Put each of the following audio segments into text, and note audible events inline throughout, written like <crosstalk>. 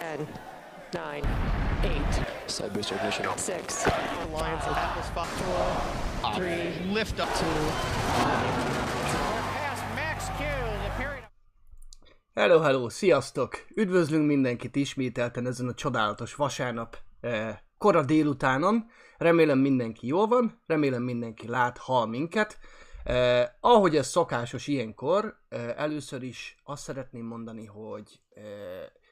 10, 9, 8, Side booster ignition. 6, Alliance of Atlas 5 3, lift up 2, past Max Q, the period Hello, hello, sziasztok! Üdvözlünk mindenkit ismételten ezen a csodálatos vasárnap eh, kora délutánon. Remélem mindenki jól van, remélem mindenki lát, hall minket. Eh, ahogy ez szokásos ilyenkor, eh, először is azt szeretném mondani, hogy eh,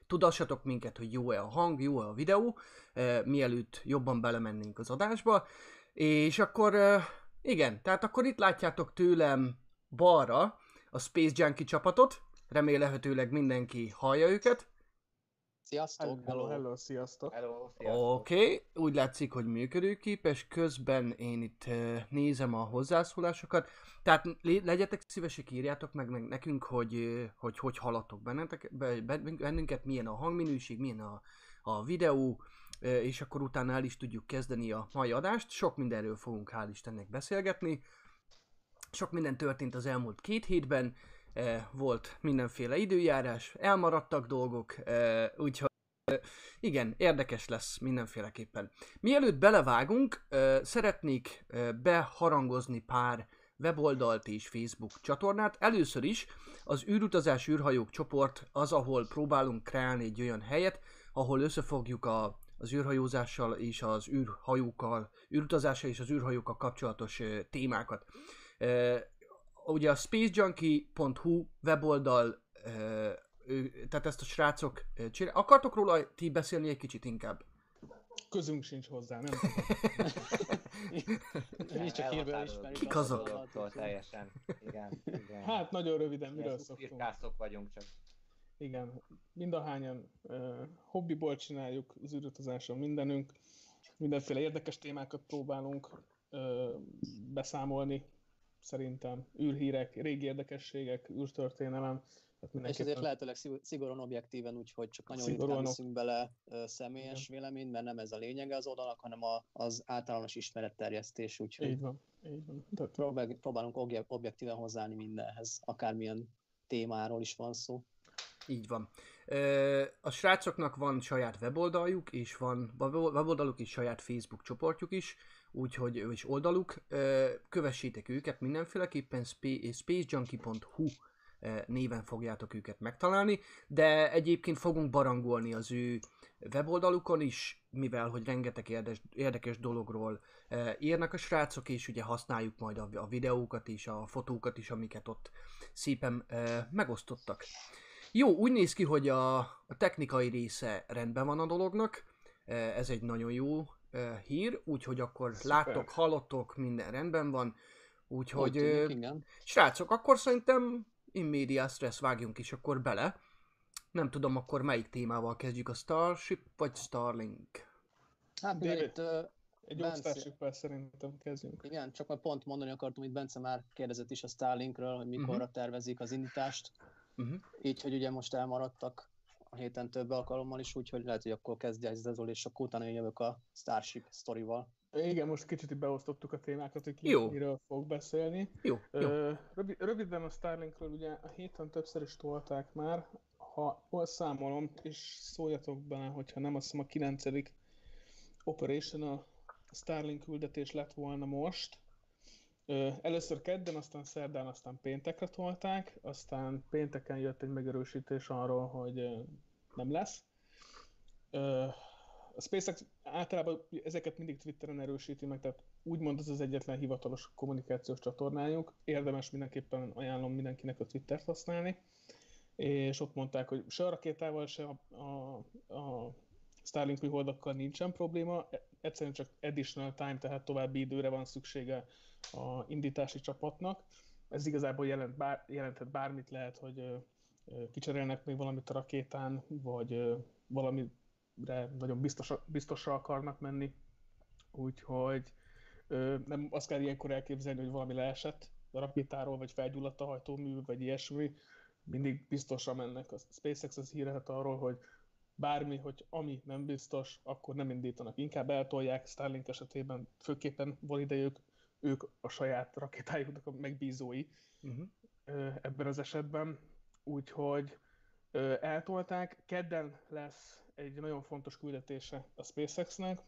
tudassatok minket, hogy jó-e a hang, jó-e a videó, eh, mielőtt jobban belemennénk az adásba. És akkor, eh, igen, tehát akkor itt látjátok tőlem balra a Space Junkie csapatot, remélhetőleg mindenki hallja őket. Sziasztok, Hello, hello, sziasztok. Hello, Oké, okay. úgy látszik, hogy működőképes, közben én itt nézem a hozzászólásokat, tehát legyetek szívesek, írjátok meg, meg nekünk, hogy, hogy hogy haladtok bennetek, be, be, bennünket, milyen a hangminőség, milyen a, a videó, és akkor utána el is tudjuk kezdeni a mai adást. Sok mindenről fogunk hál' Istennek beszélgetni. Sok minden történt az elmúlt két hétben, volt mindenféle időjárás, elmaradtak dolgok, eh, úgyhogy eh, igen, érdekes lesz mindenféleképpen. Mielőtt belevágunk, eh, szeretnék eh, beharangozni pár weboldalt és Facebook csatornát. Először is az űrutazás űrhajók csoport az, ahol próbálunk kreálni egy olyan helyet, ahol összefogjuk a, az űrhajózással és az űrhajókkal, űrutazással és az űrhajókkal kapcsolatos eh, témákat. Ugye a spacejunkie.hu weboldal, ő, tehát ezt a srácok eh, csinál. Akartok róla ti beszélni egy kicsit inkább? Közünk sincs hozzá, nem <laughs> Mi csak hírből ismerjük. Kik a azok? Teljesen. Igen, igen. Hát nagyon röviden, miről Ilyen szoktunk. vagyunk csak. Igen, mindahányan uh, hobbiból csináljuk az űrutazáson mindenünk. Mindenféle érdekes témákat próbálunk uh, beszámolni, szerintem. űrhírek, régi érdekességek, űrtörténelem. Tehát És mindenképpen- ezért lehetőleg szig- szigorúan objektíven, úgyhogy csak nagyon Szigorúan viszünk bele személyes véleményt, mert nem ez a lényege az oldalnak, hanem a, az általános ismeretterjesztés, úgyhogy Így van, így van. Tehát, próbál- próbálunk obje- objektíven hozzáállni mindenhez, akármilyen témáról is van szó. Így van. A srácoknak van saját weboldaljuk, és van web- weboldaluk és saját Facebook csoportjuk is, úgyhogy és oldaluk. Ö, Kövessétek őket mindenféleképpen, spa- spacejunkie.hu néven fogjátok őket megtalálni, de egyébként fogunk barangolni az ő weboldalukon is, mivel hogy rengeteg érdekes, érdekes dologról írnak a srácok, és ugye használjuk majd a, a videókat és a fotókat is, amiket ott szépen megosztottak. Jó, úgy néz ki, hogy a, a technikai része rendben van a dolognak, ez egy nagyon jó hír, úgyhogy akkor láttok, hallottok, minden rendben van, úgyhogy Úgy tűnik, srácok, akkor szerintem in media stress vágjunk is akkor bele. Nem tudom akkor melyik témával kezdjük, a Starship vagy Starlink? Hát De- miért, ö, egy Bence- szerintem kezdjünk. igen, csak majd pont mondani akartam, hogy Bence már kérdezett is a Starlinkről, hogy mikorra Mhm. tervezik az indítást, Uh-huh. így, hogy ugye most elmaradtak a héten több alkalommal is, úgyhogy lehet, hogy akkor kezdje ez Zezol, és akkor utána én jövök a Starship sztorival. Igen, most kicsit beosztottuk a témákat, hogy ki Jó. miről fog beszélni. Jó, jó. Rövid, röviden a Starlinkről ugye a héten többször is tolták már, ha jól számolom, és szóljatok bele, hogyha nem, azt hiszem a 9. Operation a Starlink küldetés lett volna most. Először kedden, aztán szerdán, aztán péntekre tolták, aztán pénteken jött egy megerősítés arról, hogy nem lesz. A SpaceX általában ezeket mindig Twitteren erősíti meg, tehát úgymond ez az egyetlen hivatalos kommunikációs csatornájuk. Érdemes mindenképpen ajánlom mindenkinek a Twittert használni. És ott mondták, hogy se a rakétával, se a, a, a Starlink műholdakkal nincsen probléma, egyszerűen csak additional time, tehát további időre van szüksége a indítási csapatnak. Ez igazából jelent bár, jelenthet bármit, lehet, hogy kicserélnek még valamit a rakétán, vagy valamire nagyon biztos, biztosra akarnak menni. Úgyhogy nem azt kell ilyenkor elképzelni, hogy valami leesett a rakétáról, vagy felgyulladt a hajtómű, vagy ilyesmi. Mindig biztosra mennek. A SpaceX az hírhet arról, hogy bármi, hogy ami nem biztos, akkor nem indítanak. Inkább eltolják Starlink esetében, főképpen van idejük, ők a saját rakétájuknak a megbízói Uh-huh. ebben az esetben. Úgyhogy eltolták. Kedden lesz egy nagyon fontos küldetése a SpaceX-nek.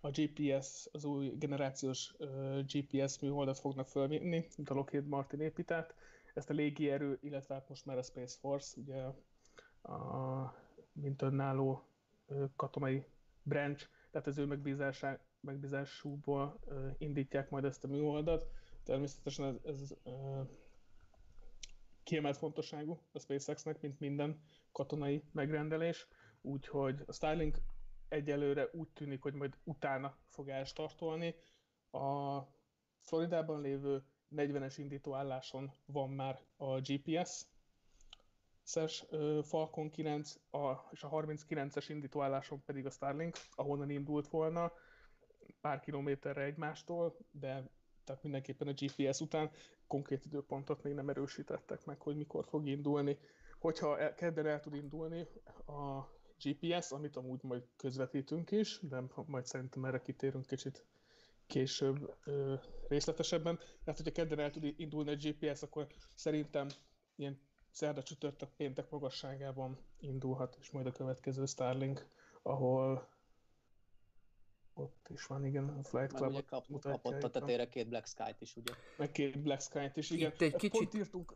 A GPS, az új generációs GPS műholdat fognak fölvinni, mint a Lockheed Martin épített. Ezt a légierő, illetve hát most már a Space Force, ugye a, mint önálló katonai branch, tehát az ő megbízásá, megbízásúból indítják majd ezt a műholdat. Természetesen ez, ez kiemelt fontosságú a SpaceX-nek, mint minden katonai megrendelés, úgyhogy a Starlink egyelőre úgy tűnik, hogy majd utána fog elstartolni. A Floridában lévő 40-es indítóálláson van már a GPS, SES Falcon 9 a, és a 39-es indítóálláson pedig a Starlink, ahonnan indult volna, pár kilométerre egymástól, de tehát mindenképpen a GPS után konkrét időpontot még nem erősítettek meg, hogy mikor fog indulni. Hogyha el, kedden el tud indulni a GPS, amit amúgy majd közvetítünk is, de majd szerintem erre kitérünk kicsit később ö, részletesebben. Tehát, hogyha kedden el tud indulni a GPS, akkor szerintem ilyen szerda csütörtök péntek magasságában indulhat, és majd a következő Starlink, ahol ott is van, igen, a Flight Club ugye kap, kapott a tetére két Black Sky-t is, ugye? Meg két Black Sky-t is, igen. Itt egy Ezt kicsit- Pont írtunk,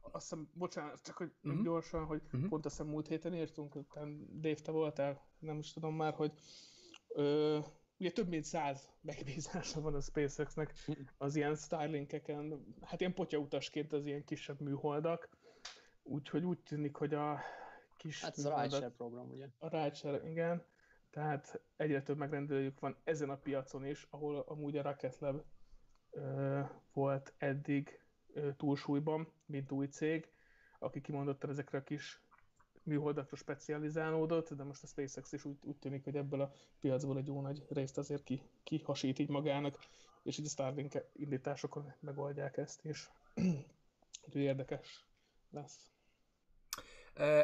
azt hiszem, bocsánat, csak hogy uh-huh. gyorsan, hogy uh-huh. pont azt hiszem múlt héten írtunk, utána Dave, te voltál, nem is tudom már, hogy ö, ugye több mint száz megbízása van a SpaceX-nek az ilyen Starlinkeken, hát ilyen potyautasként az ilyen kisebb műholdak, úgyhogy úgy tűnik, hogy a kis Hát ez a műholdak- rideshare program, ugye? a rideshare, igen. Tehát egyre több megrendelőjük van ezen a piacon is, ahol amúgy a Rocket Lab ö, volt eddig ö, túlsúlyban, mint új cég, aki kimondottan ezekre a kis műholdakra specializálódott, de most a SpaceX is úgy, úgy tűnik, hogy ebből a piacból egy jó nagy részt azért ki, kihasít így magának, és így a Starlink indításokon megoldják ezt is. <clears throat> Úgyhogy érdekes lesz.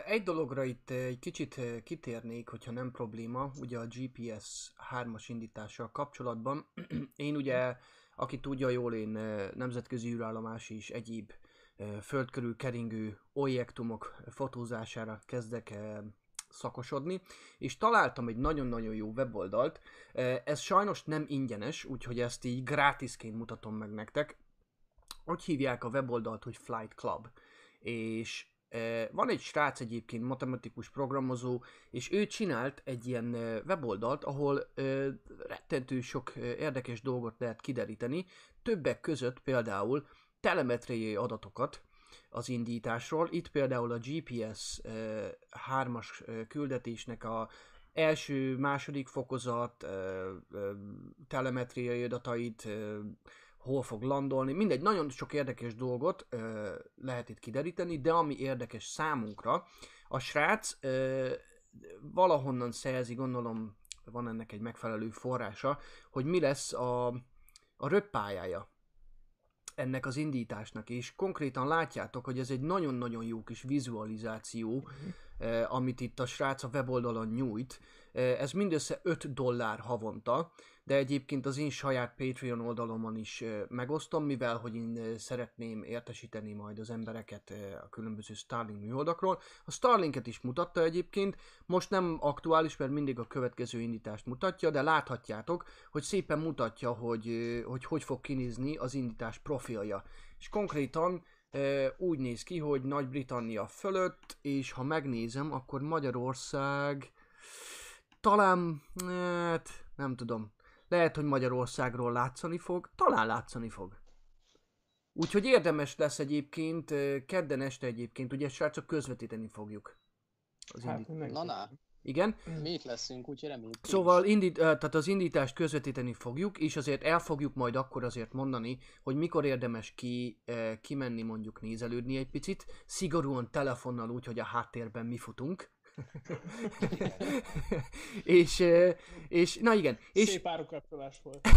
Egy dologra itt egy kicsit kitérnék, hogyha nem probléma, ugye a GPS 3-as indítással kapcsolatban. <clears throat> Én ugye, aki tudja jól, én nemzetközi űrállomás és egyéb ö, föld körül keringő objektumok fotózására kezdek szakosodni, és találtam egy nagyon-nagyon jó weboldalt. Ez sajnos nem ingyenes, úgyhogy ezt így gratisként mutatom meg nektek. Úgy hívják a weboldalt, hogy Flight Club. És Van egy srác egyébként, matematikus programozó, és ő csinált egy ilyen weboldalt, ahol rettentő sok érdekes dolgot lehet kideríteni, többek között például telemetriai adatokat az indításról. Itt például a GPS 3-as küldetésnek a első, második fokozat, telemetriai adatait, hol fog landolni, mindegy, nagyon sok érdekes dolgot ö, lehet itt kideríteni, de ami érdekes számunkra, a srác ö, valahonnan szerzi, gondolom van ennek egy megfelelő forrása, hogy mi lesz a, a röppályája ennek az indításnak, és konkrétan látjátok, hogy ez egy nagyon-nagyon jó kis vizualizáció, eh, amit itt a srác a weboldalon nyújt. Eh, ez mindössze 5 dollár havonta, de egyébként az én saját Patreon oldalomon is megosztom, mivel hogy én szeretném értesíteni majd az embereket a különböző Starlink műholdakról. A Starlinket is mutatta egyébként, most nem aktuális, mert mindig a következő indítást mutatja, de láthatjátok, hogy szépen mutatja, hogy hogy, hogy fog kinézni az indítás profilja. És konkrétan úgy néz ki, hogy Nagy-Britannia fölött, és ha megnézem, akkor Magyarország talán, hát nem tudom, lehet, hogy Magyarországról látszani fog, talán látszani fog. Úgyhogy érdemes lesz egyébként, kedden este egyébként, ugye srácok közvetíteni fogjuk. Az Hát indít... Na, na, Igen, mi itt leszünk, úgyhogy reméljük. Szóval indít, eh, tehát az indítást közvetíteni fogjuk, és azért el fogjuk majd akkor azért mondani, hogy mikor érdemes ki, kimenni mondjuk nézelődni egy picit, szigorúan telefonnal úgy, hogy a háttérben mi futunk. <laughs> és, és, na igen, És... Szép árukapcsolás volt.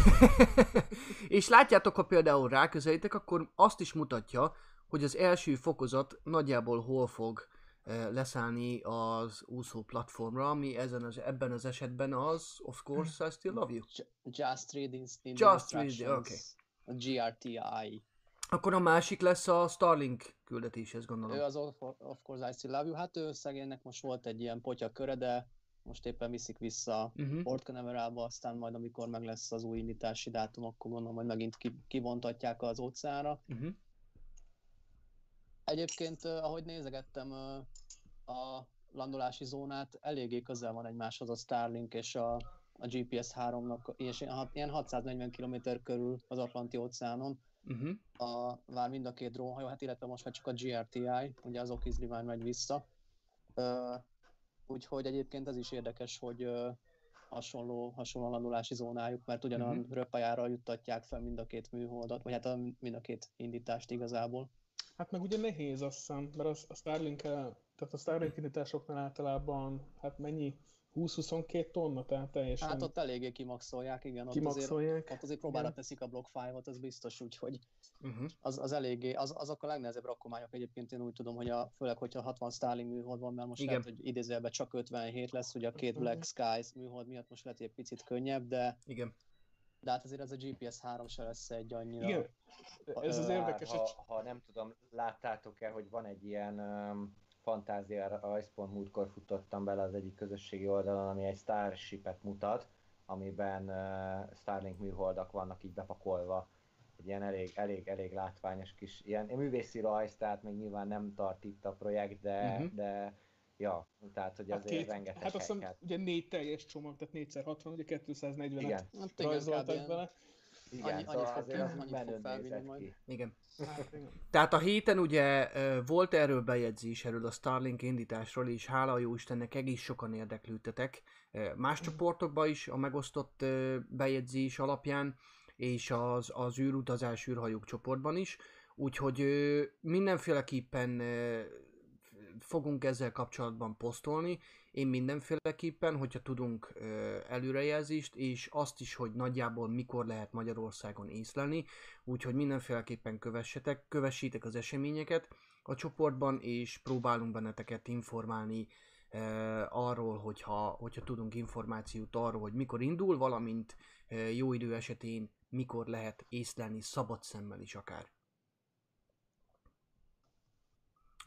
<laughs> és látjátok, ha például ráközelítek, akkor azt is mutatja, hogy az első fokozat nagyjából hol fog leszállni az úszó platformra, ami ezen az, ebben az esetben az, of course, I still love you. Ju- Just read in, Just read, instructions. A GRTI. Akkor a másik lesz a Starlink küldetéshez gondolom. Ő az of, course I still love you. Hát ő szegénynek most volt egy ilyen potya köre, de most éppen viszik vissza Uh-huh. Port Canaveral-ba, aztán majd amikor meg lesz az új indítási dátum, akkor gondolom, hogy megint ki, kivontatják az óceánra. Uh-huh. Egyébként, ahogy nézegettem a landolási zónát, eléggé közel van egymáshoz a Starlink és a, a GPS 3-nak, és ilyen 640 km körül az Atlanti óceánon. Uh-huh. a, vár mind a két drónhajó, hát illetve most már csak a GRTI, ugye az Okis Rivány megy vissza. Ö, úgyhogy egyébként ez is érdekes, hogy ö, hasonló, hasonló landolási zónájuk, mert ugyanolyan uh-huh. röpájára juttatják fel mind a két műholdat, vagy hát a, mind a két indítást igazából. Hát meg ugye nehéz azt hiszem, mert az, a starlink tehát a Starlink indításoknál általában, hát mennyi? 20-22 tonna, tehát teljesen Hát ott eléggé kimaxolják, igen, ott azért, kimaxolják. ott azért próbára Igen. teszik a block 5 az biztos, úgyhogy Uh-huh. az, az eléggé, az, azok a legnehezebb rakományok egyébként én úgy tudom, hogy a, főleg, hogyha 60 Starlink műhold van, mert most Igen. lehet, hogy idézőjelben csak 57 lesz, ugye a két Mhm. Black Skies műhold miatt most lehet, hogy egy picit könnyebb, de, Igen. de hát azért ez a GPS 3 se lesz egy annyira. Igen, ez az érdekes, ha, ha nem tudom, láttátok-e, hogy van egy ilyen um, fantázia rajzpont, múltkor futottam bele az egyik közösségi oldalon, ami egy Starshipet mutat, amiben uh, Starlink műholdak vannak így bepakolva. Egy ilyen elég, elég, elég látványos kis, ilyen művészi rajz, tehát még nyilván nem tart itt a projekt, de, uh-huh. de ja, tehát hogy hát, azért két, rengeteg hát azt hiszem, ugye négy teljes csomag, tehát 4x60, ugye 240-et Igen, Hát igen, rajzoltak bele. Igen, annyi- szóval annyit fog az annyit fog felvinni majd. ki. Igen. Hát, igen. Tehát a héten ugye volt erről bejegyzés, erről a Starlink indításról, és hála a jó Istennek egész sokan érdeklődtetek. Más csoportokban is a megosztott bejegyzés alapján, és az, az űrutazás űrhajók csoportban is. Úgyhogy mindenféleképpen fogunk ezzel kapcsolatban posztolni. Én mindenféleképpen, hogyha tudunk előrejelzést, és azt is, hogy nagyjából mikor lehet Magyarországon észlelni, úgyhogy mindenféleképpen kövessetek, kövessétek az eseményeket a csoportban, és próbálunk benneteket informálni e, arról, hogyha, hogyha tudunk információt arról, hogy mikor indul, valamint e, jó idő esetén mikor lehet észlelni szabad szemmel is akár.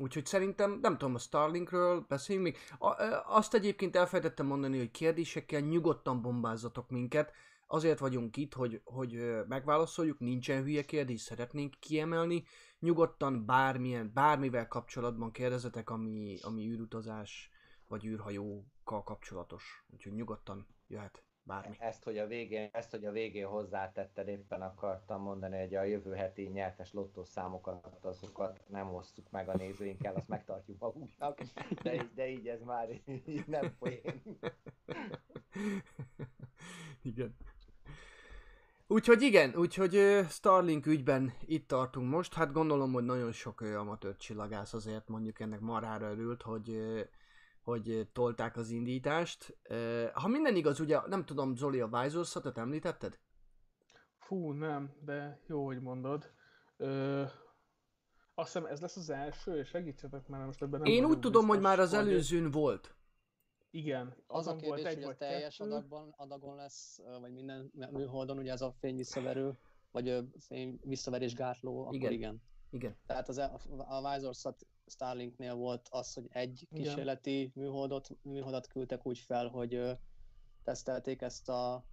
Úgyhogy szerintem, nem tudom, a Starlinkről beszéljünk még. A, azt egyébként elfelejtettem mondani, hogy kérdésekkel nyugodtan bombázzatok minket. Azért vagyunk itt, hogy, hogy megválaszoljuk, nincsen hülye kérdés, szeretnénk kiemelni. Nyugodtan bármilyen, bármivel kapcsolatban kérdezetek, ami, ami űrutazás vagy űrhajókkal kapcsolatos. Úgyhogy nyugodtan jöhet bármi. Ezt, hogy a végén, ezt, hogy a végén hozzátetted, éppen akartam mondani, hogy a jövő heti nyertes lottószámokat, azokat nem osztjuk meg a nézőinkkel, azt megtartjuk magunknak, de, így- de így ez már így nem poén. igen. Úgyhogy igen, úgyhogy Starlink ügyben itt tartunk most. Hát gondolom, hogy nagyon sok amatőr csillagász azért mondjuk ennek marára örült, hogy, hogy tolták az indítást. Ha minden igaz, ugye nem tudom, Zoli, a Visorsat említetted? Fú, nem, de jó, hogy mondod. Ö, azt hiszem ez lesz az első, és segítsetek már, most ebben nem Én úgy tudom, hogy már az hogy- előzőn volt. Igen, Az a azon volt kérdés, egy hogy a teljes kettő. adagban, adagon lesz, vagy minden műholdon, ugye ez a fény visszaverő, vagy fény visszaverés gátló, akkor Igen. igen. Igen. Tehát az, a, a Visorsat Starlinknél volt az, hogy egy Igen. kísérleti műholdat, műholdat küldtek úgy fel, hogy tesztelték ezt a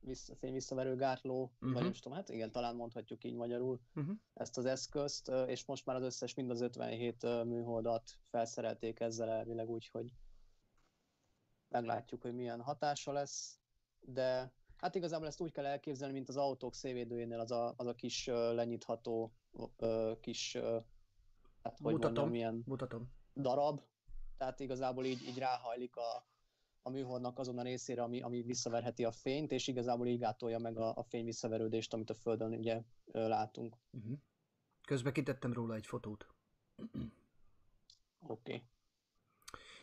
vissza, fény visszaverő gátló, uh-huh. Mhm. vagy nem is tudom, hát igen, talán mondhatjuk így magyarul, Uh-huh. ezt az eszközt, és most már az összes, mind az 57 ö, műholdat felszerelték ezzel elvileg úgy, hogy meglátjuk, hogy milyen hatása lesz, de hát igazából ezt úgy kell elképzelni, mint az autók szévédőjénél az a, az a kis lenyitható kis, hát hogy Mutatom. mondjam, milyen Mutatom. darab, tehát igazából így, így ráhajlik a, a műholdnak azon a részére, ami, ami visszaverheti a fényt, és igazából így gátolja meg a, a fény visszaverődést, amit a Földön ugye látunk. Uh-huh. Közben kitettem róla egy fotót. Oké. Okay.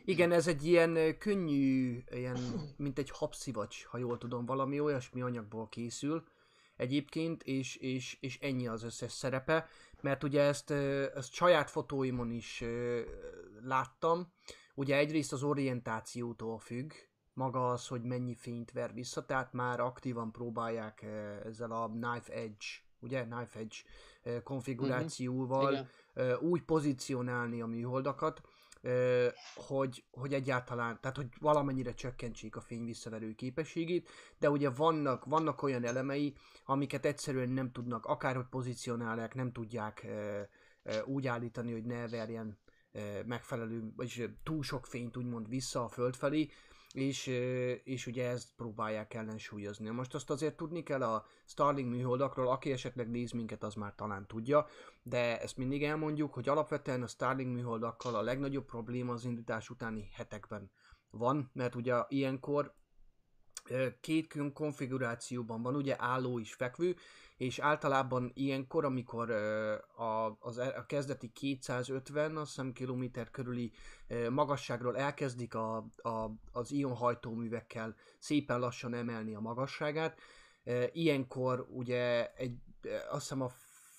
Igen, ez egy ilyen könnyű, ilyen, mint egy habszivacs, ha jól tudom, valami olyasmi anyagból készül egyébként, és, és, és ennyi az összes szerepe, mert ugye ezt, ezt saját fotóimon is láttam, ugye egyrészt az orientációtól függ, maga az, hogy mennyi fényt ver vissza, tehát már aktívan próbálják ezzel a Knife Edge, ugye, Knife Edge konfigurációval Igen. ö, úgy pozícionálni a műholdakat, hogy, hogy egyáltalán, tehát hogy valamennyire csökkentsék a fény visszaverő képességét, de ugye vannak, vannak olyan elemei, amiket egyszerűen nem tudnak, akárhogy pozícionálják, nem tudják úgy állítani, hogy ne verjen megfelelő, vagyis ö, túl sok fényt úgymond vissza a föld felé, és, és ugye ezt próbálják ellensúlyozni. Most azt azért tudni kell a Starlink műholdakról, aki esetleg néz minket, az már talán tudja, de ezt mindig elmondjuk, hogy alapvetően a Starlink műholdakkal a legnagyobb probléma az indítás utáni hetekben van, mert ugye ilyenkor két konfigurációban van, ugye álló és fekvő, és általában ilyenkor, amikor a, az, e- a kezdeti 250, azt hiszem kilométer körüli magasságról elkezdik a, a, az ionhajtóművekkel szépen lassan emelni a magasságát, ilyenkor ugye egy, azt hiszem a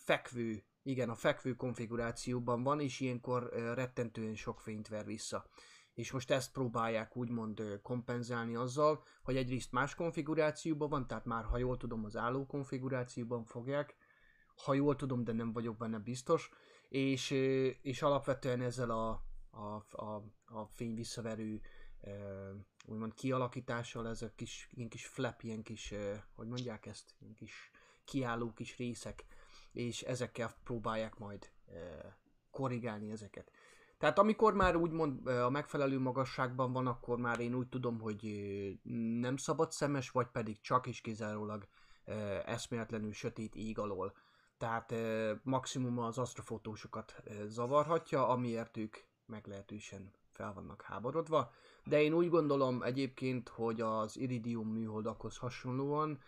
fekvő, igen, a fekvő konfigurációban van, és ilyenkor rettentően sok fényt ver vissza és most ezt próbálják úgymond kompenzálni azzal, hogy egyrészt más konfigurációban van, tehát már ha jól tudom az álló konfigurációban fogják, ha jól tudom, de nem vagyok benne biztos, és, és alapvetően ezzel a, a, a, a fény visszaverő úgymond kialakítással, ez a kis, ilyen kis flap, ilyen kis, hogy mondják ezt, ilyen kis kiálló kis részek, és ezekkel próbálják majd korrigálni ezeket. Tehát amikor már úgymond a megfelelő magasságban van, akkor már én úgy tudom, hogy nem szabad szemes, vagy pedig csak és kizárólag eszméletlenül sötét ég alól. Tehát maximum az asztrofotósokat zavarhatja, amiért ők meglehetősen fel vannak háborodva. De én úgy gondolom egyébként, hogy az Iridium műholdakhoz hasonlóan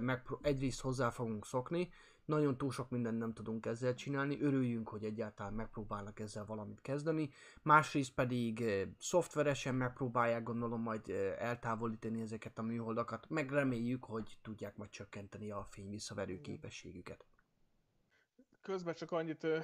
megpró- egyrészt hozzá fogunk szokni, nagyon túl sok mindent nem tudunk ezzel csinálni, örüljünk, hogy egyáltalán megpróbálnak ezzel valamit kezdeni, másrészt pedig eh, szoftveresen megpróbálják gondolom majd eh, eltávolítani ezeket a műholdakat, meg reméljük, hogy tudják majd csökkenteni a fény visszaverő képességüket. Közben csak annyit ö,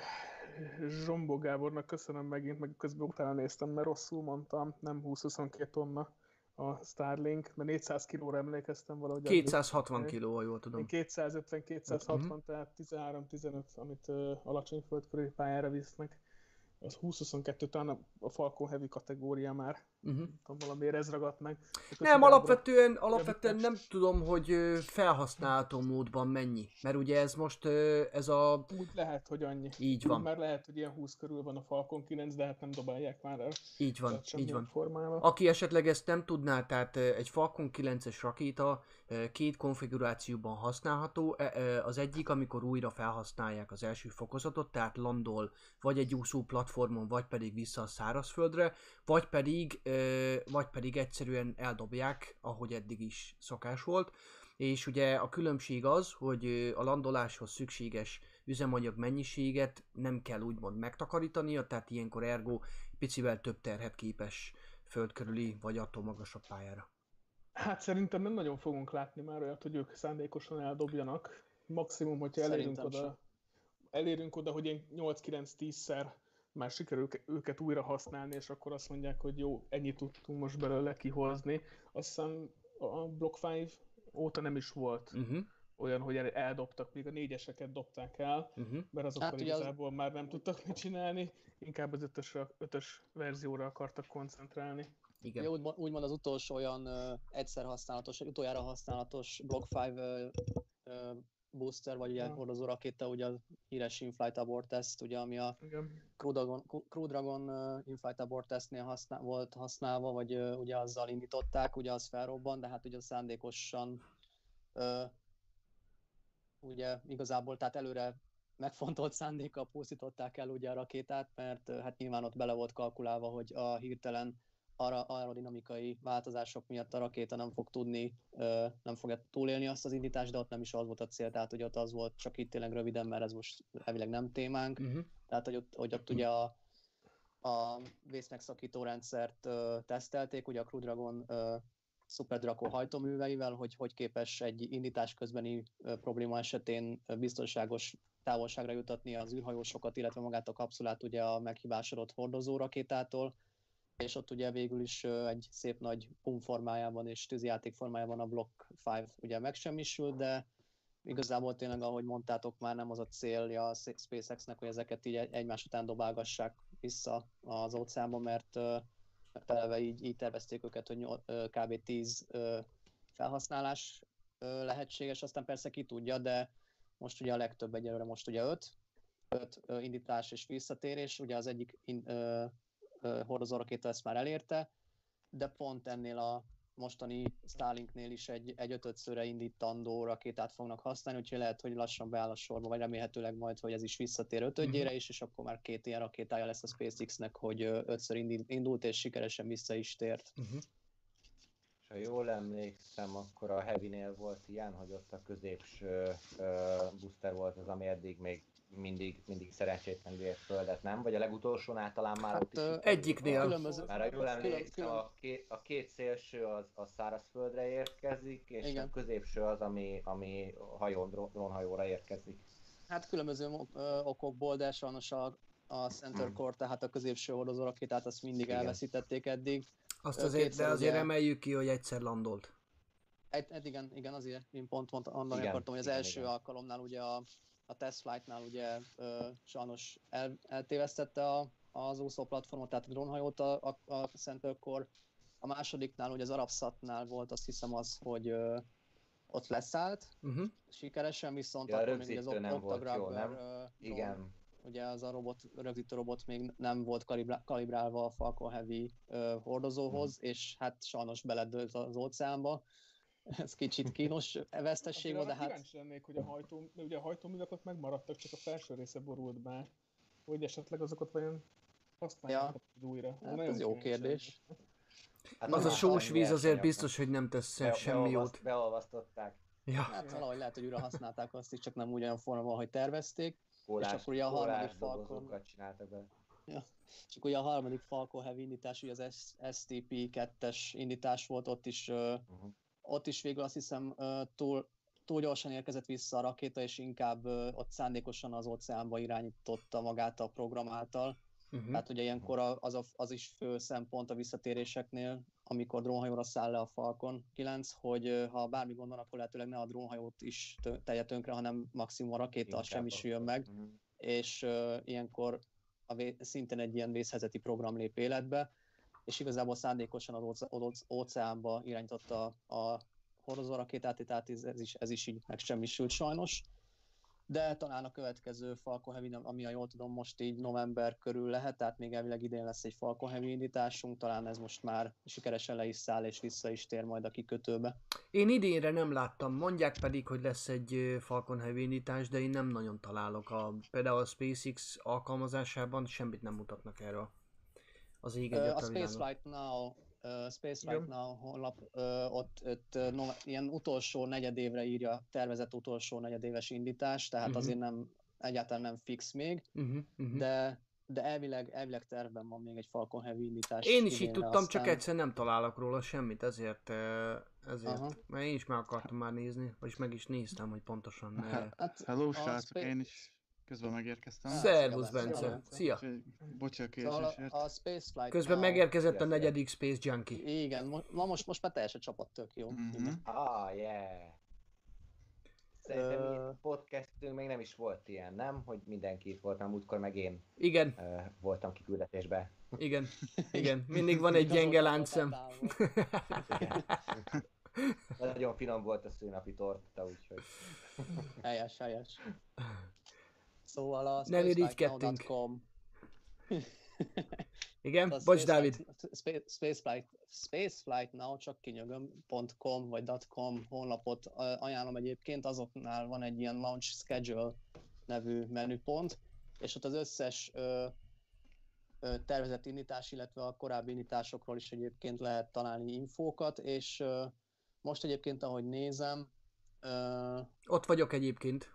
Zsombó Gábornak köszönöm megint, meg közben utána néztem, mert rosszul mondtam, nem 20-22 tonna a Starlink, mert 400 kilóra emlékeztem valahogy. addig. 260 kiló, ha jól tudom. Én 250-260, Mhm. tehát 13-15, amit ö, alacsony földkörüli pályára visznek. Az 20-22 talán a Falcon Heavy kategória már. Uh-huh. Nem tudom, valamiért ez ragadt meg. Nem, alapvetően, alapvetően nem tudom, hogy felhasználható módban mennyi. Mert ugye ez most, ez a... Úgy lehet, hogy annyi. Így van, Mert lehet, hogy ilyen 20 körül van a Falcon 9, de hát nem dobálják már el. így van, így van. Formában. Aki esetleg ezt nem tudná, tehát egy Falcon 9-es rakéta két konfigurációban használható. E- Az egyik, amikor újra felhasználják az első fokozatot, tehát landol vagy egy úszó platformon, vagy pedig vissza a szárazföldre, vagy pedig, vagy pedig egyszerűen eldobják, ahogy eddig is szokás volt. És ugye a különbség az, hogy a landoláshoz szükséges üzemanyag mennyiséget nem kell úgymond megtakarítania, tehát ilyenkor ergo picivel több terhet képes földkörüli vagy attól magasabb pályára. Hát szerintem nem nagyon fogunk látni már olyat, hogy ők szándékosan eldobjanak. Maximum, hogyha elérünk Szerintem oda, elérünk oda, hogy ilyen 8-9-10-szer már sikerül őke- őket újra használni, és akkor azt mondják, hogy jó, ennyit tudtunk most belőle kihozni. Azt hiszem a Block 5 óta nem is volt Uh-huh, olyan, hogy el- eldobtak, még a négyeseket dobták el, uh-huh. mert azokkal Hát ugye az- igazából már nem tudtak mit csinálni, inkább az ötösre, ötös verzióra akartak koncentrálni. Igen. Ugye úgymond, úgymond az utolsó olyan ö, egyszer használatos, vagy utoljára használatos Block 5 ö, ö, booster, vagy ugye Ja. hordozó rakéta, ugye a híres in-flight abort test, ugye, ami a. Crew Dragon, Crew Dragon in-flight abort testnél használ, volt használva, vagy ugye azzal indították, ugye az felrobban, de hát ugye szándékosan ö, ugye igazából, tehát előre megfontolt szándékkal pusztították el ugye a rakétát, mert hát nyilván ott bele volt kalkulálva, hogy a hirtelen ara, aerodinamikai változások miatt a rakéta nem fog tudni, nem fogja túlélni azt az indítást, de ott nem is az volt a cél, tehát hogy ott az volt csak itt tényleg röviden, mert ez most elvileg nem témánk, Uh-huh. tehát hogy ott, hogy ott ugye a, a vészmegszakító rendszert ö, tesztelték, ugye a Crew Dragon ö, Super Draco hajtóműveivel, hogy hogy képes egy indítás közbeni ö, probléma esetén biztonságos távolságra jutatni az űrhajósokat, illetve magát a kapszulát ugye a meghibásodott hordozó rakétától, és ott ugye végül is egy szép nagy pum formájában és tűzijáték formájában a Block 5 ugye megsemmisült, de igazából tényleg, ahogy mondtátok, már nem az a célja a SpaceX-nek, hogy ezeket így egy- egymás után dobálgassák vissza az óceánba, mert, mert eleve így, így tervezték őket, hogy nyol- kb. 10 ö, felhasználás lehetséges, aztán persze ki tudja, de most ugye a legtöbb egyelőre most ugye 5, 5 indítás és visszatérés, ugye az egyik in, hordozó rakéta ezt már elérte, de pont ennél a mostani Starlinknél is egy, egy ötödszörre indítandó rakétát fognak használni, úgyhogy lehet, hogy lassan beáll a sorba, vagy remélhetőleg majd, hogy ez is visszatér ötödjére is, és akkor már két ilyen rakétája lesz a SpaceX-nek, hogy ötször indult, és sikeresen vissza is tért. Uh-huh. És ha jól emlékszem, akkor a Heavy-nél volt ilyen, hogy ott a középső ö, booster volt az, ami eddig még mindig, mindig szerencsétlen ért földet, nem? Vagy a legutolsónál talán már Hát, ott is Egyiknél. Különböző, Már jól emlékszem, a két, a két szélső az, az szárazföldre érkezik, és Igen. a középső az, ami, ami hajón, drón- drónhajóra érkezik. Hát különböző okokból, de sajnos a, a Center Hmm. Core, tehát a középső hordozó rakétát, azt mindig Igen. elveszítették eddig. Azt azért, kétszer de azért ugye- emeljük ki, hogy egyszer landolt. Egy, egy, igen, igen, azért én pont, pont mondani Igen, akartam, hogy az igen, első igen. alkalomnál ugye a, a test flightnál ugye ö, sajnos el, eltévesztette a, az úszó platformot, tehát a drónhajót a, a, a Center Core. A másodiknál, ugye az Arabsatnál volt azt hiszem az, hogy ö, ott leszállt Uh-huh. sikeresen, viszont Ja, a akkor még az rögzítő nem volt Octagrabber, jó, nem? ö, drón, Igen, ugye az a robot, rögzítő robot még nem volt kalibrá- kalibrálva a Falcon Heavy ö, hordozóhoz, Mhm. és hát sajnos beledőlt az óceánba. <laughs> Ez kicsit kínos vesztesség volt, de hát kíváncsi lennék, hogy a hajtó, ugye a hajtóművek ott megmaradtak, csak a felső része borult be. Hogy esetleg azokat vajon használják Ja. újra. Hát ez jó kérdés. Hát Az a sós víz azért biztos, hogy nem tesz Be- semmi jót. Beolvasztották. Ja. Hát valahogy lehet, hogy újra használták azt is, csak nem úgy olyan formában, hogy tervezték. Kólás, akkor ugye a harmadik kólás Falcon- dobozokat csináltak be. Csak ugye a harmadik Falcon Heavy indítás, ugye az S- STP-2-es indítás volt, ott is, ö, Uh-huh. Ott is végül azt hiszem túl, túl gyorsan érkezett vissza a rakéta, és inkább ott szándékosan az óceánba irányította magát a program által. Uh-huh. Tehát ugye ilyenkor az, a, az is fő szempont a visszatéréseknél, amikor drónhajóra száll le a Falcon 9, hogy ha bármi gond van, akkor lehetőleg ne a drónhajót is tö- tegye tönkre, hanem maximum a rakéta Inkább semmisüljön meg Mhm. és uh, ilyenkor a vé- szintén egy ilyen vészhelyzeti program lép életbe, és igazából szándékosan az óce- óceánba irányította a hordozó rakétát, tehát ez, is, ez is így megsemmisült sajnos. De talán a következő Falcon Heavy, ami a jól tudom, most így november körül lehet, tehát még elvileg idén lesz egy Falcon Heavy indításunk, talán ez most már sikeresen le is száll és vissza is tér majd a kikötőbe. Én idénre nem láttam, mondják pedig, hogy lesz egy Falcon Heavy indítás, de én nem nagyon találok. A, például a SpaceX alkalmazásában semmit nem mutatnak erről. Az ég Ö, A világon. Spaceflight Now, uh, Spaceflight Igen. Now honlap, uh, ott, ott uh, no, ilyen utolsó negyedévre írja, tervezett utolsó negyedéves indítás, tehát Mhm. azért nem, egyáltalán nem fix még, Uh-huh, uh-huh. de, de elvileg, elvileg tervben van még egy Falcon Heavy indítás. Én is így tudtam, csak aztán- egyszer nem találok róla semmit, ezért, ezért, Aha. mert én is meg akartam már nézni, vagyis meg is néztem, hogy pontosan. Hát, Hello, srácok, én is közben megérkeztem. Szervusz, Bence. Szia, a Szóval késésért. a, Spaceflight Közben megérkezett a negyedik Space Junkie. Igen, ma most, most már teljes a csapat, tök jó. Mhm. Ah, yeah. Szerintem uh... podcastünk még nem is volt ilyen, nem? Hogy mindenki itt volt, múltkor meg én Igen, uh, voltam kiküldetésbe. igen, <laughs> igen. Mindig van egy gyenge láncszem. Nagyon finom volt a szőnapi torta, úgyhogy... Helyes, helyes. Szóval a Nem irigykedtünk. <laughs> Igen? a Bocs, Dávid. Spaceflight, Spaceflight, Spaceflight Now, csak kinyögöm.com vagy .com honlapot ajánlom egyébként, azoknál van egy ilyen Launch Schedule nevű menüpont, és ott az összes ö, ö, tervezett indítás, illetve a korábbi indításokról is egyébként lehet találni infókat, és ö, most egyébként, ahogy nézem, ö, Ott vagyok egyébként.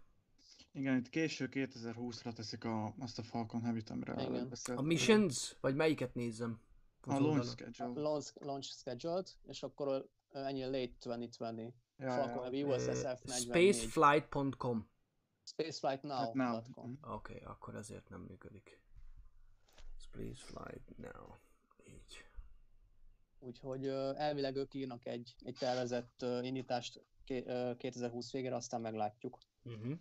Igen, itt késő 2020-ra teszik a, azt a Falcon Heavy-t, amiről Igen. A missions? Vagy melyiket nézzem? Az A launch schedule. launch, launch scheduled, és akkor ennyi late 2020. Ja, Falcon ja. Heavy USSF 44. Spaceflight.com Hát now. Spaceflightnow.com. Oké, okay, akkor ezért nem működik. Spaceflight now. Így. Úgyhogy elvileg ők írnak egy, egy tervezett indítást ké- ö, 2020 végére, aztán meglátjuk. Uh-huh.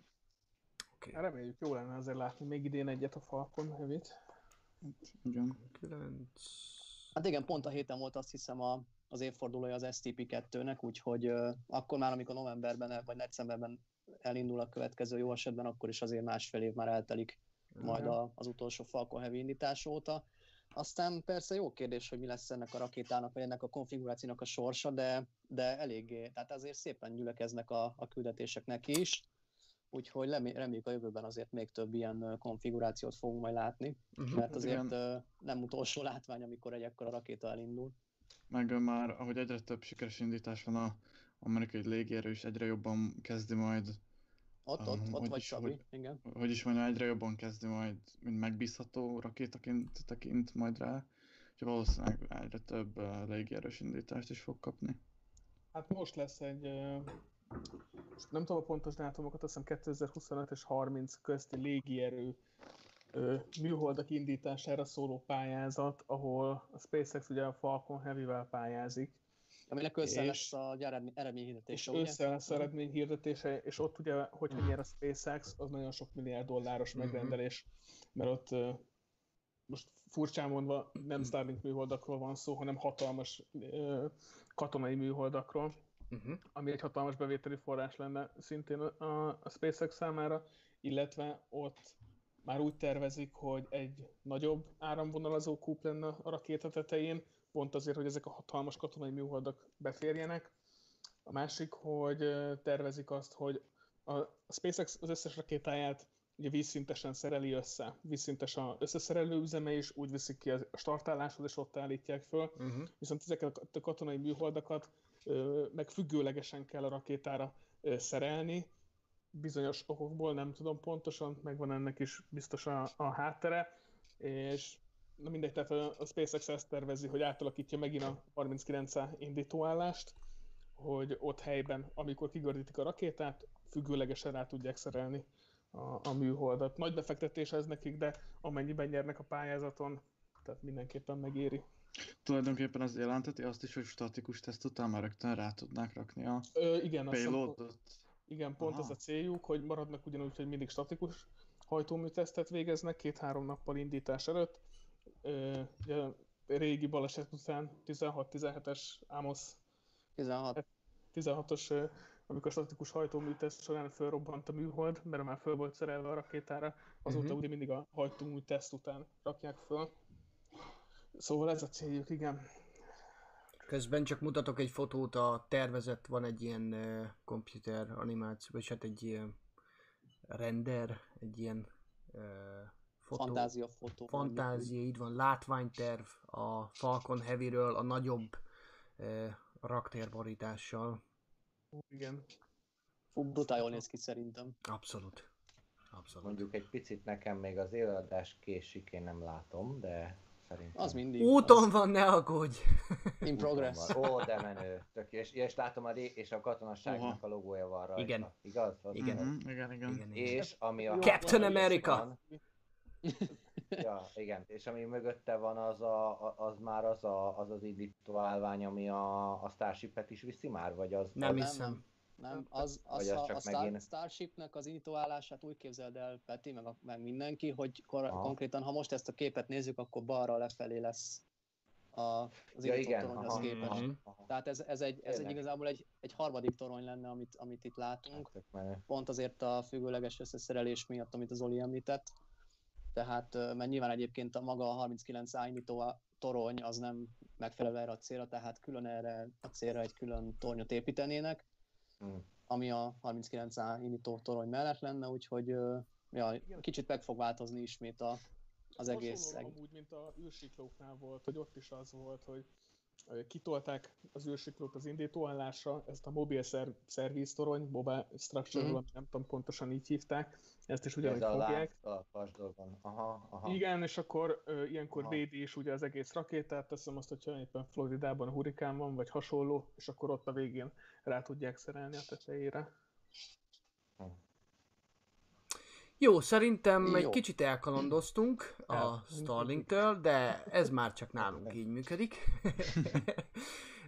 Hát Reméljük, jó lenne azért látni még idén egyet a Falcon Heavy-t. Igen. 9... Hát igen, pont a héten volt azt hiszem a, az évfordulója az STP2-nek, úgyhogy uh, akkor már, amikor novemberben vagy decemberben elindul a következő jó esetben, akkor is azért másfél év már eltelik majd a, az utolsó Falcon Heavy indítás óta. Aztán persze jó kérdés, hogy mi lesz ennek a rakétának, vagy ennek a konfigurációnak a sorsa, de, de eléggé, tehát azért szépen gyülekeznek a, a küldetések neki is, úgyhogy reméljük a jövőben azért még több ilyen konfigurációt fogunk majd látni, Uh-huh. mert azért Igen. nem utolsó látvány, amikor egy ekkora rakéta elindul. Meg már, ahogy egyre több sikeres indítás van a amerikai légierő is egyre jobban kezdi majd, Ott, Ah, ott, ott hogy vagy is, Sabi, hogy- igen. hogy is mondjam, egyre jobban kezdi majd, mint megbízható rakétaként tekint majd rá. Úgyhogy valószínűleg egyre több ö, légierős indítást is fog kapni. Hát most lesz egy, nem tudom a pontos dátumokat, azt hiszem 2025 és 30 közti légierő műholdak indítására szóló pályázat, ahol a SpaceX ugye a Falcon Heavy-vel pályázik, Aminek össze És- lesz a eredmény, és eredményhirdetése, ugye? össze lesz eredmény hirdetése, és ott ugye, hogyha nyer a SpaceX, az nagyon sok milliárd dolláros Mhm. megrendelés, mert ott most furcsán mondva nem Starlink műholdakról van szó, hanem hatalmas katonai műholdakról, Uh-huh. ami egy hatalmas bevételi forrás lenne szintén a, a SpaceX számára, illetve ott már úgy tervezik, hogy egy nagyobb áramvonalazó kúp lenne a rakéta tetején, pont azért, hogy ezek a hatalmas katonai műholdak beférjenek. A másik, hogy tervezik azt, hogy a SpaceX az összes rakétáját ugye vízszintesen szereli össze. Vízszintes a összeszerelő üzeme is, úgy viszik ki a startáláshoz, és ott állítják föl Uh-huh. viszont ezeket a katonai műholdakat meg függőlegesen kell a rakétára szerelni. Bizonyos okokból nem tudom pontosan, megvan ennek is biztos a, a háttere, és na mindegy, tehát a SpaceX ezt tervezi, hogy átalakítja megint a 39 indítóállást, hogy ott helyben, amikor kigördítik a rakétát, függőlegesen rá tudják szerelni a, a műholdat. Nagy befektetés ez nekik, de amennyiben nyernek a pályázaton, tehát mindenképpen megéri. Tulajdonképpen az jelenteti azt is, hogy statikus teszt után már rögtön rá tudnák rakni a Ö, igen, payloadot. Igen, pont Aha. ez a céljuk, hogy maradnak ugyanúgy, hogy mindig statikus hajtóműtesztet végeznek két-három nappal indítás előtt. Ö, ugye, a régi baleset után 16-17-es Amos 16. 16-os, ö, amikor statikus hajtóműteszt során fölrobbant a műhold, mert már föl volt szerelve a rakétára, azóta Mhm. ugye mindig a hajtóműteszt után rakják föl. Szóval ez a céljuk, igen. Közben csak mutatok egy fotót, a tervezett van egy ilyen uh, komputer animáció, vagy hát egy ilyen render, egy ilyen uh, fotó. Fantázia fotó. Fantázia, így van, látványterv a Falcon Heavy-ről, a nagyobb uh, raktérborítással. Igen. Fú, brutál jól néz ki szerintem. Abszolút. Abszolút. Mondjuk egy picit nekem még az előadás késik, én nem látom, de szerintem... Az mindig. Úton az van, ne aggódj! in progress. Ó, de menő. Tök, és, és látom a ré, és a katonasságnak a logója van rajta. Igen. Igaz? Az Igen. Mhm, igen, igen. Igen. És ami a Captain America! Van, ja, igen, és ami mögötte van, az, a, a- az már az a, az, az indító állvány, ami a, a Starship-et is viszi már, vagy az... Nem az, hiszem. Nem, az, az Vagy az a, csak a Star, megint- Starshipnek az indítóállását úgy képzeld el, Peti, meg, a, meg mindenki, hogy kor, Aha. konkrétan, ha most ezt a képet nézzük, akkor balra lefelé lesz a, az Ja, igen, torony az aha, képes. aha, Mhm. aha. Tehát ez, ez, egy, ez egy igazából egy, egy harmadik torony lenne, amit, amit itt látunk. Menő. pont azért a függőleges összeszerelés miatt, amit az Oli említett. Tehát, mert nyilván egyébként a maga a 39 indító a torony az nem megfelelő erre a célra, tehát külön erre a célra egy külön tornyot építenének, Hmm. ami a 39 indító torony mellett lenne, úgyhogy ja, kicsit meg fog változni ismét a, az egész. Hasonló amúgy, mint a űrsiklóknál volt, hogy ott is az volt, hogy kitolták az űrsiklót az indítóállásra, ezt a mobil szer- szerviz torony, mobile structure, Mhm. mm. nem tudom pontosan így hívták, ezt is Ez ugyanúgy a fogják. dolgon. Aha, aha. Igen, és akkor ö, ilyenkor Aha. védi is ugye az egész rakétát, teszem azt, hogyha éppen Floridában hurikán van, vagy hasonló, és akkor ott a végén rá tudják szerelni a tetejére. Jó, szerintem egy Jó. kicsit elkalandoztunk a El- Starlinktől, de ez már csak nálunk így működik. <laughs>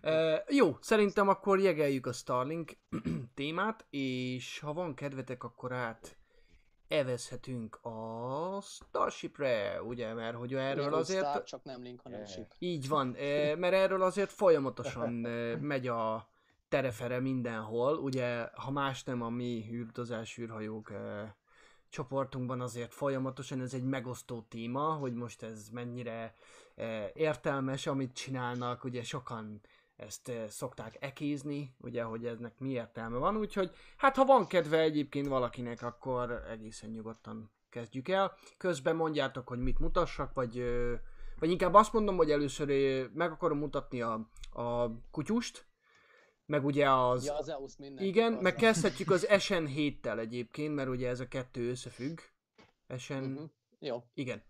<laughs> Jó, szerintem akkor jegeljük a Starlink <clears throat> témát, és ha van kedvetek, akkor át evezhetünk a Starshipre, ugye, mert hogy erről Ugyanúgy azért... Star, csak nem Link, hanem Yeah. Ship. Így van, mert erről azért folyamatosan megy a terefere mindenhol, ugye, ha más nem a mi űrdozás űrhajók csoportunkban azért folyamatosan ez egy megosztó téma, hogy most ez mennyire eh, értelmes, amit csinálnak, ugye sokan ezt eh, szokták ekézni, ugye, hogy ennek mi értelme van, úgyhogy hát ha van kedve egyébként valakinek, akkor egészen nyugodtan kezdjük el. Közben mondjátok, hogy mit mutassak, vagy, vagy inkább azt mondom, hogy először meg akarom mutatni a, a kutyust, meg ugye az... Ja, az EUS mindenki. igen, az meg a- <laughs> kezdhetjük az SN7-tel egyébként, mert ugye ez a kettő összefügg. SN... Mhm. Jó, Igen.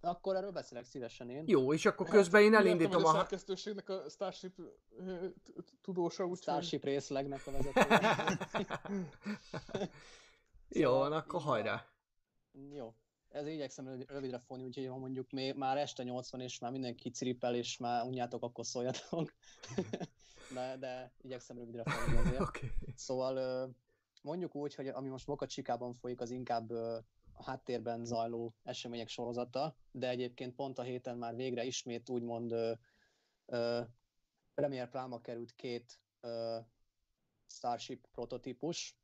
akkor erről beszélek szívesen én. Jó, és akkor közben én elindítom a... a szerkesztőségnek a Starship tudósa, úgyhogy... Starship részlegnek a vezető. <laughs> Jó, Szóval akkor hajrá. Jó. Ez igyekszem rövid- rövidre fogni, úgyhogy ha mondjuk még már este 80 és már mindenki ciripel és már unjátok, akkor szóljatok. <laughs> de, de igyekszem rövidre fogni azért. <laughs> Oké. Szóval mondjuk úgy, hogy ami most Boca Chicában folyik, az inkább a háttérben zajló események sorozata, de egyébként pont a héten már végre ismét úgymond ö, ö, Premier Pláma került két ö, Starship prototípus.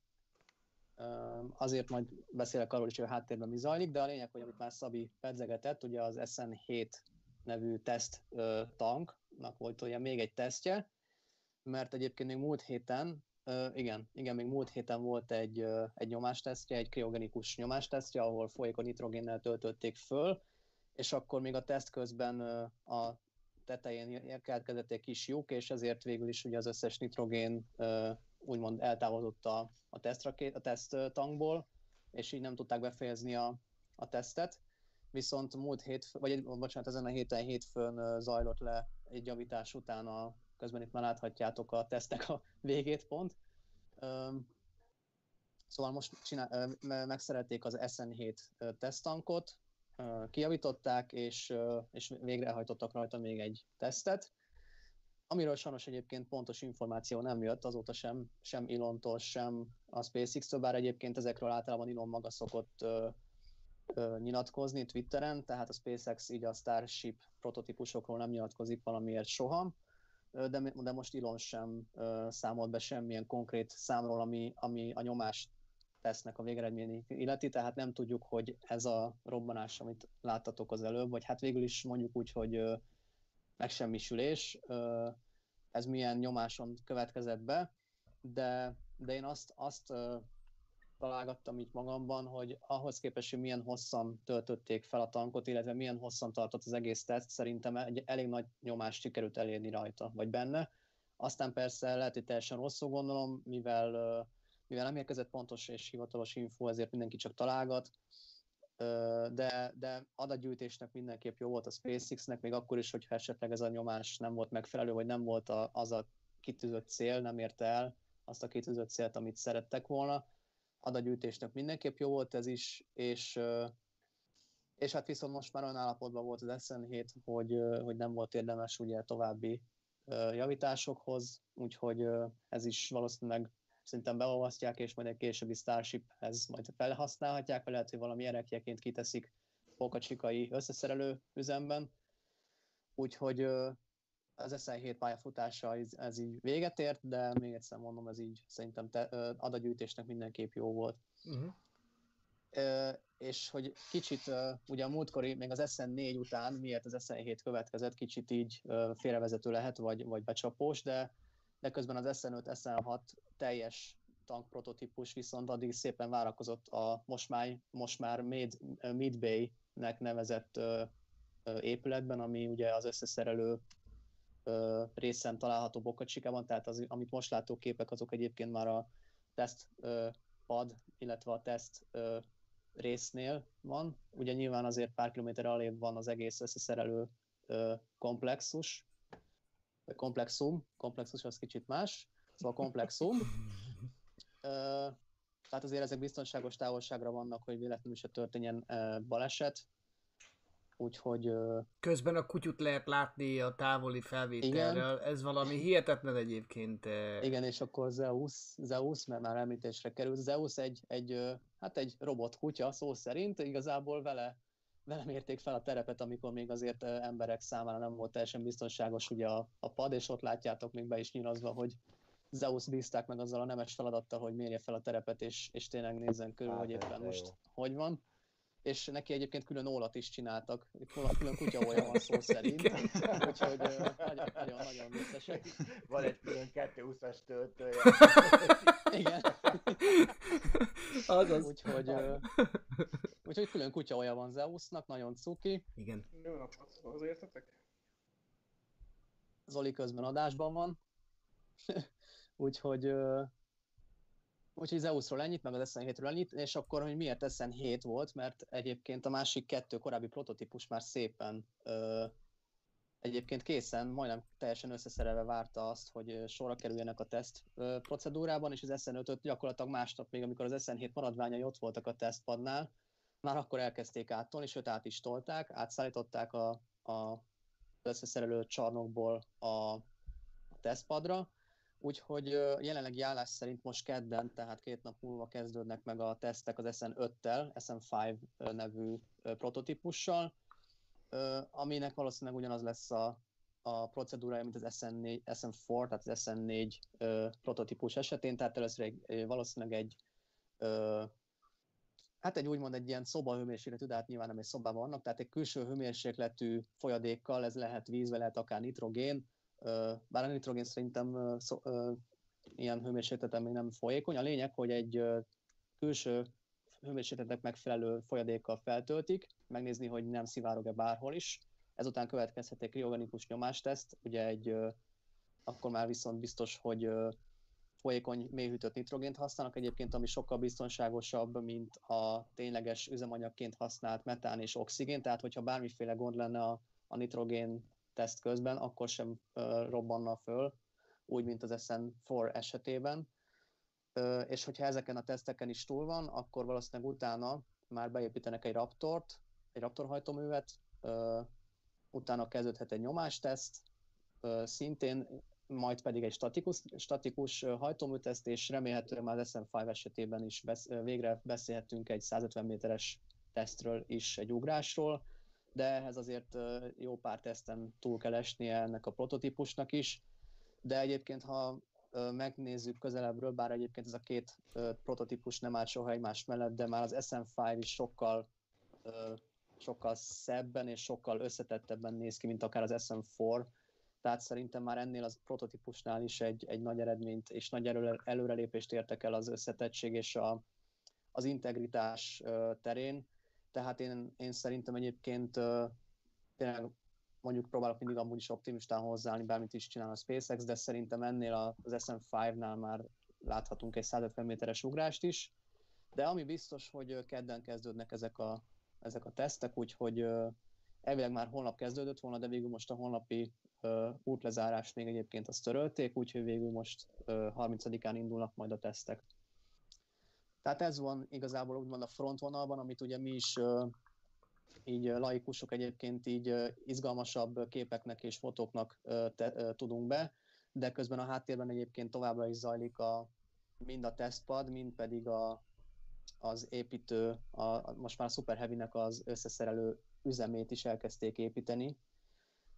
Azért majd beszélek arról is, hogy a háttérben mi zajlik, de a lényeg, hogy amit már Szabi pedzegetett, ugye az SN7 nevű teszt tanknak volt ugye még egy tesztje, mert egyébként még múlt héten, igen, igen, még múlt héten volt egy, egy nyomástesztje, egy kriogenikus nyomástesztje, ahol folyékony nitrogénnel töltötték föl, és akkor még a teszt közben a tetején keletkezett egy kis lyuk, és ezért végül is ugye az összes nitrogén úgymond eltávozott a, a, tesztrakét, a teszt tankból, és így nem tudták befejezni a, a tesztet. Viszont múlt hét, vagy bocsánat, ezen a héten hétfőn zajlott le egy javítás után a, közben itt már láthatjátok a tesztek a <laughs> végét pont. Szóval most csinál, ö, me- megszerelték az SN7 ö, teszttankot, kijavították, és, és végrehajtottak rajta még egy tesztet, amiről sajnos egyébként pontos információ nem jött azóta sem, sem Elontól, sem a SpaceX-től, bár egyébként ezekről általában Elon maga szokott ö, ö, nyilatkozni Twitteren, tehát a SpaceX így a Starship prototípusokról nem nyilatkozik valamiért soha, de, de most Elon sem ö, számolt be semmilyen konkrét számról, ami, ami a nyomás tesznek a végeredményét illeti, tehát nem tudjuk, hogy ez a robbanás, amit láttatok az előbb, vagy hát végül is mondjuk úgy, hogy megsemmisülés, ez milyen nyomáson következett be, de, de én azt, azt találgattam itt magamban, hogy ahhoz képest, hogy milyen hosszan töltötték fel a tankot, illetve milyen hosszan tartott az egész teszt, szerintem egy elég nagy nyomást sikerült elérni rajta, vagy benne. Aztán persze lehet, hogy teljesen rosszul gondolom, mivel, mivel nem érkezett pontos és hivatalos info, ezért mindenki csak találgat, de, de adatgyűjtésnek mindenképp jó volt a SpaceX-nek, még akkor is, hogyha esetleg ez a nyomás nem volt megfelelő, vagy nem volt a, az a kitűzött cél, nem érte el azt a kitűzött célt, amit szerettek volna. Adatgyűjtésnek mindenképp jó volt ez is, és, és hát viszont most már olyan állapotban volt az SN7, hogy, hogy nem volt érdemes ugye további javításokhoz, úgyhogy ez is valószínűleg szerintem beolvasztják, és majd egy későbbi Starshiphez majd felhasználhatják, vagy lehet, hogy valami erekjeként kiteszik Pókacsikai összeszerelő üzemben. Úgyhogy az SN7 pályafutása ez, így véget ért, de még egyszer mondom, ez így szerintem te, adagyűjtésnek mindenképp jó volt. Uh-huh. Ö, és hogy kicsit ugye a múltkori, még az SN4 után, miért az SN7 következett, kicsit így félrevezető lehet, vagy, vagy becsapós, de, de közben az SN5, SN6 teljes tank prototípus viszont addig szépen várakozott a most már, most már Mid, Midbay-nek nevezett ö, ö, épületben, ami ugye az összeszerelő részen található Bokacsikában, tehát az, amit most látok képek, azok egyébként már a teszt pad, illetve a teszt ö, résznél van. Ugye nyilván azért pár kilométer alébb van az egész összeszerelő komplexus, vagy komplexum, komplexus az kicsit más, szóval komplexum. <laughs> Ö, tehát azért ezek biztonságos távolságra vannak, hogy véletlenül se történjen ö, baleset. úgyhogy ö, Közben a kutyut lehet látni a távoli felvételről, ez valami hihetetlen egyébként. Igen, és akkor Zeus, Zeus, mert már említésre került, Zeus egy, egy, hát egy robot kutya szó szerint, igazából vele, vele mérték fel a terepet, amikor még azért emberek számára nem volt teljesen biztonságos ugye a, a pad, és ott látjátok még be is nyirazva, hogy Zeus bízták meg azzal a nemes feladattal, hogy mérje fel a terepet, és, és tényleg nézzen körül, Hát, hogy éppen most jó. hogy van. És neki egyébként külön ólat is csináltak, külön, külön kutyaója van szó szerint, úgyhogy nagyon-nagyon viccesek. Van egy külön 220-as töltője. Igen. Azaz. Úgyhogy, úgyhogy külön kutyaója van Zeusnak, nagyon cuki. Igen. Jó napot, az értetek? Zoli közben adásban van. <laughs> úgyhogy, úgyhogy Zeusról ennyit, meg az SN7-ről ennyit, és akkor, hogy miért SN7 volt, mert egyébként a másik kettő korábbi prototípus már szépen ö, egyébként készen, majdnem teljesen összeszerelve várta azt, hogy sorra kerüljenek a teszt ö, procedúrában, és az SN5-öt gyakorlatilag másnap még, amikor az SN7 maradványai ott voltak a tesztpadnál, már akkor elkezdték áttolni, sőt át is tolták, átszállították a, a összeszerelő csarnokból a, a tesztpadra, úgyhogy jelenlegi állás szerint most kedden, tehát két nap múlva kezdődnek meg a tesztek az SN5-tel, SN5 ö, nevű prototípussal, aminek valószínűleg ugyanaz lesz a, a procedúrája, mint az SN4, SN4 tehát az SN4 ö, prototípus esetén, tehát először egy, valószínűleg egy hát egy úgymond egy ilyen szobahőmérsékletű, de hát nyilván nem egy szobában vannak, tehát egy külső hőmérsékletű folyadékkal, ez lehet víz, lehet akár nitrogén, bár a nitrogén szerintem szó, ilyen hőmérsékleten még nem folyékony. A lényeg, hogy egy külső hőmérsékletnek megfelelő folyadékkal feltöltik, megnézni, hogy nem szivárog-e bárhol is. Ezután következhet egy kriogenikus nyomásteszt, ugye egy, akkor már viszont biztos, hogy folyékony mélyhűtött nitrogént használnak egyébként, ami sokkal biztonságosabb, mint a tényleges üzemanyagként használt metán és oxigén, tehát hogyha bármiféle gond lenne a, a nitrogén teszt közben, akkor sem ö, robbanna föl, úgy, mint az SN4 esetében. Ö, és hogyha ezeken a teszteken is túl van, akkor valószínűleg utána már beépítenek egy Raptort, egy Raptor hajtóművet, ö, utána kezdődhet egy nyomásteszt, ö, szintén majd pedig egy statikus, statikus hajtóműteszt, és remélhetőleg már az SM5 esetében is besz, végre beszélhetünk egy 150 méteres tesztről is, egy ugrásról, de ehhez azért jó pár teszten túl kell esnie ennek a prototípusnak is, de egyébként ha megnézzük közelebbről, bár egyébként ez a két prototípus nem áll soha egymás mellett, de már az SM5 is sokkal sokkal szebben és sokkal összetettebben néz ki, mint akár az SM4, tehát szerintem már ennél az prototípusnál is egy, egy nagy eredményt és nagy előre, előrelépést értek el az összetettség és a, az integritás terén. Tehát én, én szerintem egyébként tényleg mondjuk próbálok mindig amúgy is optimistán hozzáállni, bármit is csinál a SpaceX, de szerintem ennél az SM5-nál már láthatunk egy 150 méteres ugrást is. De ami biztos, hogy kedden kezdődnek ezek a, ezek a tesztek, úgyhogy elvileg már holnap kezdődött volna, de végül most a honlapi ö, útlezárás még egyébként azt törölték, úgyhogy végül most ö, 30-án indulnak majd a tesztek. Tehát ez van igazából úgymond a frontvonalban, amit ugye mi is így laikusok egyébként így izgalmasabb képeknek és fotóknak te, tudunk be, de közben a háttérben egyébként továbbra is zajlik a, mind a tesztpad, mind pedig a, az építő, a- most már a Super Heavy-nek az összeszerelő üzemét is elkezdték építeni.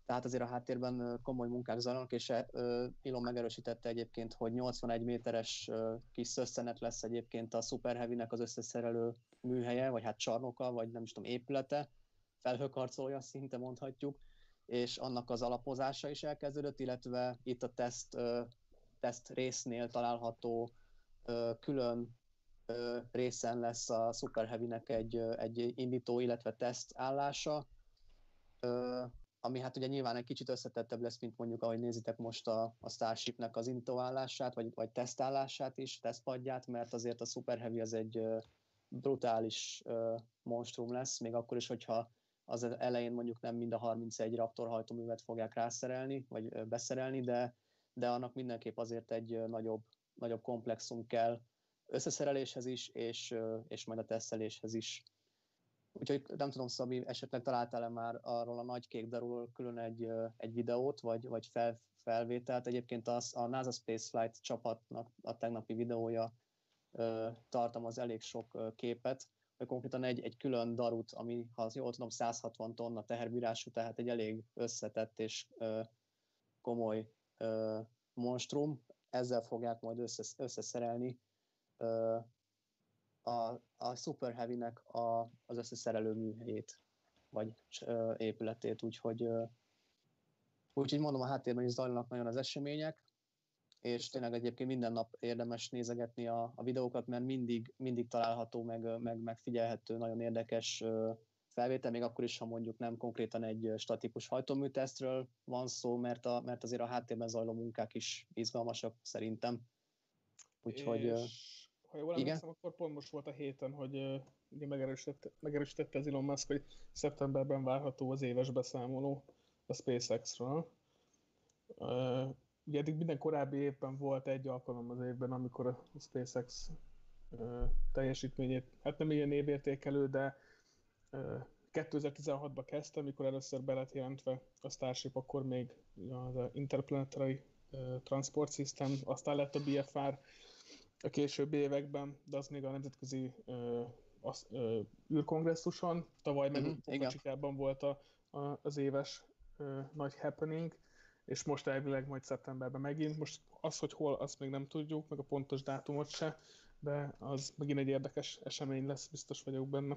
Tehát azért a háttérben komoly munkák zajlanak, és e- ö, Elon megerősítette egyébként, hogy 81 méteres kis szösszenet lesz egyébként a Super Heavy-nek az összeszerelő műhelye, vagy hát csarnoka, vagy nem is tudom, épülete, felhőkarcolója szinte mondhatjuk, és annak az alapozása is elkezdődött, illetve itt a teszt, teszt résznél található külön részen lesz a Super Heavy-nek egy, egy indító, illetve teszt állása, ami hát ugye nyilván egy kicsit összetettebb lesz, mint mondjuk ahogy nézitek most a, a Starshipnek az indítóállását, vagy, vagy tesztállását is, tesztpadját, mert azért a Super Heavy az egy brutális monstrum lesz, még akkor is, hogyha az elején mondjuk nem mind a 31 Raptor hajtóművet fogják rászerelni, vagy beszerelni, de, de annak mindenképp azért egy nagyobb, nagyobb komplexum kell összeszereléshez is, és, és majd a teszteléshez is. Úgyhogy nem tudom, Szabi, esetleg találtál-e már arról a nagy kék darúról külön egy, egy videót, vagy, vagy fel, felvételt. Egyébként az, a NASA Spaceflight csapatnak a tegnapi videója tartalmaz elég sok képet, vagy konkrétan egy, egy külön darut, ami, ha jól tudom, 160 tonna teherbírású, tehát egy elég összetett és ö, komoly ö, monstrum. Ezzel fogják majd összes, összeszerelni a, a Super Heavy-nek a, az összeszerelő műhelyét, vagy ö, épületét, úgyhogy ö, Úgyhogy mondom, a háttérben is zajlanak nagyon az események, és tényleg egyébként minden nap érdemes nézegetni a, a videókat, mert mindig, mindig található, meg, meg megfigyelhető, nagyon érdekes ö, felvétel, még akkor is, ha mondjuk nem konkrétan egy statikus hajtóműtesztről van szó, mert, a, mert azért a háttérben zajló munkák is izgalmasak szerintem. Úgyhogy és, ha jól emlékszem, akkor pont most volt a héten, hogy ugye megerősítette, megerősítette az Elon Musk, hogy szeptemberben várható az éves beszámoló a SpaceX-ről. Ugye eddig minden korábbi évben volt egy alkalom az évben, amikor a SpaceX teljesítményét, hát nem ilyen évértékelő, de ö, 2016-ban kezdte, amikor először be lett jelentve a Starship, akkor még az Interplanetary Transport System, aztán lett a BFR a későbbi években, de az még a nemzetközi ö, az, ö, űrkongresszuson, tavaly meg Mhm, uh igen. Csikában volt a, a, az éves ö, nagy happening, és most elvileg majd szeptemberben megint. Most az, hogy hol, azt még nem tudjuk, meg a pontos dátumot se, de az megint egy érdekes esemény lesz, biztos vagyok benne.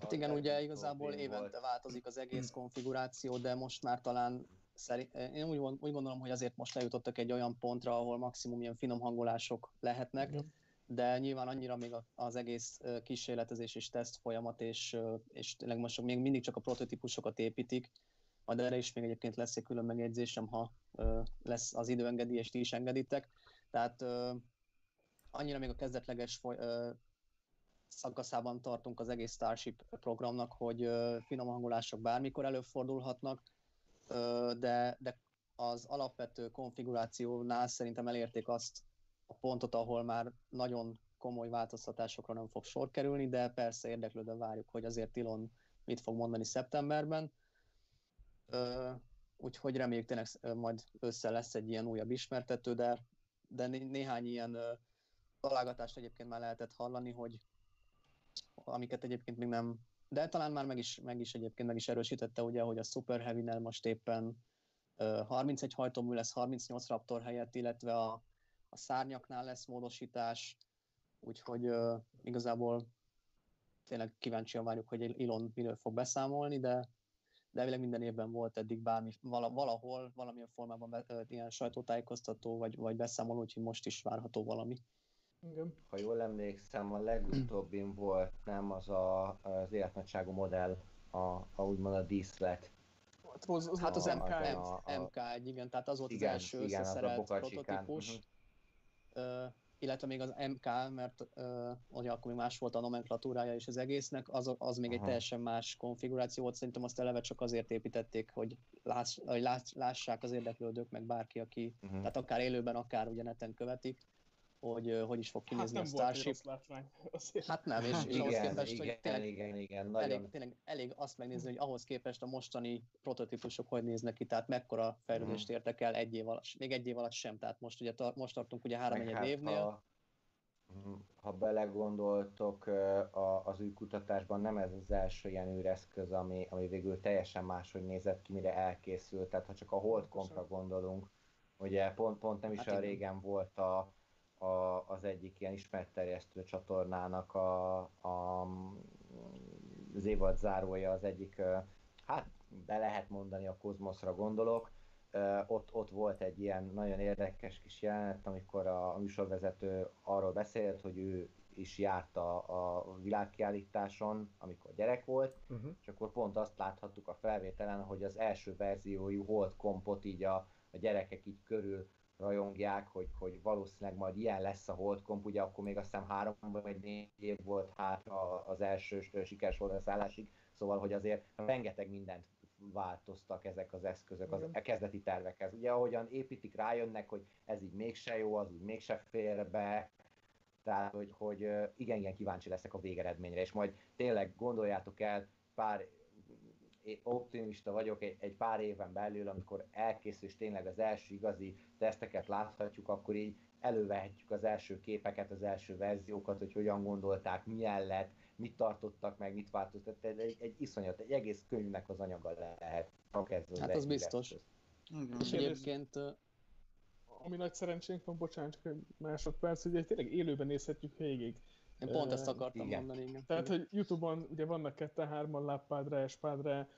Hát igen, ugye igazából évente változik az egész konfiguráció, de most már talán szerint, én úgy, úgy gondolom, hogy azért most lejutottak egy olyan pontra, ahol maximum ilyen finom hangolások lehetnek, Igen. de nyilván annyira még az egész kísérletezés és teszt folyamat, és, és tényleg most még mindig csak a prototípusokat építik, majd erre is még egyébként lesz egy külön megjegyzésem, ha lesz az időengedi, és ti is engeditek. Tehát annyira még a kezdetleges foly, szakaszában tartunk az egész Starship programnak, hogy finom hangolások bármikor előfordulhatnak, de, de az alapvető konfigurációnál szerintem elérték azt a pontot, ahol már nagyon komoly változtatásokra nem fog sor kerülni, de persze érdeklődve várjuk, hogy azért Elon mit fog mondani szeptemberben. Úgyhogy reméljük tényleg majd össze lesz egy ilyen újabb ismertető, de, de né- néhány ilyen találgatást egyébként már lehetett hallani, hogy amiket egyébként még nem, de talán már meg is, meg is egyébként meg is erősítette, ugye, hogy a Super Heavy-nel most éppen ö, 31 hajtómű lesz 38 Raptor helyett, illetve a, a szárnyaknál lesz módosítás, úgyhogy ö, igazából tényleg kíváncsian várjuk, hogy Elon miről fog beszámolni, de de elvileg minden évben volt eddig bármi, vala, valahol, valamilyen formában be, ilyen sajtótájékoztató, vagy, vagy beszámoló, úgyhogy most is várható valami. Igen. Ha jól emlékszem, a legutóbbin volt nem az a, az életnagyságú modell, a, a úgymond a díszlet. Hát az, az, Hát az A- MK, a- a- MK1, igen, tehát az volt Igen, az első igen, az a összeszerelt Chicán, prototípus. mhm. Ö, illetve még az MK, mert ugye akkor még más volt a nomenklatúrája is az egésznek, az, az még egy Aha. teljesen más konfiguráció volt, szerintem azt eleve csak azért építették, hogy, láss, hogy láss, lássák az érdeklődők, meg bárki, aki, Mhm. tehát akár élőben, akár ugye neten követik, hogy hogy is fog hát kinézni nem a Starship. rossz látvány. Azért. Hát nem, és, és ahhoz Igen, képest, igen, hogy tényleg, igen, igen, elég, nagyon tényleg elég azt megnézni, hogy ahhoz képest a mostani prototípusok hogy néznek ki, tehát mekkora fejlődést Mhm. értek el egy év alatt, még egy év alatt sem, tehát most ugye tar- most tartunk ugye három hát, évnél. Ha, Mhm. ha belegondoltok, a, az űrkutatásban nem ez az első ilyen űreszköz, ami, ami végül teljesen máshogy nézett ki, mire elkészült. Tehát ha csak a Holdcompra gondolunk, ugye pont, pont nem is Hát olyan régen volt a, a, az egyik ilyen ismertterjesztő csatornának a, a, az évad zárója az egyik, hát be lehet mondani a kozmoszra gondolok, ott, ott volt egy ilyen nagyon érdekes kis jelenet, amikor a, a műsorvezető arról beszélt, hogy ő is járt a, a világkiállításon, amikor gyerek volt, Uh-huh. és akkor pont azt láthattuk a felvételen, hogy az első verziójú Hold kompot így a, a gyerekek így körül rajongják, hogy, hogy valószínűleg majd ilyen lesz a Hold komp, ugye akkor még azt hiszem három vagy négy év volt hátra az első sikeres oldalszállásig, szóval hogy azért rengeteg mindent változtak ezek az eszközök az a kezdeti tervekhez. Ugye ahogyan építik, rájönnek, hogy ez így mégse jó, az úgy mégse fér be, Tehát, hogy, hogy igen, igen kíváncsi leszek a végeredményre, és majd tényleg gondoljátok el pár optimista vagyok egy, egy pár éven belül, amikor elkészül és tényleg az első igazi teszteket láthatjuk, akkor így elővehetjük az első képeket, az első verziókat, hogy hogyan gondolták, milyen lett, mit tartottak meg, mit változtattak. Egy, egy, egy iszonyat, egy egész könyvnek az anyaga lehet. Csak ez Hát az biztos. Igen. És egyébként Ami nagy szerencsénk van, bocsánat, csak egy másodperc, hogy tényleg élőben nézhetjük végig. Én pont ezt akartam igen. mondani, igen. Tehát, hogy Youtube-on ugye vannak ketten, hárman láppádra, espádra,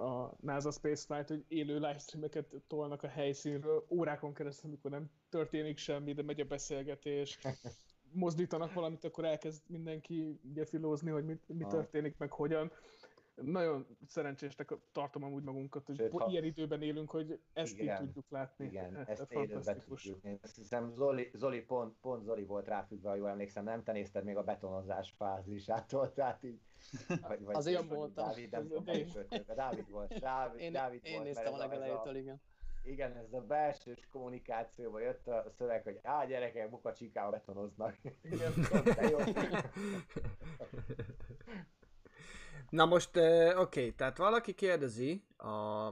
a NASA Spaceflight, hogy élő livestreameket tolnak a helyszínről órákon keresztül, amikor nem történik semmi, de megy a beszélgetés, <laughs> mozdítanak valamit, akkor elkezd mindenki ugye filózni, hogy mit, mi Aha. történik, meg hogyan. Nagyon szerencsésnek tartom amúgy magunkat, hogy Sőt, po- ha- ilyen időben élünk, hogy ezt Igen. így tudjuk látni. Igen, Ez <laughs> ezt élőben fantasztikus. tudjuk. Azt hiszem Zoli, Zoli pont, pont Zoli volt ráfüggve, ha jól emlékszem, nem te nézted még a betonozás fázisától, <laughs> tehát így... Vagy, vagy Az én vagy voltam. Dávid, nem tudom, volt, Dávid volt. <laughs> Dávid, Én, Dávid én volt, néztem a legelejétől, igen. Igen, ez a belsős kommunikációba jött a szöveg, hogy á, gyerekek, buka csikába betonoznak. Igen. Na most, oké, okay, tehát valaki kérdezi a,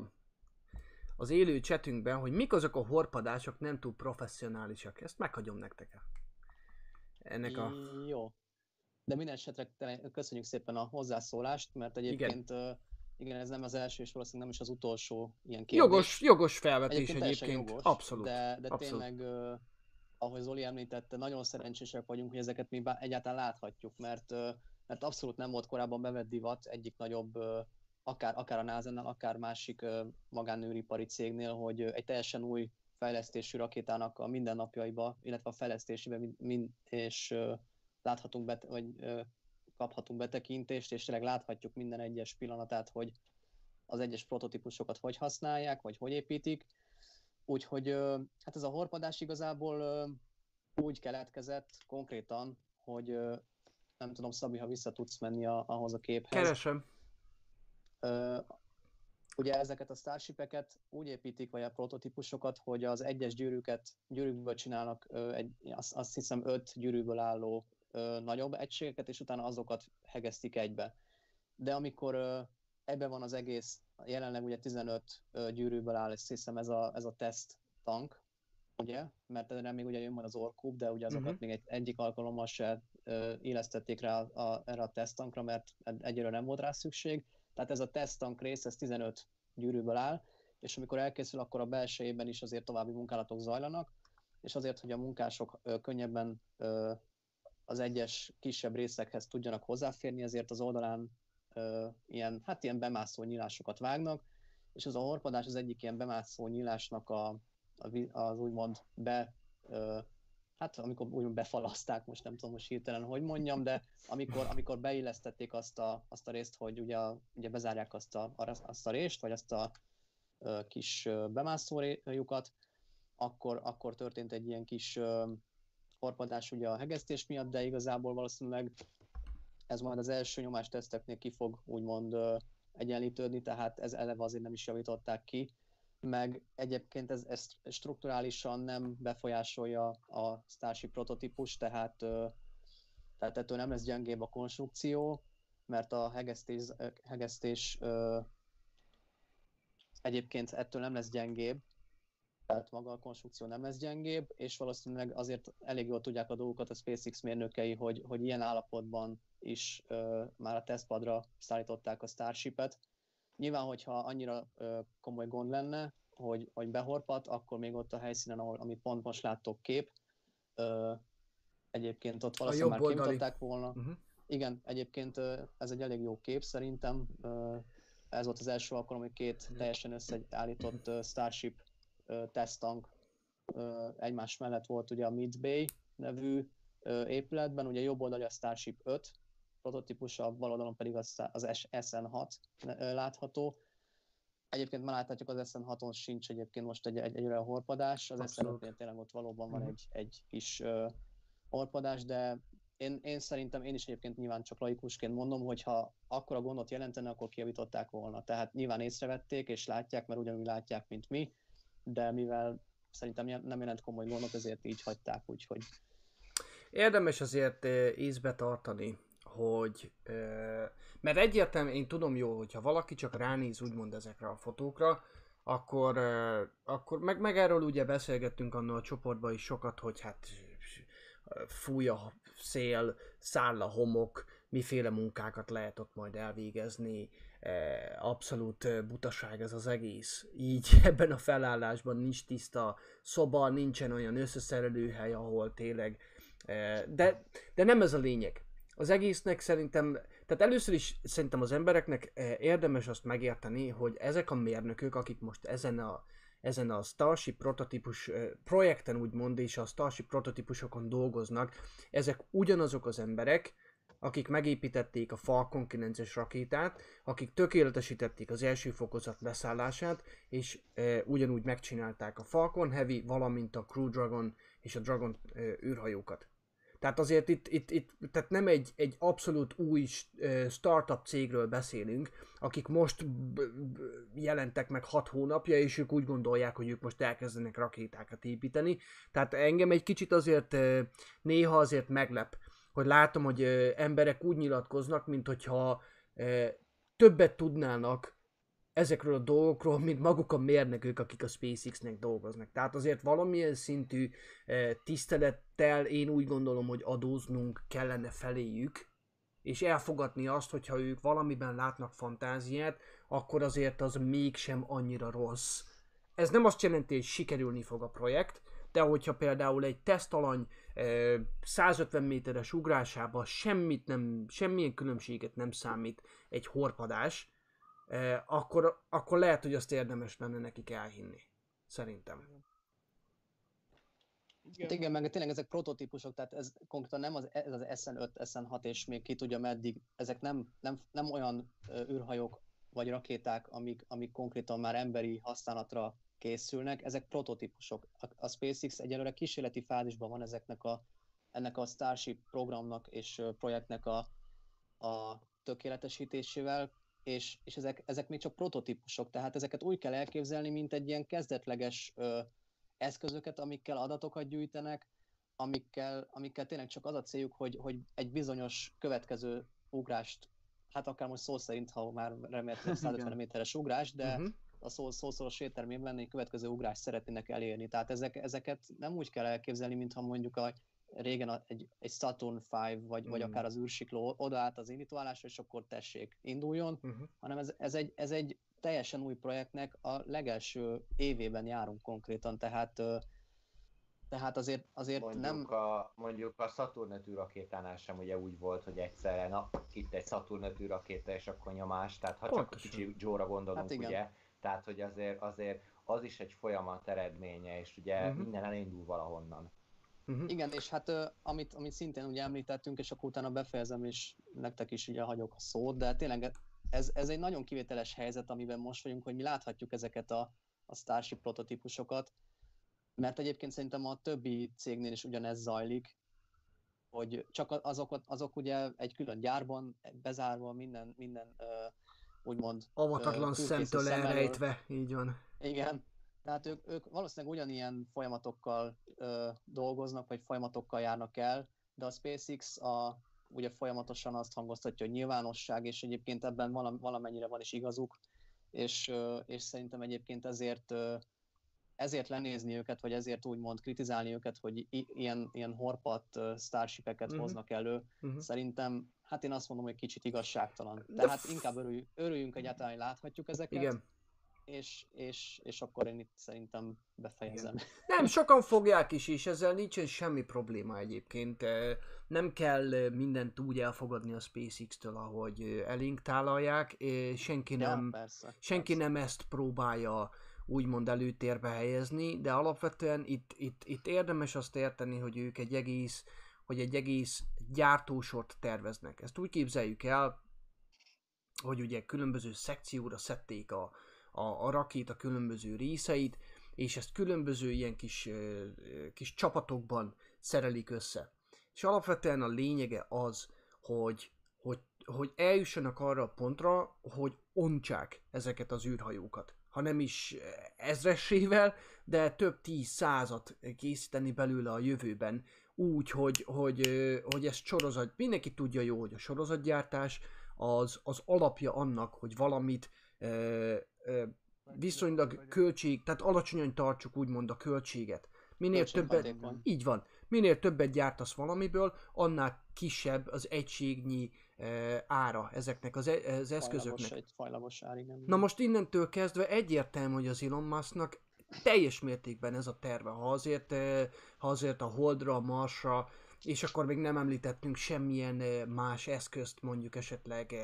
az élő chatünkben, hogy mik azok a horpadások nem túl professzionálisak. Ezt meghagyom nektek. Ennek a... Jó. De minden esetre köszönjük szépen a hozzászólást, mert egyébként igen, igen ez nem az első és valószínűleg nem is az utolsó ilyen kérdés. Jogos, jogos felvetés egyébként. egyébként. jogos, Abszolút. De, de abszolút. tényleg, ahogy Zoli említette, nagyon szerencsések vagyunk, hogy ezeket mi egyáltalán láthatjuk, mert, mert abszolút nem volt korábban bevett divat egyik nagyobb, akár, akár a NASA-nál, akár másik magánőripari cégnél, hogy egy teljesen új fejlesztésű rakétának a mindennapjaiba, illetve a fejlesztésébe mind, és láthatunk, bet, vagy kaphatunk betekintést, és tényleg láthatjuk minden egyes pillanatát, hogy az egyes prototípusokat hogy használják, vagy hogy építik. Úgyhogy hát ez a horpadás igazából úgy keletkezett konkrétan, hogy nem tudom, Szabi, ha vissza tudsz menni a, ahhoz a képhez. Keresem. Ö, ugye ezeket a Starshipeket úgy építik, vagy a prototípusokat, hogy az egyes gyűrűket, gyűrűkből csinálnak ö, egy, azt, azt hiszem öt gyűrűből álló ö, nagyobb egységeket, és utána azokat hegesztik egybe. De amikor ö, ebbe van az egész, jelenleg ugye 15 ö, gyűrűből áll, és hiszem ez a, ez a teszt tank, ugye? Mert erre még ugye jön majd az orkub, de ugye azokat uh-huh. még egy, egyik alkalommal se ö, illesztették rá a, erre a teszttankra, mert egyelőre nem volt rá szükség. Tehát ez a teszttank rész, ez 15 gyűrűből áll, és amikor elkészül, akkor a belsejében is azért további munkálatok zajlanak, és azért, hogy a munkások könnyebben az egyes kisebb részekhez tudjanak hozzáférni, ezért az oldalán ilyen, hát ilyen bemászó nyílásokat vágnak, és ez a horpadás az egyik ilyen bemászó nyílásnak a, a, az úgymond be, hát amikor úgymond befalaszták, most nem tudom most hirtelen, hogy mondjam, de amikor, amikor beillesztették azt a, azt a részt, hogy ugye, ugye bezárják azt a, azt a részt, vagy azt a ö, kis ö, bemászójukat, akkor, akkor történt egy ilyen kis ö, horpadás ugye a hegesztés miatt, de igazából valószínűleg ez majd az első nyomásteszteknél ki fog úgymond ö, egyenlítődni, tehát ez eleve azért nem is javították ki, meg egyébként ez, ez strukturálisan nem befolyásolja a Starship prototípus, tehát, tehát ettől nem lesz gyengébb a konstrukció, mert a hegesztés, hegesztés egyébként ettől nem lesz gyengébb, tehát maga a konstrukció nem lesz gyengébb, és valószínűleg azért elég jól tudják a dolgokat a SpaceX mérnökei, hogy, hogy ilyen állapotban is ö, már a tesztpadra szállították a Starshipet. Nyilván, hogyha annyira ö, komoly gond lenne, hogy, hogy behorpat, akkor még ott a helyszínen, ahol, amit pont most láttok kép, ö, egyébként ott valószínűleg már kimutatták volna. Uh-huh. Igen, egyébként ö, ez egy elég jó kép szerintem. Ö, Ez volt az első alkalom, hogy két teljesen összeállított ö, Starship ö, tesztank ö, egymás mellett volt ugye a Mid Bay nevű ö, épületben, ugye jobb oldali a Starship 5 prototípusa, bal oldalon pedig az, az SN6 ö, látható. Egyébként már láthatjuk, az SN6-on sincs egyébként most egy, egy, egy olyan horpadás, az Abszolút. SN5-nél tényleg ott valóban van Mhm. egy, egy kis ö, horpadás, de én, én szerintem, én is egyébként nyilván csak laikusként mondom, hogy ha akkora gondot jelentene, akkor kijavították volna. Tehát nyilván észrevették és látják, mert ugyanúgy látják, mint mi, de mivel szerintem nem jelent komoly gondot, ezért így hagyták, úgyhogy érdemes azért észbe tartani, hogy, mert egyértelműen én tudom jól, hogyha valaki csak ránéz úgymond ezekre a fotókra, akkor, akkor meg, meg erről ugye beszélgettünk annól a csoportban is sokat, hogy hát fúj a szél, száll a homok, miféle munkákat lehet ott majd elvégezni, abszolút butaság ez az egész. Így <laughs> ebben a felállásban nincs tiszta szoba, nincsen olyan összeszerelőhely, ahol tényleg... De, de nem ez a lényeg. Az egésznek szerintem, tehát először is szerintem az embereknek eh, érdemes azt megérteni, hogy ezek a mérnökök, akik most ezen a, ezen a Starship prototípus eh, projekten úgymond, és a Starship prototípusokon dolgoznak, ezek ugyanazok az emberek, akik megépítették a Falcon 9-es rakétát, akik tökéletesítették az első fokozat leszállását, és e, ugyanúgy megcsinálták a Falcon Heavy, valamint a Crew Dragon és a Dragon e, űrhajókat. Tehát azért itt, itt, itt tehát nem egy, egy abszolút új startup cégről beszélünk, akik most jelentek meg 6 hónapja, és ők úgy gondolják, hogy ők most elkezdenek rakétákat építeni. Tehát engem egy kicsit azért néha azért meglep, hogy látom, hogy emberek úgy nyilatkoznak, mint hogyha többet tudnának ezekről a dolgokról, mint maguk a mérnökök, akik a SpaceX-nek dolgoznak. Tehát azért valamilyen szintű ö, tisztelettel én úgy gondolom, hogy adóznunk kellene feléjük, és elfogadni azt, hogyha ők valamiben látnak fantáziát, akkor azért az mégsem annyira rossz. Ez nem azt jelenti, hogy sikerülni fog a projekt, de hogyha például egy tesztalany ö, 150 méteres ugrásában semmit nem, semmilyen különbséget nem számít egy horpadás, akkor, akkor lehet, hogy azt érdemes lenne nekik elhinni. Szerintem. Hát igen, meg tényleg ezek prototípusok, tehát ez konkrétan nem az, ez az SN5, SN6 és még ki tudja meddig, ezek nem, nem, nem olyan űrhajók vagy rakéták, amik, amik konkrétan már emberi használatra készülnek, ezek prototípusok. A, a SpaceX egyelőre kísérleti fázisban van ezeknek a, ennek a Starship programnak és projektnek a, a tökéletesítésével, és, és ezek, ezek még csak prototípusok, tehát ezeket úgy kell elképzelni, mint egy ilyen kezdetleges ö, eszközöket, amikkel adatokat gyűjtenek, amikkel, amikkel tényleg csak az a céljuk, hogy, hogy egy bizonyos következő ugrást, hát akár most szó szerint, ha már remélhetőleg <laughs> 150 méteres ugrás, de Mhm. a szó, szószoros értelmében egy következő ugrást szeretnének elérni. Tehát ezek, ezeket nem úgy kell elképzelni, mintha mondjuk a, régen a, egy, egy Saturn V, vagy, vagy Mm. akár az űrsikló odaállt az indítóállásra, és akkor tessék, induljon, Uh-huh. hanem ez, ez, egy, ez egy teljesen új projektnek a legelső évében járunk konkrétan, tehát tehát azért, azért Mondjuk, nem... a, mondjuk a Saturn 5 rakétánál sem ugye úgy volt, hogy egyszerre, na, itt egy Saturn 5 rakéta, és akkor nyomás, tehát ha csak Pontosan. kicsi Joe-ra gondolunk, Hát ugye, tehát hogy azért, azért az is egy folyamat eredménye, és ugye uh-huh. minden elindul valahonnan. Uh-huh. Igen, és hát amit, amit szintén ugye említettünk, és akkor utána befejezem, és nektek is ugye hagyok a szót, de tényleg ez, ez egy nagyon kivételes helyzet, amiben most vagyunk, hogy mi láthatjuk ezeket a, a Starship prototípusokat, mert egyébként szerintem a többi cégnél is ugyanez zajlik, hogy csak a- azok, ugye egy külön gyárban, bezárva, minden, minden úgymond Avatatlan szemtől elrejtve, így van. igen. Tehát ők, ők valószínűleg ugyanilyen folyamatokkal ö, dolgoznak, vagy folyamatokkal járnak el, de a SpaceX a, ugye folyamatosan azt hangoztatja, hogy nyilvánosság, és egyébként ebben valam, valamennyire van is igazuk, és, ö, és szerintem egyébként ezért ö, ezért lenézni őket, vagy ezért úgymond kritizálni őket, hogy i- ilyen, ilyen horpat uh, starshipeket Mhm. hoznak elő, Uh-huh. szerintem, hát én azt mondom, hogy kicsit igazságtalan. De Tehát f- inkább örülj, örüljünk egyáltalán, hogy láthatjuk ezeket, Igen. És, és, és akkor én itt szerintem befejezem. Nem, sokan fogják is, és ezzel nincsen semmi probléma egyébként. Nem kell mindent úgy elfogadni a SpaceX-től, ahogy elénk tálalják. Senki nem, ja, persze, senki persze. nem ezt próbálja úgymond előtérbe helyezni, de alapvetően itt, itt, itt érdemes azt érteni, hogy ők egy egész, hogy egy egész gyártósort terveznek. Ezt úgy képzeljük el, hogy ugye különböző szekcióra szedték a, a, a rakéta különböző részeit, és ezt különböző ilyen kis, kis csapatokban szerelik össze. És alapvetően a lényege az, hogy, hogy, hogy eljussanak arra a pontra, hogy ontsák ezeket az űrhajókat. Ha nem is ezresével, de több tíz százat készíteni belőle a jövőben, úgy, hogy, hogy, hogy ez sorozat, mindenki tudja jó, hogy a sorozatgyártás az, az alapja annak, hogy valamit viszonylag költség, tehát alacsonyan tartsuk úgymond a költséget. Minél többet, így van, minél többet gyártasz valamiből, annál kisebb az egységnyi ö, ára ezeknek az, e- az eszközöknek. Fajlagos, egy fajlagos ár, igen. Na most innentől kezdve egyértelmű, hogy az Elon Musknak teljes mértékben ez a terve, ha azért, ha azért a Holdra, a Marsra, és akkor még nem említettünk semmilyen más eszközt, mondjuk esetleg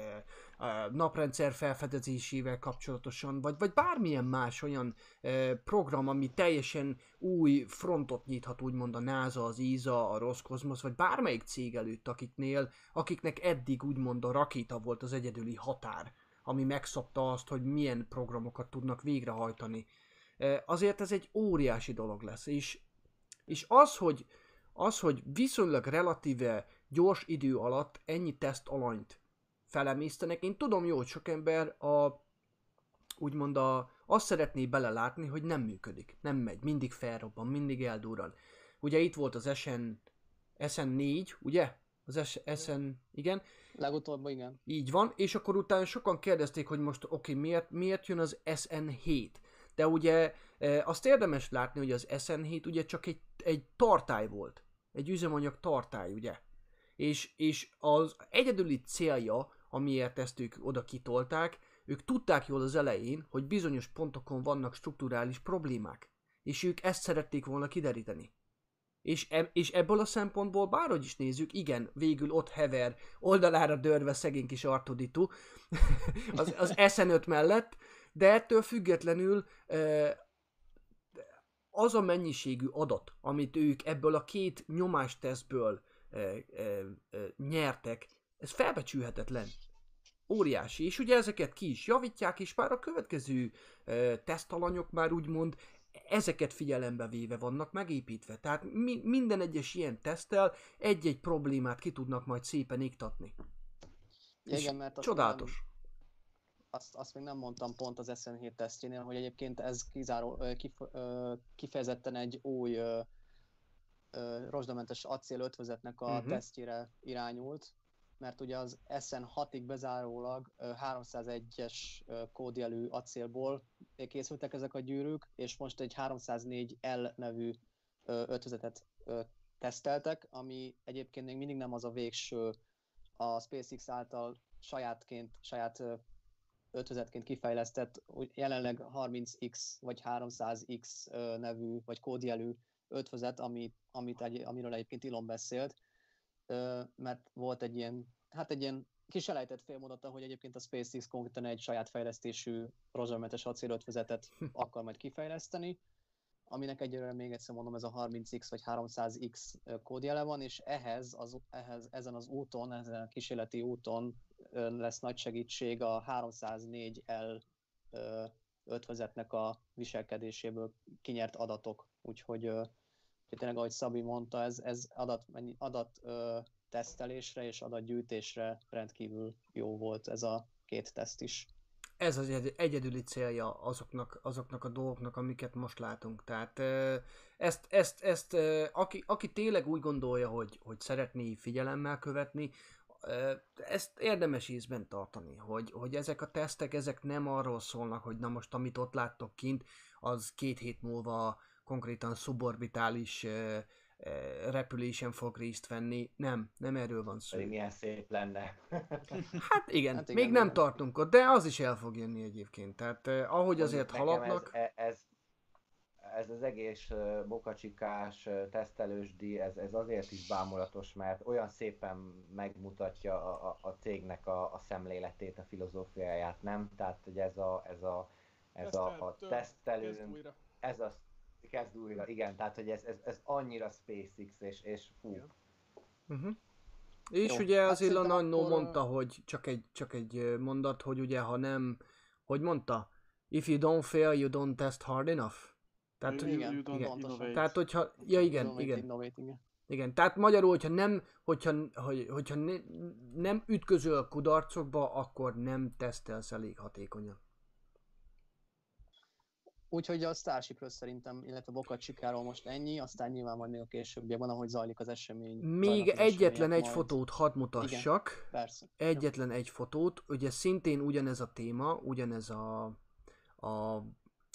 a naprendszer felfedezésével kapcsolatosan, vagy, vagy bármilyen más olyan program, ami teljesen új frontot nyithat, úgymond a NASA, az ESA, a Roskosmos, vagy bármelyik cég előtt, akiknél, akiknek eddig úgymond a rakéta volt az egyedüli határ, ami megszabta azt, hogy milyen programokat tudnak végrehajtani. Eh, Azért ez egy óriási dolog lesz, és, és az, hogy, az, hogy viszonylag relatíve gyors idő alatt ennyi teszt alanyt felemésztenek, én tudom jó, hogy sok ember a, úgymond a, azt szeretné belelátni, hogy nem működik, nem megy, mindig felrobban, mindig eldurran. Ugye itt volt az SN, SN4, ugye? Az SN, igen, Legutóbb, igen. így van, és akkor utána sokan kérdezték, hogy most oké, okay, miért, miért jön az SN7? De ugye e, azt érdemes látni, hogy az SN7 ugye csak egy, egy tartály volt. Egy üzemanyag tartály, ugye? És, és az egyedüli célja, amiért ezt ők oda kitolták, ők tudták jól az elején, hogy bizonyos pontokon vannak strukturális problémák. És ők ezt szerették volna kideríteni. És, e- és ebből a szempontból, bárhogy is nézzük, igen, végül ott hever, oldalára dörve szegény kis Artuditu <laughs> az, az SN5 mellett, de ettől függetlenül az a mennyiségű adat, amit ők ebből a két nyomástesztből eh, eh, eh, nyertek, ez felbecsülhetetlen. Óriási. És ugye ezeket ki is javítják, és már a következő eh, tesztalanyok már úgymond ezeket figyelembe véve vannak megépítve. Tehát mi, minden egyes ilyen teszttel egy-egy problémát ki tudnak majd szépen iktatni. Ja, És igen, mert azt Csodálatos. Azt, azt még nem mondtam pont az SN7 tesztjénél, hogy egyébként ez kizáró, kif, kifejezetten egy új rozsdamentes acél ötvözetnek a uh-huh. tesztjére irányult, mert ugye az SN6-ig bezárólag ö, 301-es ö, kódjelű acélból készültek ezek a gyűrűk, és most egy 304L nevű ötvözetet teszteltek, ami egyébként még mindig nem az a végső a SpaceX által sajátként, saját ö, ötvözetként kifejlesztett, jelenleg 30X vagy 300X ö, nevű vagy kódjelű ötvözet, amit, amit egy, amiről egyébként Elon beszélt, mert volt egy ilyen, hát egy ilyen kis elejtett félmondata, hogy egyébként a SpaceX konkrétan egy saját fejlesztésű rozsdamentes acélötvezetet akar majd kifejleszteni, aminek egyelőre még egyszer mondom, ez a 30X vagy 300X kódjele van, és ehhez, az, ehhez ezen az úton, ezen a kísérleti úton lesz nagy segítség a 304L ö, ötvezetnek a viselkedéséből kinyert adatok. Úgyhogy tényleg, ahogy Szabi mondta, ez, ez adat, adat tesztelésre és adatgyűjtésre rendkívül jó volt ez a két teszt is. Ez az egy- egyedüli célja azoknak, azoknak a dolgoknak, amiket most látunk. Tehát ezt, ezt, ezt aki, aki tényleg úgy gondolja, hogy, hogy szeretné figyelemmel követni, ezt érdemes ízben tartani, hogy, hogy ezek a tesztek, ezek nem arról szólnak, hogy na most amit ott láttok kint, az két hét múlva konkrétan ö, repülésen fog részt venni. Nem, nem erről van szó. Pedig milyen szép lenne. <laughs> Hát igen, Hát igen, még nem igen. tartunk ott, de az is el fog jönni egyébként. Tehát eh, ahogy azért haladnak, Ez, e- ez, ez az egész bokacsikás, tesztelősdi, ez, ez azért is bámulatos, mert olyan szépen megmutatja a, a, a cégnek a, a szemléletét, a filozófiáját, nem? Tehát, hogy ez a, ez a, ez a, a újra. ez a kezd újra, igen, tehát, hogy ez, ez, ez annyira SpaceX, és, és fú, Igen. uh-huh. és Jó, ugye hát az Elon szerintem annó akkor, mondta, hogy csak egy, csak egy mondat, hogy ugye ha nem, hogy mondta, if you don't fail, you don't test hard enough. Tehát, hogy- igen, igen. innovate. tehát hogyha, ja igen, Innovate, igen, innovate, igen. igen, tehát magyarul, hogyha nem, hogyha, hogy, hogyha ne, nem ütközöl kudarcokba, akkor nem tesztelsz elég hatékonyan. Úgyhogy a Starshipről szerintem, illetve Bokat Csikáról most ennyi, aztán nyilván majd még a későbbiekben, ahogy zajlik az esemény. Még az egyetlen egy majd- fotót hadd mutassak. Persze. Egyetlen egy fotót, ugye szintén ugyanez a téma, ugyanez a, a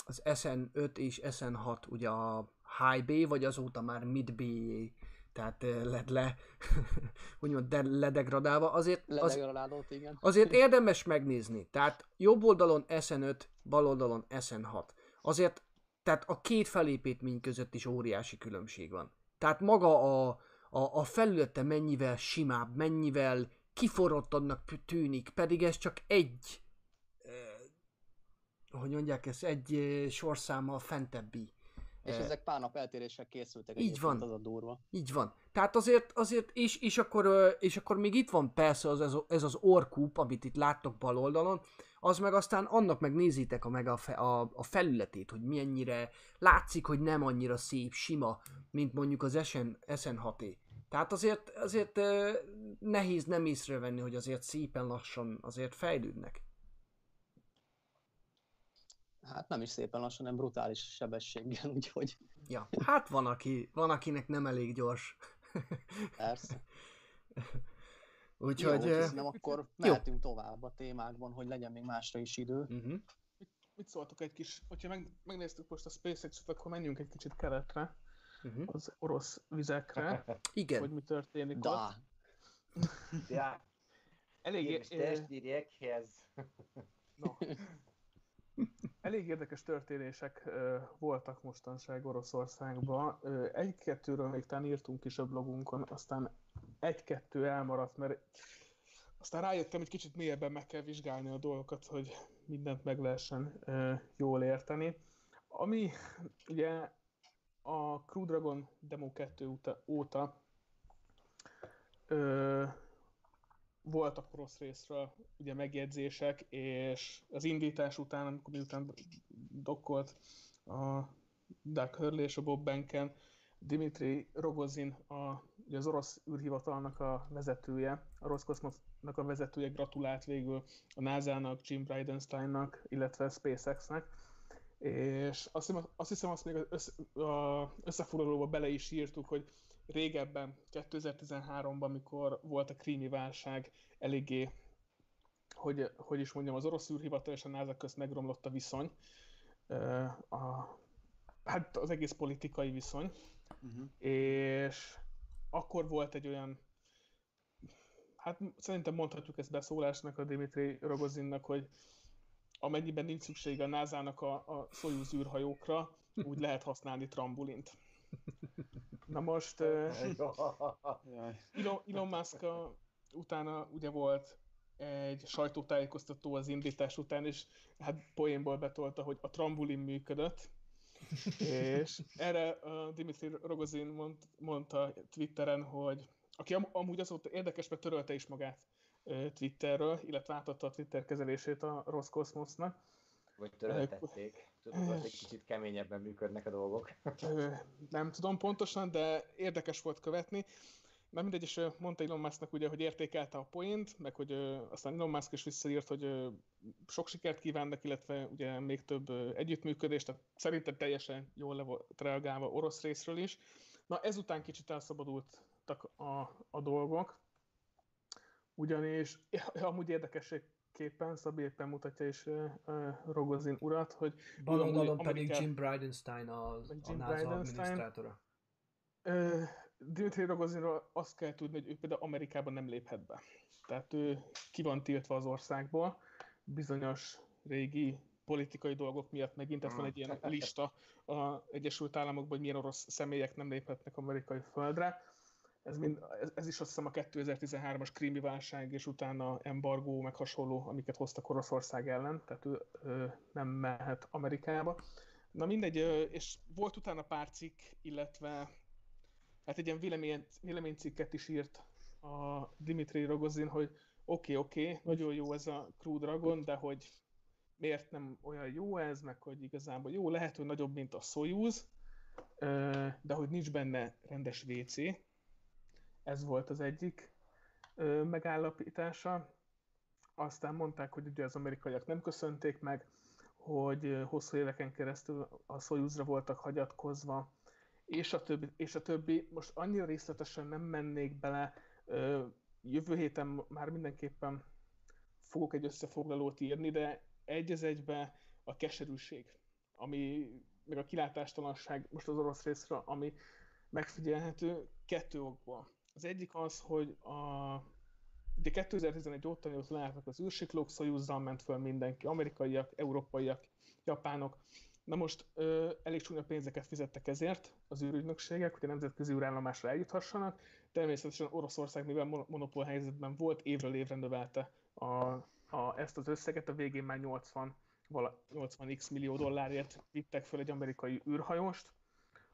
az SN5 és SN6, ugye a High B, vagy azóta már Mid B, tehát eh, led le, <laughs> úgymond de, ledegradálva, azért, az, igen. azért érdemes megnézni. Tehát jobb oldalon SN5, bal oldalon SN6. Azért, tehát a két felépítmény között is óriási különbség van. Tehát maga a, a, a felülete mennyivel simább, mennyivel kiforrottabbnak p- tűnik, pedig ez csak egy, hogy mondják ezt, egy eh, sorszámmal fentebbi. És Eh, ezek pár nap eltérésre készültek. Így van. Az a durva. Így van. Tehát azért, azért és, és, akkor, és akkor még itt van persze az, ez, ez az orkúp, amit itt láttok bal oldalon, az meg aztán annak meg nézitek a, meg a, fe, a, a felületét, hogy mennyire látszik, hogy nem annyira szép, sima, mint mondjuk az SN, SN6-é. Tehát azért, azért ö, nehéz nem észrevenni, hogy azért szépen lassan azért fejlődnek. Hát nem is szépen lassan, hanem brutális sebességgel, <laughs> úgyhogy Ja, hát van, aki, van akinek nem elég gyors. persze. Úgyhogy... Jó, nem akkor mehetünk tovább a témákban, hogy legyen még másra is idő. uh-huh. Mit szóltok egy kis, hogyha meg, megnéztük most a SpaceX-et, akkor menjünk egy kicsit keletre, Uh-huh. az orosz vizekre, hogy Igen. mi történik ott. Da, Ja, Elég, és testdirjekhez. no. <laughs> Elég érdekes történések voltak mostanság Oroszországban. Egy-kettőről még talán írtunk is a blogunkon, aztán egy-kettő elmaradt, mert aztán rájöttem, hogy kicsit mélyebben meg kell vizsgálni a dolgokat, hogy mindent meg lehessen jól érteni. Ami ugye a Crew Dragon Demo 2 óta, voltak rossz részről ugye megjegyzések, és az indítás után, amikor miután dokkolt a Doug Hurley és a Bob Benken, Dimitri Rogozin, a, ugye az orosz űrhivatalnak a vezetője, a Roskosmosnak a vezetője gratulált végül a NASA-nak, Jim Bridensteinnak, illetve SpaceX-nek, és azt hiszem azt, hiszem, azt még az össze, összefoglalóba bele is írtuk, hogy régebben, 2013-ban, amikor volt a krími válság, eléggé, hogy, hogy is mondjam, az orosz űrhivatal és a NASA közt megromlott a viszony, a, hát az egész politikai viszony, Uh-huh. és akkor volt egy olyan, hát szerintem mondhatjuk ezt beszólásnak a Dimitri Rogozinnak, hogy amennyiben nincs szüksége a NASA-nak a, a Soyuz űrhajókra, úgy lehet használni trambulint. <laughs> Na most. Elon, Elon Musk utána ugye volt egy sajtótájékoztató az indítás után, és hát poénból betolta, hogy a trambulin működött, és erre a Dimitri Rogozin mond, mondta Twitteren, hogy aki am, amúgy azóta érdekes, mert törölte is magát ö, Twitterről, illetve átadta a Twitter kezelését a Roskosmosnak. Vagy töröltették. Tudod, egy kicsit keményebben működnek a dolgok. <laughs> Nem tudom pontosan, de érdekes volt követni. Na mindegy, és mondta Elon Musknak ugye, hogy értékelte a poént, meg hogy aztán Elon Musk is visszaírt, hogy sok sikert kívánnak, illetve ugye még több együttműködést, tehát szerintem teljesen jól le volt reagálva orosz részről is. Na ezután kicsit elszabadultak a, a dolgok, ugyanis ja, amúgy érdekességképpen Szabi éppen mutatja is ö, Rogozin urat, hogy Bal ő amúgy oldalon pedig Amerikában- Jim Bridenstine, a, Meg a Jim NASA Bridenstine. adminisztrátora. Ö, Dimitri Rogozinról azt kell tudni, hogy ő például Amerikában nem léphet be. Tehát ő ki van tiltva az országból, bizonyos régi politikai dolgok miatt megint, tehát van egy ilyen lista az Egyesült Államokban, hogy milyen orosz személyek nem léphetnek amerikai földre. Ez, mind, ez, ez is azt hiszem a 2013-as krími válság és utána embargó, meg hasonló, amiket hoztak Oroszország ellen, tehát ő ö, nem mehet Amerikába. Na mindegy, és volt utána pár cikk, illetve hát egy ilyen vélemény, véleménycikket is írt a Dimitri Rogozin, hogy oké, okay, oké, okay, nagyon jó ez a Crew Dragon, de hogy miért nem olyan jó ez, meg hogy igazából jó, lehet, hogy nagyobb, mint a Soyuz, de hogy nincs benne rendes WC. Ez volt az egyik ö, megállapítása. Aztán mondták, hogy ugye az amerikaiak nem köszönték meg, hogy hosszú éveken keresztül a Soyuzra voltak hagyatkozva, és a többi. És a többi. Most annyira részletesen nem mennék bele, ö, jövő héten már mindenképpen fogok egy összefoglalót írni, de egy az egybe a keserűség, ami, meg a kilátástalanság most az orosz részre, ami megfigyelhető kettő okból. Az egyik az, hogy a, ugye 2011 óta, mióta leálltak az űrsiklók, Soyuzzal ment föl mindenki, amerikaiak, európaiak, japánok. Na most ö, elég csúnya pénzeket fizettek ezért az űrügynökségek, hogy a nemzetközi űrállomásra eljuthassanak. Természetesen Oroszország, mivel monopól helyzetben volt, évről évre növelte a, a, ezt az összeget, a végén már 80, vala, 80x millió dollárért vittek föl egy amerikai űrhajóst,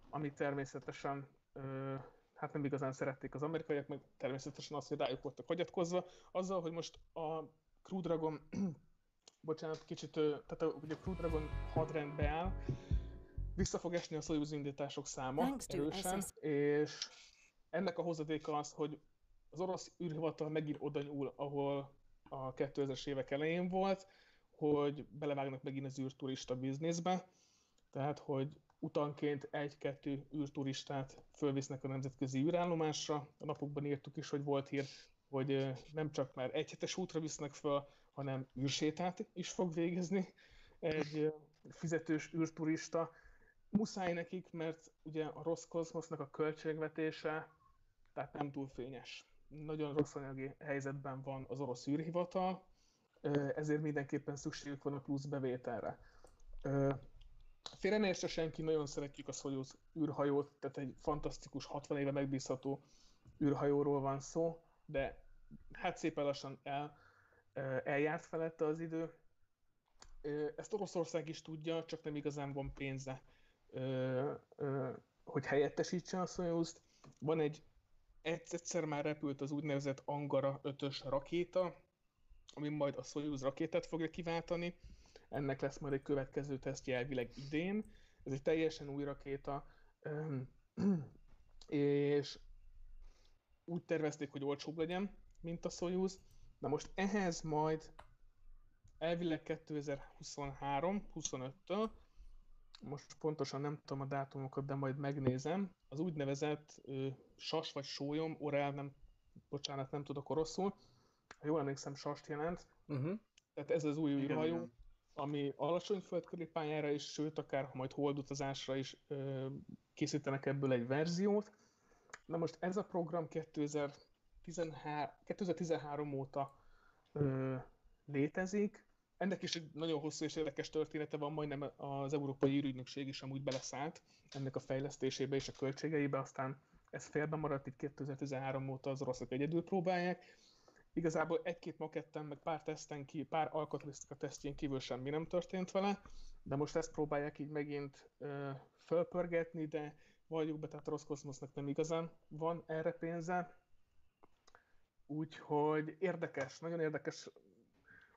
ami természetesen ö, hát nem igazán szerették az amerikaiak, meg természetesen az, hogy rájuk voltak hagyatkozva, azzal, hogy most a Crew Dragon, <clears throat> bocsánat, kicsit, tehát a, ugye a Crew Dragon hadrendbe áll, vissza fog esni a Soyuz indítások száma erősen, és ennek a hozadéka az, hogy az orosz űrhivatal megint oda nyúl, ahol a 2000-es évek elején volt, hogy belevágnak megint az űrturista bizniszbe, tehát hogy utanként egy-kettő űrturistát fölvisznek a nemzetközi űrállomásra. A napokban írtuk is, hogy volt hír, hogy nem csak már egy hetes útra visznek föl, hanem űrsétát is fog végezni egy fizetős űrturista. Muszáj nekik, mert ugye a rossz kozmosznak a költségvetése tehát nem túl fényes. Nagyon rossz anyagi helyzetben van az orosz űrhivatal, ezért mindenképpen szükségük van a plusz bevételre. Félre ne értse senki, nagyon szeretjük a Soyuz űrhajót, tehát egy fantasztikus, 60 éve megbízható űrhajóról van szó, de hát szépen lassan el, eljárt felette az idő. Ezt Oroszország is tudja, csak nem igazán van pénze, hogy helyettesítse a Soyuzt. Van egy egyszer már repült az úgynevezett Angara 5-ös rakéta, ami majd a Soyuz rakétát fogja kiváltani. Ennek lesz majd egy következő tesztje elvileg idén. Ez egy teljesen új rakéta, <clears throat> és úgy tervezték, hogy olcsóbb legyen, mint a Soyuz. Na most ehhez majd elvileg 2023-25-től, most pontosan nem tudom a dátumokat, de majd megnézem, az úgynevezett ö, sas vagy sólyom, orel, nem, bocsánat, nem tudok oroszul, ha jól emlékszem, sast jelent, Uh-huh. tehát ez az új űrhajó. Ami alacsony földkörüli pályára is, sőt, akár ha majd holdutazásra is ö, készítenek ebből egy verziót. Na most ez a program 2013, 2013 óta ö, létezik. Ennek is egy nagyon hosszú és érdekes története van, majdnem az Európai űrügynökség is amúgy beleszállt ennek a fejlesztésébe és a költségeibe, aztán ez félbe maradt, itt 2013 óta az oroszok egyedül próbálják. Igazából egy-két maketten, meg pár teszten ki, pár alkatrésznek a tesztjén kívül semmi nem történt vele, de most ezt próbálják így megint ö, fölpörgetni, de valljuk be, tehát a Roszkoszmosznak nem igazán van erre pénze. Úgyhogy érdekes, nagyon érdekes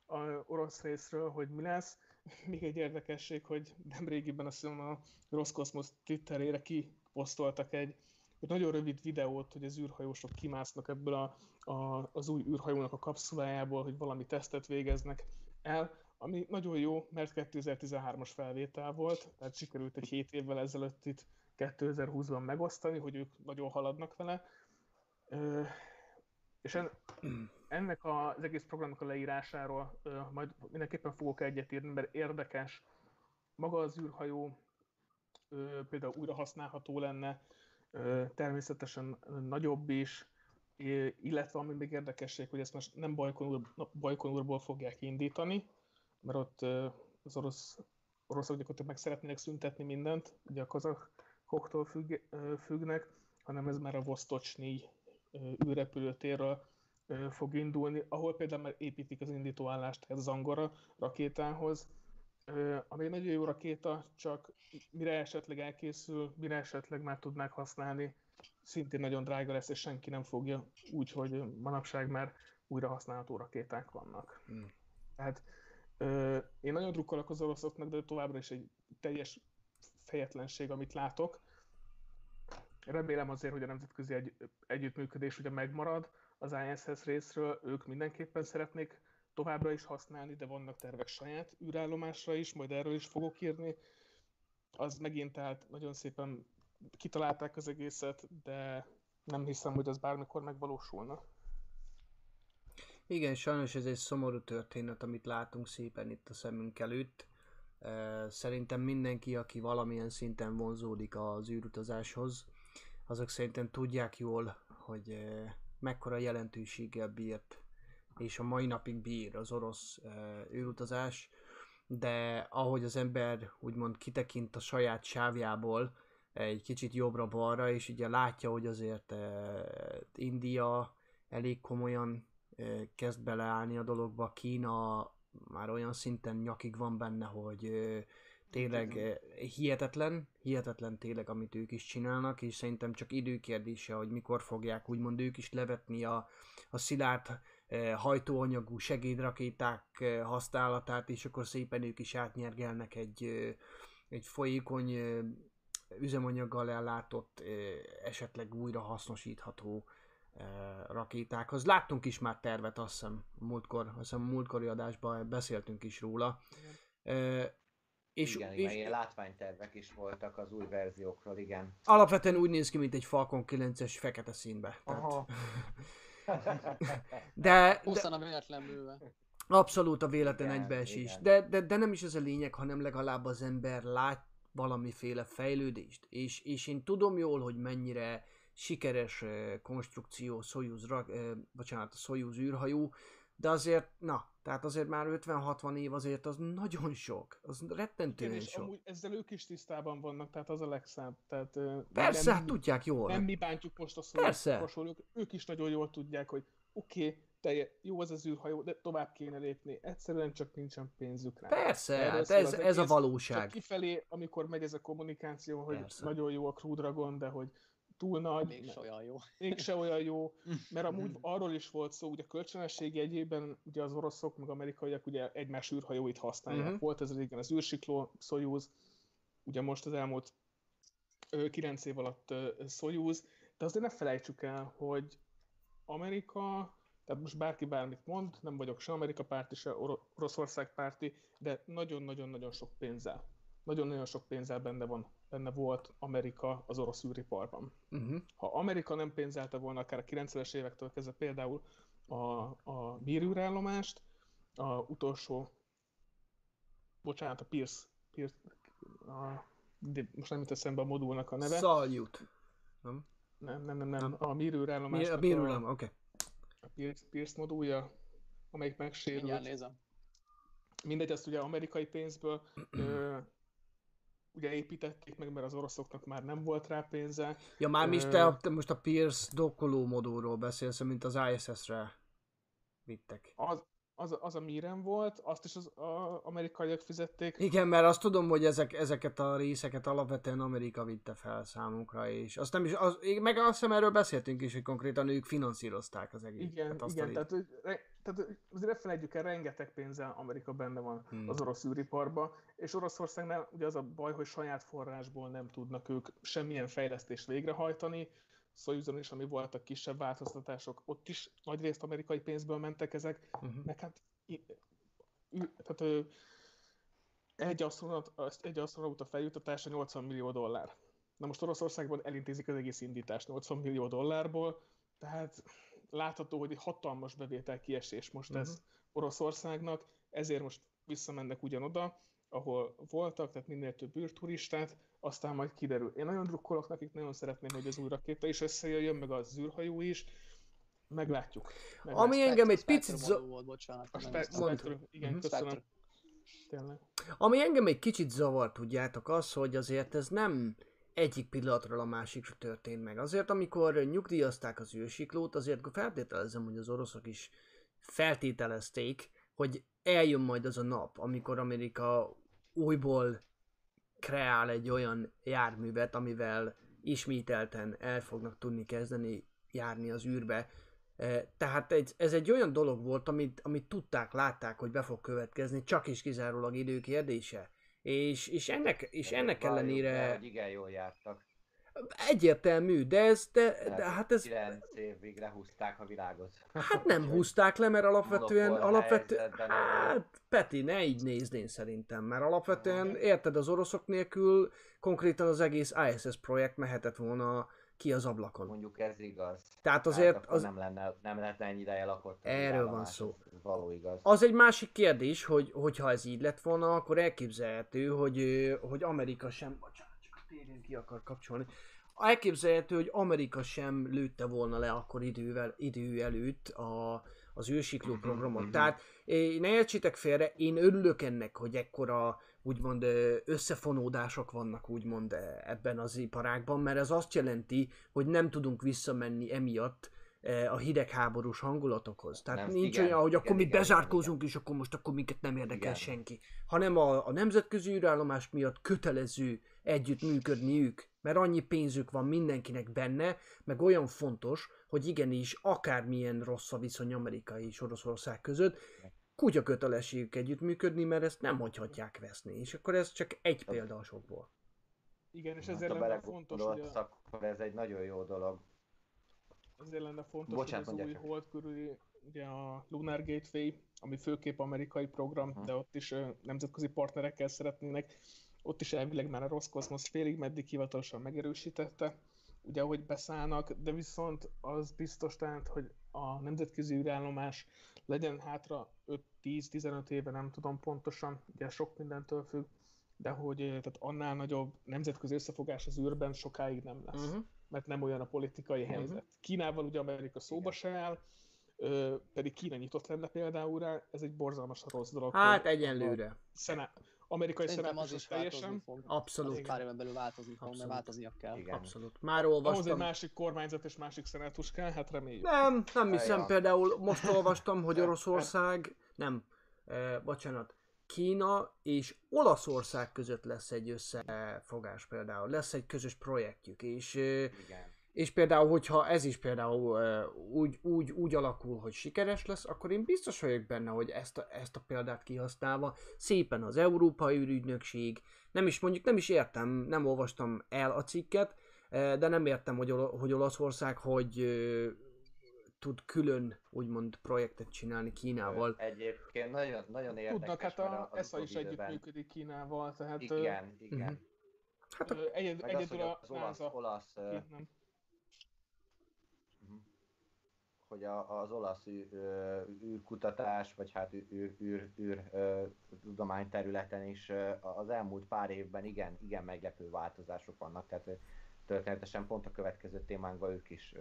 a orosz részről, hogy mi lesz. <laughs> Még egy érdekesség, hogy nemrégiben azt hiszem a Roszkoszmosz Twitterére kiposztoltak egy, egy nagyon rövid videót, hogy az űrhajósok kimásznak ebből a, a, az új űrhajónak a kapszulájából, hogy valami tesztet végeznek el, ami nagyon jó, mert 2013-as felvétel volt, tehát sikerült egy 7 évvel ezelőtt itt 2020-ban megosztani, hogy ők nagyon haladnak vele. Ö, és en, ennek a, az egész programnak a leírásáról ö, majd mindenképpen fogok egyet írni, mert érdekes. Maga az űrhajó ö, például újra használható lenne, ö, természetesen nagyobb is, illetve ami még érdekesség, hogy ezt most nem Bajkonur, Bajkonurból fogják indítani, mert ott az orosz, oroszok gyakorlatilag meg szeretnének szüntetni mindent, ugye a kazakoktól függ, függnek, hanem ez már a Vostocsnyi űrrepülőtérről fog indulni, ahol például már építik az indítóállást ez az Angora rakétához, ami egy nagyon jó rakéta, csak mire esetleg elkészül, mire esetleg már tudnák használni, szintén nagyon drága lesz, és senki nem fogja, úgyhogy manapság már újra használható rakéták vannak. Hmm. Tehát ö, én nagyon drukkolok az oroszoknak, de továbbra is egy teljes fejetlenség, amit látok. Remélem azért, hogy a nemzetközi egy, együttműködés ugye megmarad az ISS részről, ők mindenképpen szeretnék továbbra is használni, de vannak tervek saját űrállomásra is, majd erről is fogok írni. Az megint tehát nagyon szépen kitalálták az egészet, de nem hiszem, hogy az bármikor megvalósulna. Igen, sajnos ez egy szomorú történet, amit látunk szépen itt a szemünk előtt. Szerintem mindenki, aki valamilyen szinten vonzódik az űrutazáshoz, azok szerintem tudják jól, hogy mekkora jelentőséggel bírt, és a mai napig bír az orosz űrutazás, de ahogy az ember úgymond kitekint a saját sávjából, egy kicsit jobbra-balra, és ugye látja, hogy azért ö, India elég komolyan ö, kezd beleállni a dologba, Kína már olyan szinten nyakig van benne, hogy ö, tényleg hihetetlen, hihetetlen tényleg, amit ők is csinálnak, és szerintem csak időkérdése, hogy mikor fogják úgymond ők is levetni a, a szilárd hajtóanyagú segédrakéták használatát, és akkor szépen ők is átnyergelnek egy, egy folyékony üzemanyaggal ellátott, esetleg újra hasznosítható rakétákhoz. Láttunk is már tervet, azt hiszem, múltkor, azt hiszem a múltkori adásban beszéltünk is róla. Ö, és, igen, és igen, ilyen látványtervek is voltak az új verziókról, igen. alapvetően úgy néz ki, mint egy Falcon 9-es fekete színbe. Tehát, Aha. <laughs> <laughs> de, de, 20 a véletlen műve. Abszolút a véletlen Igen, egybeesés. igen. De, de, de nem is ez a lényeg, hanem legalább az ember lát valamiféle fejlődést. És, és én tudom jól, hogy mennyire sikeres konstrukció Soyuz, bocsánat, a Soyuz űrhajó, de azért, na, tehát azért már 50-60 év azért az nagyon sok. Az Igen, rettentően és sok. amúgy ezzel ők is tisztában vannak, tehát az a legszább. Tehát, Persze, nem, hát tudják jól. nem mi bántjuk most a Persze. szót, hasonlók, ők is nagyon jól tudják, hogy oké, okay, te jó az az űrhajó, de tovább kéne lépni. Egyszerűen csak nincsen pénzük rá. Persze, Erről hát ez, ez a egész, Csak valóság. kifelé, amikor megy ez a kommunikáció, hogy Persze. nagyon jó a Crew Dragon, de hogy túl nagy, Mégis olyan jó. mégse olyan jó, <laughs> mert amúgy arról is volt szó, ugye a kölcsönösség jegyében ugye az oroszok meg amerikaiak ugye egymás űrhajóit használják. Uh-huh. Volt ez régen az űrsikló, Soyuz, ugye most az elmúlt ö, 9 év alatt Soyuz, de azért ne felejtsük el, hogy Amerika, tehát most bárki bármit mond, nem vagyok se Amerika párti, se Oro- Oroszország párti, de nagyon-nagyon-nagyon sok pénzzel, nagyon-nagyon sok pénzzel benne van, benne volt Amerika az orosz űriparban Uh-huh. ha Amerika nem pénzelte volna akár a 90-es évektől kezdve például a, a bírűrállomást, a utolsó, bocsánat, a Pierce, Pierce a, de most nem jut eszembe a modulnak a neve. Szaljut. Nem? Nem, nem, nem, nem, a Mi, bírűrállomásnak a bírulám, oké. Okay. Pierce, Pierce modulja, amelyik Mindjárt megsérült. nézem. Mindegy, ezt ugye amerikai pénzből ö, ugye építették meg, mert az oroszoknak már nem volt rá pénze. Ja, már is te, te most a Pierce dokkoló modulról beszélsz, mint az ISS-re vittek. Az, az, az a Miren volt, azt is az a, amerikaiak fizették. Igen, mert azt tudom, hogy ezek, ezeket a részeket alapvetően Amerika vitte fel számunkra, és azt nem is, az, meg azt hiszem erről beszéltünk is, hogy konkrétan ők finanszírozták az egész. Igen, hát azt igen, tehát, tehát azért ne felejtjük el, rengeteg pénzzel Amerika benne van hmm. az orosz űriparba, és Oroszországnál ugye az a baj, hogy saját forrásból nem tudnak ők semmilyen fejlesztést végrehajtani, Soyuzon is, ami voltak kisebb változtatások, ott is nagyrészt amerikai pénzből mentek ezek, Uh-huh. meg hát tehát, ö, egy, astronaut, azt- egy astronauta feljuttatása 80 millió dollár. Na most Oroszországban elintézik az egész indítást 80 millió dollárból, tehát látható, hogy egy hatalmas bevétel kiesés most uh-huh. ez Oroszországnak, ezért most visszamennek ugyanoda, ahol voltak, tehát minél több űrturistát, aztán majd kiderül. Én nagyon drukkolok nekik, nagyon szeretném, hogy az új rakéta is összejöjjön, meg az űrhajó is, meglátjuk. meglátjuk. Ami engem egy picit, za- volt, bocsánat. A Spe-. Spectre, igen, Mhm. köszönöm. Tényleg. ami engem egy kicsit zavar, tudjátok, az, hogy azért ez nem egyik pillanatról a másikra történt meg. Azért, amikor nyugdíjazták az űrsiklót, azért feltételezem, hogy az oroszok is feltételezték, hogy eljön majd az a nap, amikor Amerika újból kreál egy olyan járművet, amivel ismételten el fognak tudni kezdeni járni az űrbe. Eh, Tehát egy, ez egy olyan dolog volt, amit, amit tudták, látták, hogy be fog következni, csak is kizárólag idő kérdése. És, és ennek, és ennek ellenére... hogy igen jól jártak. Egyértelmű, de ez, de, de hát ez, 9 évig lehúzták a világot. hát <laughs> nem húzták le, mert alapvetően, alapvetően, hát Peti, ne így nézd én szerintem, mert alapvetően érted az oroszok nélkül konkrétan az egész ISS projekt mehetett volna ki az ablakon. Mondjuk ez igaz. Tehát azért hát az- nem, lenne, nem lehetne ennyi ideje lakott. Erről van szó. Ez, való igaz. Az egy másik kérdés, hogy hogyha ez így lett volna, akkor elképzelhető, hogy, hogy Amerika sem, bocsánat, tévén ki akar kapcsolni, elképzelhető, hogy Amerika sem lőtte volna le akkor idővel, idő előtt a, az űrsikló programot. Tehát eh, ne értsétek félre, én örülök ennek, hogy ekkora úgymond összefonódások vannak úgymond eh, ebben az iparágban, mert ez azt jelenti, hogy nem tudunk visszamenni emiatt eh, a hidegháborús hangulatokhoz. Tehát Nem, nincs igen, olyan, hogy igen, akkor mi igen, igen, bezárkózunk, és akkor most akkor minket nem érdekel Igen. senki. Hanem a, a nemzetközi űrállomás miatt kötelező együttműködniük, mert annyi pénzük van mindenkinek benne, meg olyan fontos, hogy igenis akármilyen rossz a viszony Amerika és Oroszország között, kutya kötelességük együttműködni, mert ezt nem hagyhatják veszni. És akkor ez csak egy példa a sokból. Igen, és ezért lenne fontos, hogy a, akkor ez egy nagyon jó dolog. ezért lenne fontos, Bocsánat, hogy az új hold körüli, ugye a Lunar Gateway, ami főképp amerikai program, Aha. de ott is nemzetközi partnerekkel szeretnének, ott is elvileg már a Roskosmos félig meddig hivatalosan megerősítette, ugye ahogy beszállnak, de viszont az biztos tehát, hogy a nemzetközi űrállomás legyen hátra 5-10-15 éve, nem tudom pontosan, ugye sok mindentől függ, de hogy ö, tehát annál nagyobb nemzetközi összefogás az űrben sokáig nem lesz Uh-huh. mert nem olyan a politikai Mhm. helyzet. Kínával ugye Amerika szóba se áll, ö, pedig Kína nyitott lenne például rá, ez egy borzalmas rossz dolog. Hát hogy egyenlőre. Szená... amerikai Szerintem az is teljesen, fog. Abszolút. Az pár éven belül változni fog, mert Abszolút. változnia kell. Igen. Abszolút. Már ahhoz egy olvastam. másik kormányzat és másik szenátus kell, hát reméljük. Nem, nem hiszem. Ja. Például most olvastam, hogy Oroszország, nem, eh, bocsánat, Kína és Olaszország között lesz egy összefogás például. Lesz egy közös projektjük, és, eh, Igen. És például, hogyha ez is például úgy, úgy, úgy alakul, hogy sikeres lesz, akkor én biztos vagyok benne, hogy ezt a, ezt a példát kihasználva szépen az Európai űrügynökség, nem is mondjuk, nem is értem, nem olvastam el a cikket, de nem értem, hogy, Ol- hogy Olaszország hogy tud külön úgymond projektet csinálni Kínával. Egyébként nagyon, nagyon érdekes. Tudnak, hát a ESA is együttműködik Kínával, tehát ö, Igen, igen. Hát ö, egyed, Meg az, egyedül hogy a az olasz, olasz Nem. Hogy a, az olasz űr, űrkutatás, vagy hát űr, űr, űr, ö, tudományterületen is az elmúlt pár évben igen, igen meglepő változások vannak, tehát történetesen pont a következő témánkban ők is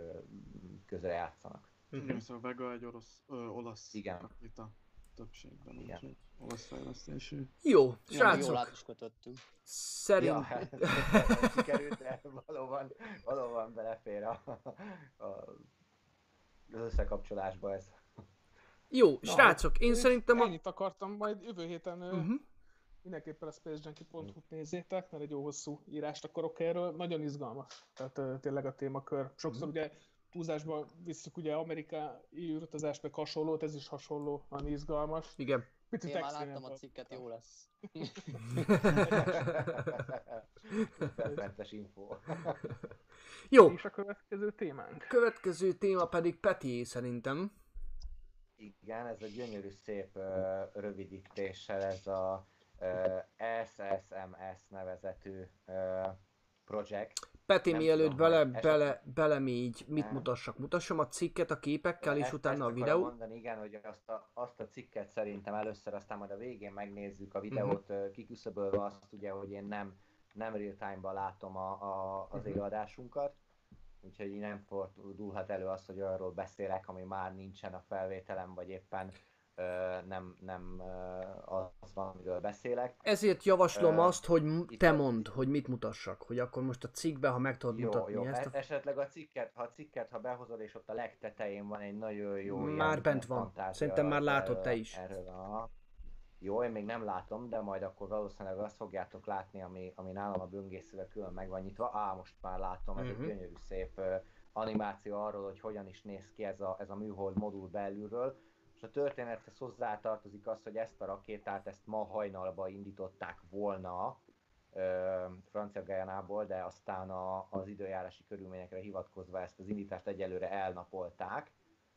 közre játszanak. Igen, szóval Vega egy orosz, ö, olasz Igen. rakéta többségben, Igen. úgyhogy olasz fejlesztésű. Jó, srácok, jól kötöttünk. szerint... Ja, hát, sikerült, de valóban, valóban belefér a, a, az összekapcsolásba ez. Jó, srácok, én Én szerintem a... Ennyit akartam, majd jövő héten Uh-huh. mindenképpen a spacejunkie.hu-t nézzétek, mert egy jó hosszú írást akarok erről. Nagyon izgalmas, tehát tényleg a témakör. Sokszor ugye túlzásba visszük ugye Amerika űrutazást, meg hasonlót, ez is hasonlóan izgalmas. Igen. Picit Én már láttam a cikket, jó lesz. <laughs> Szerpentes info. Jó, És a következő témánk. következő téma pedig Peti szerintem. Igen, ez a gyönyörű szép ö, rövidítéssel ez a ö, SSMS nevezetű ö, projekt. Peti, Nem mielőtt tudom, bele, hogy esetleg- bele, belemégy, mit Nem. mutassak? Mutassam a cikket a képekkel, és Ezt- utána ezt a videó. mondani, igen, hogy azt a, azt a cikket szerintem először, aztán majd a végén megnézzük a videót, Mhm. uh kiküszöbölve azt ugye, hogy én nem, nem real time-ban látom a, a, az Mhm. előadásunkat, úgyhogy így nem fordulhat elő az, hogy arról beszélek, ami már nincsen a felvételem, vagy éppen nem, nem az van, amiről beszélek. Ezért javaslom Ö, azt, hogy te a- mondd, hogy mit mutassak, hogy akkor most a cikkbe, ha meg tudod Jó, mutatni jó. ezt. E- A... esetleg a cikket, ha a cikket, ha behozod, és ott a legtetején van egy nagyon jó Már bent van. Szerintem már látod te is. Erről, aha. Jó, én még nem látom, de majd akkor valószínűleg azt fogjátok látni, ami, ami nálam a böngészővel külön meg van nyitva. Á, most már látom, ez Mhm. egy gyönyörű szép animáció arról, hogy hogyan is néz ki ez a, ez a műhold modul belülről. És a történethez hozzátartozik az, hogy ezt a rakétát, ezt ma hajnalba indították volna, ö, Francia Gajánából, de aztán a, az időjárási körülményekre hivatkozva ezt az indítást egyelőre elnapolták.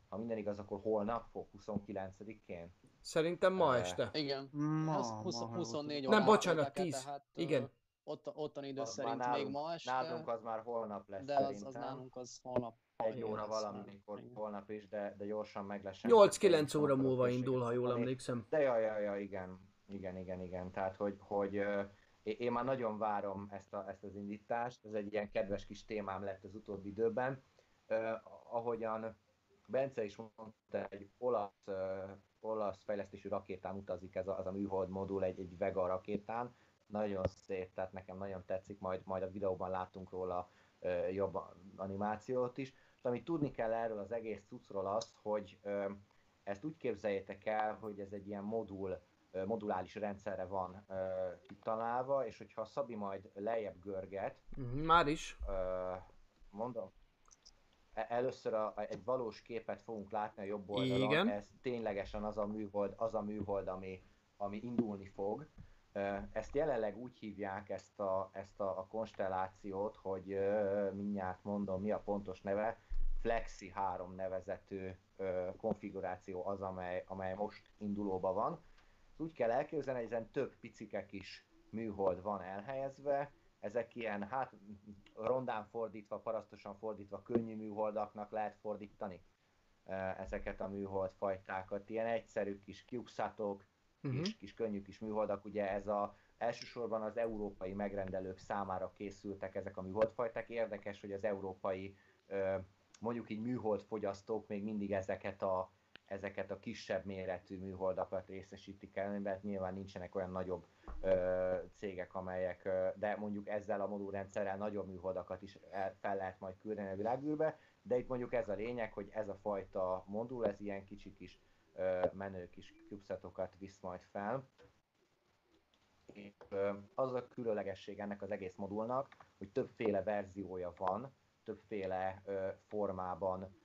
Ha minden igaz, akkor holnap fog, 29-én. Szerintem ma este. Igen. Ma, Az 20, ma, ha jól 24 Nem, bocsánat, tolták el, 10. Tehát, Igen. Ott, ottani idő Az szerint nálunk, még ma este, Nálunk az már holnap lesz de az, az szerintem. nálunk az holnap. egy óra valamikor. Igen. holnap is, de, de gyorsan meg lesz. 8-9 óra múlva indul, ha jól emlékszem. De ja, ja, ja, igen, igen, igen, igen. Tehát, hogy, hogy én én már nagyon várom ezt, a, ezt az indítást, ez egy ilyen kedves kis témám lett az utóbbi időben. Uh, ahogyan Bence is mondta, egy olasz, uh, olasz fejlesztésű rakétán utazik ez a, az a műhold modul, egy, egy Vega rakétán. Nagyon szép, tehát nekem nagyon tetszik, majd, majd a videóban látunk róla uh, jobb animációt is. És amit tudni kell erről az egész cuccról az, hogy uh, ezt úgy képzeljétek el, hogy ez egy ilyen modul, ö, modulális rendszerre van ö, kitalálva, és hogyha a Szabi majd lejjebb görget, Mhm, Már is. ö, mondom, e- először a- egy valós képet fogunk látni a jobb oldalon, Igen. ez ténylegesen az a műhold, az a műhold ami, ami indulni fog. Ezt jelenleg úgy hívják, ezt a, ezt a, a konstellációt, hogy mindjárt mondom, mi a pontos neve, Flexi 3 nevezetű ö, konfiguráció az, amely, amely most indulóban van. Úgy kell elképzelni, hogy ezen több picike kis műhold van elhelyezve, ezek ilyen, hát rondán fordítva, parasztosan fordítva, könnyű műholdaknak lehet fordítani ezeket a műhold fajtákat. Ilyen egyszerű kis CubeSatok, Mhm. kis, kis könnyű kis műholdak, ugye ez a elsősorban az európai megrendelők számára készültek ezek a műholdfajták. Érdekes, hogy az európai mondjuk így műholdfogyasztók még mindig ezeket a, ezeket a kisebb méretű műholdakat részesítik el, mert nyilván nincsenek olyan nagyobb ö, cégek, amelyek, ö, de mondjuk ezzel a modulrendszerrel nagyobb műholdakat is el, fel lehet majd küldeni a világűrbe, de itt mondjuk ez a lényeg, hogy ez a fajta modul, ez ilyen kicsi kis menő kis CubeSatokat visz majd fel. És, az a különlegesség ennek az egész modulnak, hogy többféle verziója van, többféle formában,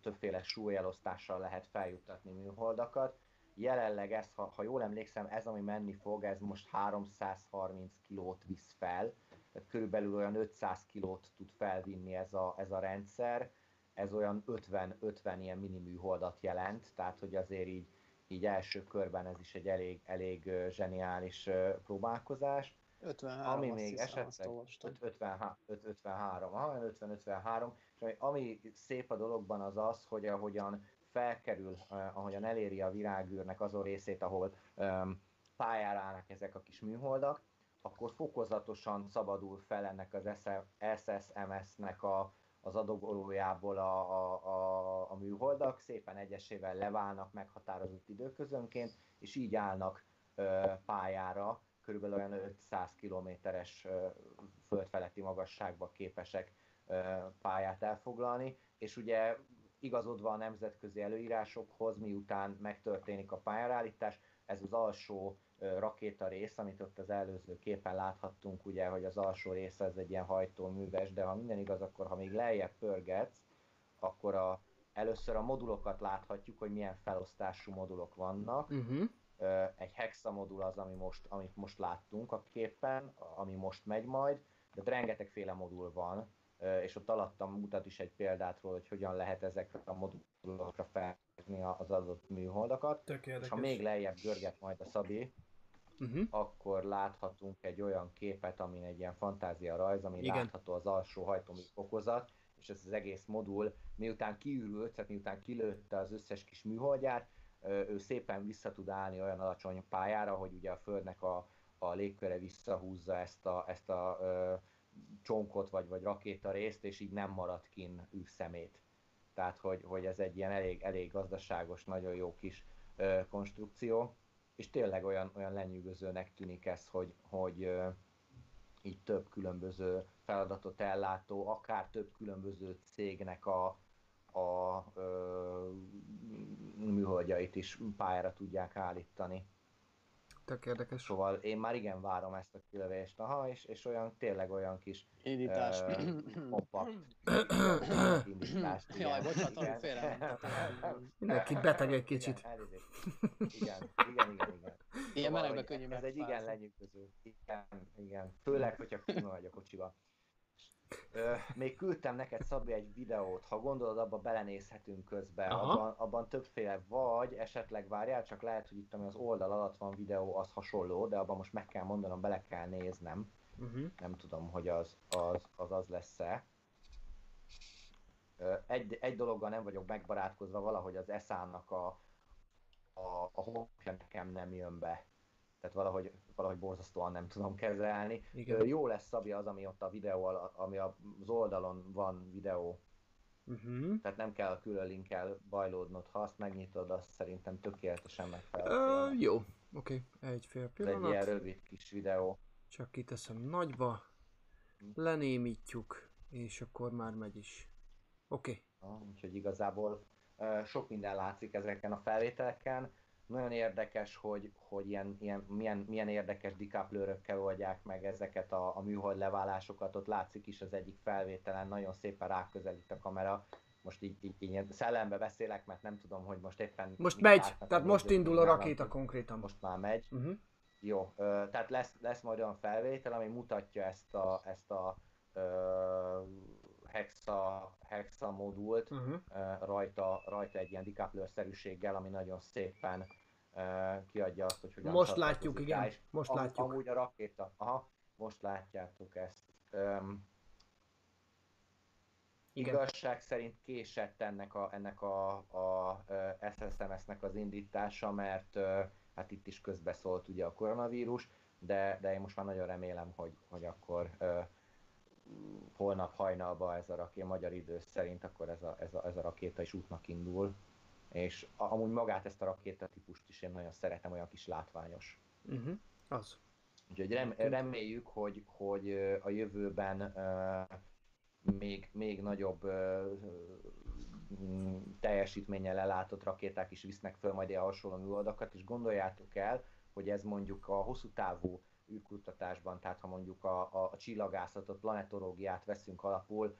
többféle súlyelosztással lehet feljuttatni műholdakat. Jelenleg ez, ha, ha jól emlékszem, ez ami menni fog, ez most 330 kilót visz fel, tehát körülbelül olyan 500 kilót tud felvinni ez a, ez a rendszer, ez olyan 50-50 ilyen mini műholdat jelent, tehát hogy azért így, így első körben ez is egy elég, elég zseniális próbálkozás. 53, Ami még hiszem, esetleg olvastam. 53, 53, aha, 50-53, és ami, ami szép a dologban az az, hogy ahogyan felkerül, ahogyan eléri a virágűrnek azon részét, ahol um, pályára állnak ezek a kis műholdak, akkor fokozatosan szabadul fel ennek az SSMS-nek a, az adogolójából a, a, a, a műholdak, szépen egyesével leválnak meghatározott időközönként, és így állnak ö, pályára, körülbelül olyan 500 kilométeres földfeletti magasságba képesek ö, pályát elfoglalni, és ugye igazodva a nemzetközi előírásokhoz, miután megtörténik a pályárállítás, ez az alsó rakéta rész, amit ott az előző képen láthattunk, ugye, hogy az alsó része ez egy ilyen hajtóműves, de ha minden igaz, akkor ha még lejjebb pörgetsz, akkor a, először a modulokat láthatjuk, hogy milyen felosztású modulok vannak. Uh-huh. Egy hexamodul az, ami most, amit most láttunk a képen, ami most megy majd, de rengetegféle modul van, és ott alattam mutat is egy példát róla, hogy hogyan lehet ezekre a modulokra felhívni az adott műholdakat. És ha még lejjebb görget majd a Szabi, Uh-huh. akkor láthatunk egy olyan képet, amin egy ilyen fantázia rajz, ami Igen. látható az alsó hajtómű fokozat, és ez az egész modul, miután kiürült, tehát miután kilőtte az összes kis műholdját, ő szépen vissza tud állni olyan alacsony pályára, hogy ugye a Földnek a, a légköre visszahúzza ezt a, ezt a ö, csonkot vagy, vagy rakéta részt, és így nem marad kin űrszemét. Tehát, hogy, hogy ez egy ilyen elég, elég gazdaságos, nagyon jó kis ö, konstrukció, és tényleg olyan, olyan lenyűgözőnek tűnik ez, hogy, hogy így több különböző feladatot ellátó, akár több különböző cégnek a, a ö, műholdjait is pályára tudják állítani. Tök érdekes. Szóval én már igen várom ezt a kilövést, aha, és, és olyan, tényleg olyan kis Indítás. ö, <clears throat> kompakt <clears throat> indítást. igen, Jaj, bocsánat, igen. félre. Mindenki beteg egy kicsit. Igen, igen, igen, igen, igen. Ilyen Szóval, melegbe hogy könnyű Ez egy igen lenyűgöző. Igen, igen. Főleg, hogyha kínul vagy a kocsiba. Még küldtem neked, Szabi, egy videót, ha gondolod, abba belenézhetünk közben. Aha. Abban, abban többféle vagy, esetleg várjál, csak lehet, hogy itt ami az oldal alatt van videó, az hasonló, de abban most meg kell mondanom, bele kell néznem. Uh-huh. Nem tudom, hogy az az, az, az lesz-e. Egy, egy dologgal nem vagyok megbarátkozva, valahogy az eszának a, a, a honlapja nekem nem jön be. Tehát valahogy, valahogy borzasztóan nem tudom kezelni. Igen. Jó lesz Szabi az, ami ott a videó, ami az oldalon van videó. Uh-huh. Tehát nem kell külön linkkel bajlódnod, ha azt megnyitod, azt szerintem tökéletesen megfelel. Ö, jó, oké, egy fél Ez egy ilyen pillanat. rövid kis videó. Csak kiteszem nagyba, lenémítjuk, és akkor már megy is. Oké, Ah, Úgyhogy igazából ö, sok minden látszik ezeken a felvételeken. Nagyon érdekes, hogy, hogy ilyen, ilyen, milyen, milyen érdekes dikaplőrökkel oldják meg ezeket a, a műhold leválásokat. Ott látszik is az egyik felvételen, nagyon szépen ráközelít a kamera. Most így, így, így ilyen szellembe beszélek, mert nem tudom, hogy most éppen... most megy, látnak tehát most indul a nálam. rakéta konkrétan. Most már megy. Uh-huh. Jó, tehát lesz, lesz majd olyan felvétel, ami mutatja ezt a, ezt a ö, hexa, hexa modult Uh-huh. rajta, rajta egy ilyen dikaplőr-szerűséggel, ami nagyon szépen kiadja azt, hogy hogyan Most látjuk, igen, és most am- látjuk. Amúgy a rakéta, aha, most látjátok ezt. Öm, Igen. Igazság szerint késett ennek a, ennek a, a SSMS-nek az indítása, mert hát itt is közbeszólt ugye a koronavírus, de, de én most már nagyon remélem, hogy, hogy akkor holnap hajnalban ez a rakéta, magyar idő szerint akkor ez a, ez, a, ez a rakéta is útnak indul, és amúgy magát ezt a rakétatípust is én nagyon szeretem, olyan kis látványos. Uh-huh. Az. Úgyhogy rem, reméljük, hogy, hogy a jövőben ö, még, még nagyobb ö, mm, teljesítménnyel ellátott rakéták is visznek föl majd ilyen hasonló műholdakat, és gondoljátok el, hogy ez mondjuk a hosszú távú űrkutatásban, tehát ha mondjuk a, a, a csillagászatot, planetológiát veszünk alapul,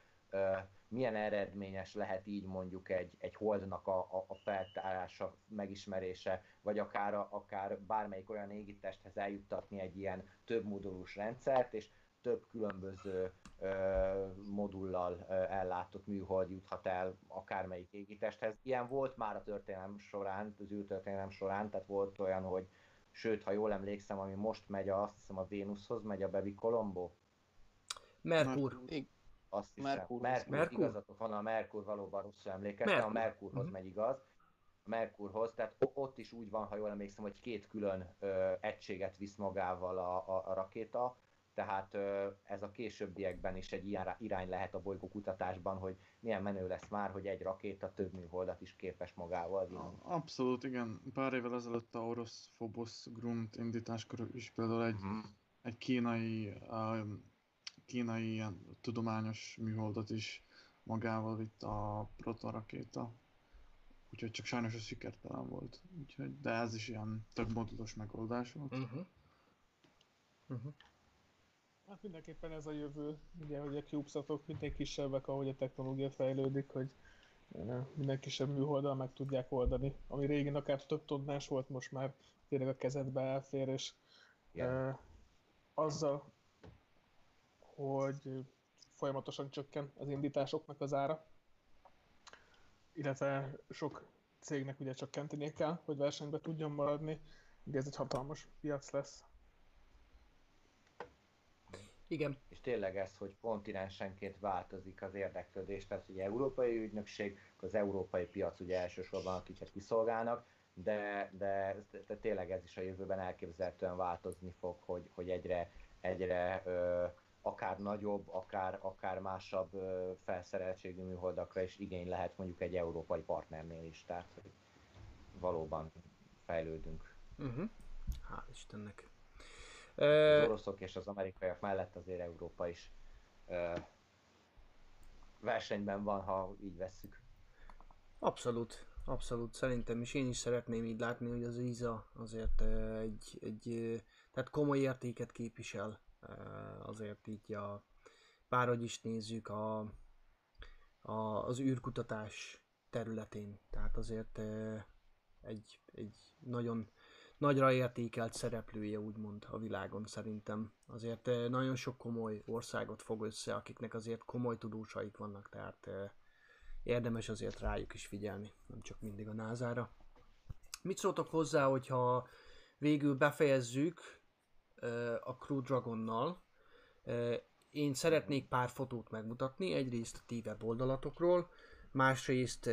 milyen eredményes lehet így mondjuk egy, egy holdnak a, a, a feltárása, megismerése, vagy akár, akár bármelyik olyan égitesthez eljuttatni egy ilyen több modulus rendszert, és több különböző ö, modullal ö, ellátott műhold juthat el akármelyik égitesthez. Ilyen volt már a történelem során, az űrtörténelem során, tehát volt olyan, hogy sőt, ha jól emlékszem, ami most megy, a, azt hiszem a Vénuszhoz megy a Bevi Colombo, Merkur. Azt hiszem. Merkurhoz. Merkur, Merkur? igazatok van, a Merkur valóban rosszul emlékeztem, a Merkur. Merkurhoz Mhm. megy igaz. A Merkurhoz, tehát ott is úgy van, ha jól emlékszem, hogy két külön ö, egységet visz magával a, a, a rakéta, tehát ez a későbbiekben is egy ilyen rá- irány lehet a bolygó kutatásban, hogy milyen menő lesz már, hogy egy rakéta több műholdat is képes magával vinni. Abszolút, igen. Pár évvel ezelőtt a orosz Phobos Grunt indításkor is például egy, Mhm. egy kínai, um, kínai ilyen tudományos műholdat is magával vitt a protorakéta. Úgyhogy csak sajnos ez sikertelen volt. Úgyhogy, de ez is ilyen több modulos megoldás volt. Uh-huh. Uh-huh. Hát mindenképpen ez a jövő, ugye, hogy a CubeSatok minél kisebbek, ahogy a technológia fejlődik, hogy ö, minden kisebb műholddal meg tudják oldani. Ami régen akár több tonnás volt, most már tényleg a kezedbe elfér, és Igen. ö, azzal, hogy folyamatosan csökken az indításoknak az ára, illetve sok cégnek ugye csökkentenie kell, hogy versenybe tudjon maradni, ugye ez egy hatalmas piac lesz. Igen. És tényleg ez, hogy kontinensenként változik az érdeklődés, tehát ugye európai ügynökség, az európai piac ugye elsősorban akiket kiszolgálnak, de, de, de tényleg ez is a jövőben elképzelhetően változni fog, hogy, hogy egyre, egyre ö, akár nagyobb, akár, akár másabb ö, felszereltségű műholdakra is igény lehet mondjuk egy európai partnernél is, tehát hogy valóban fejlődünk. Uh-huh. Hál' Istennek. Az oroszok és az amerikaiak mellett azért Európa is versenyben van, ha így vesszük. abszolút. abszolút szerintem is én is szeretném így látni, hogy az ISA azért egy, egy tehát komoly értéket képvisel azért így a bárhogy is nézzük a, a, az űrkutatás területén. Tehát azért egy, egy nagyon nagyra értékelt szereplője úgymond a világon szerintem. Azért ö, nagyon sok komoly országot fog össze, akiknek azért komoly tudósaik vannak, tehát ö, érdemes azért rájuk is figyelni, nem csak mindig a názára. Mit szóltok hozzá, hogyha végül befejezzük ö, a Crew Dragonnal? Én szeretnék pár fotót megmutatni, egyrészt a ti weboldalatokról, másrészt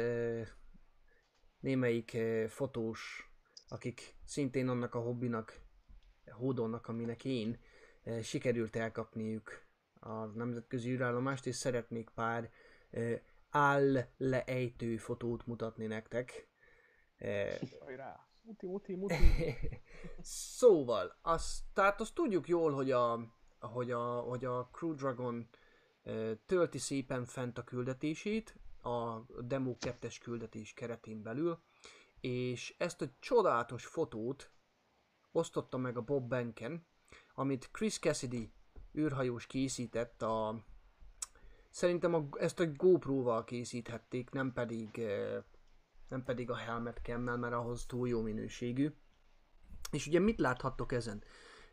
némelyik fotós, akik szintén annak a hobbinak hódolnak, aminek én, ö, sikerült elkapniuk a nemzetközi űrállomást, és szeretnék pár ö, áll leejtő fotót mutatni nektek. Hajrá! Muti, muti, <laughs> muti. szóval, azt, tehát azt tudjuk jól, hogy a, hogy a, hogy a Crew Dragon tölti szépen fent a küldetését, a Demo 2-es küldetés keretén belül, és ezt a csodálatos fotót osztotta meg a Bob Benken, amit Chris Cassidy űrhajós készített a Szerintem a, ezt a GoPro-val készíthették, nem pedig, eh, nem pedig a helmet cam mert ahhoz túl jó minőségű. És ugye mit láthattok ezen?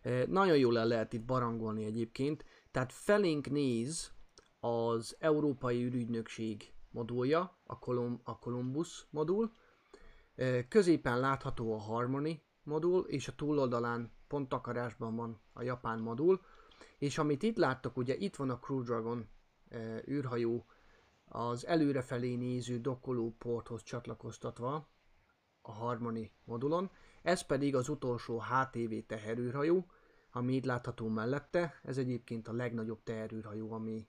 Eh, Nagyon jól el lehet itt barangolni egyébként. Tehát felénk néz az Európai űrügynökség modulja, a, Colum- a Columbus modul. Középen látható a Harmony modul, és a túloldalán pont takarásban van a japán modul. És amit itt láttok, ugye itt van a Crew Dragon űrhajó az előrefelé néző dokkoló porthoz csatlakoztatva a Harmony modulon, ez pedig az utolsó HTV teherűrhajó, ami itt látható mellette, ez egyébként a legnagyobb teherűrhajó, ami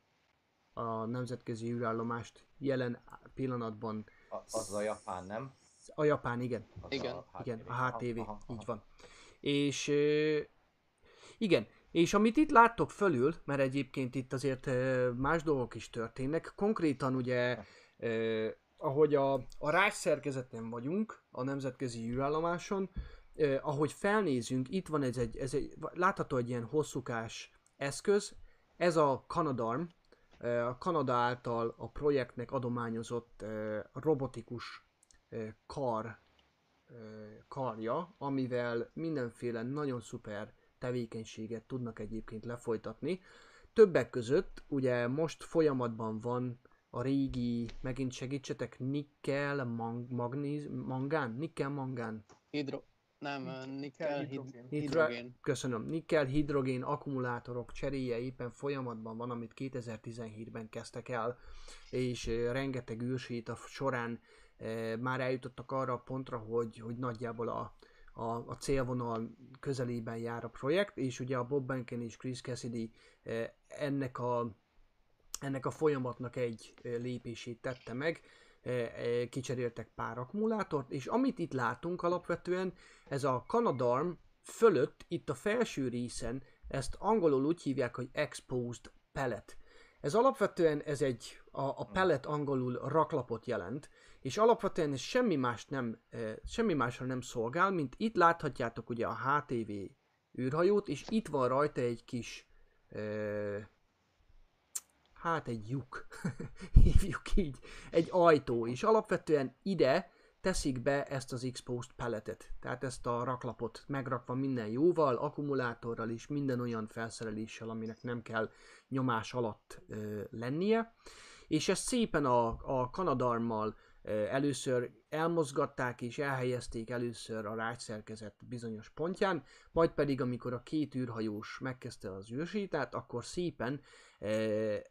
a nemzetközi űrállomást jelen pillanatban az a japán, nem? A Japán, igen, Az Igen. A igen, a HTV, aha, aha. így van. És igen, és amit itt láttok fölül, mert egyébként itt azért más dolgok is történnek, konkrétan ugye, ö, ahogy a, a rács szerkezeten vagyunk, a nemzetközi űrállomáson, ö, ahogy felnézünk, itt van ez egy, ez egy, látható egy ilyen hosszúkás eszköz, ez a Canadarm, a Kanada által a projektnek adományozott robotikus kar karja, amivel mindenféle nagyon szuper tevékenységet tudnak egyébként lefolytatni. Többek között ugye most folyamatban van a régi, megint segítsetek, nikkel, mang, magnéz, mangán, nikkel, mangán, Hidro... Nem, nikkel, hid... hidrogén. hidrogén. köszönöm, nikkel hidrogén akkumulátorok cseréje éppen folyamatban van, amit 2017-ben kezdtek el, és rengeteg űrsét során eh, már eljutottak arra a pontra, hogy, hogy nagyjából a, a, a célvonal közelében jár a projekt, és ugye a Bob Benken és Chris Cassidy ennek a ennek a folyamatnak egy lépését tette meg, kicseréltek pár akkumulátort, és amit itt látunk alapvetően, ez a Canadarm fölött, itt a felső részen, ezt angolul úgy hívják, hogy exposed pellet. Ez alapvetően ez egy, a, a pellet angolul raklapot jelent, és alapvetően ez semmi más nem, semmi másra nem szolgál, mint itt láthatjátok ugye a HTV űrhajót, és itt van rajta egy kis hát egy lyuk, <laughs> hívjuk így, egy ajtó, és alapvetően ide teszik be ezt az exposed pelletet, tehát ezt a raklapot megrakva minden jóval, akkumulátorral és minden olyan felszereléssel, aminek nem kell nyomás alatt lennie, és ezt szépen a, a kanadarmmal először elmozgatták és elhelyezték először a rácsszerkezet bizonyos pontján, majd pedig amikor a két űrhajós megkezdte az űrsítát, akkor szépen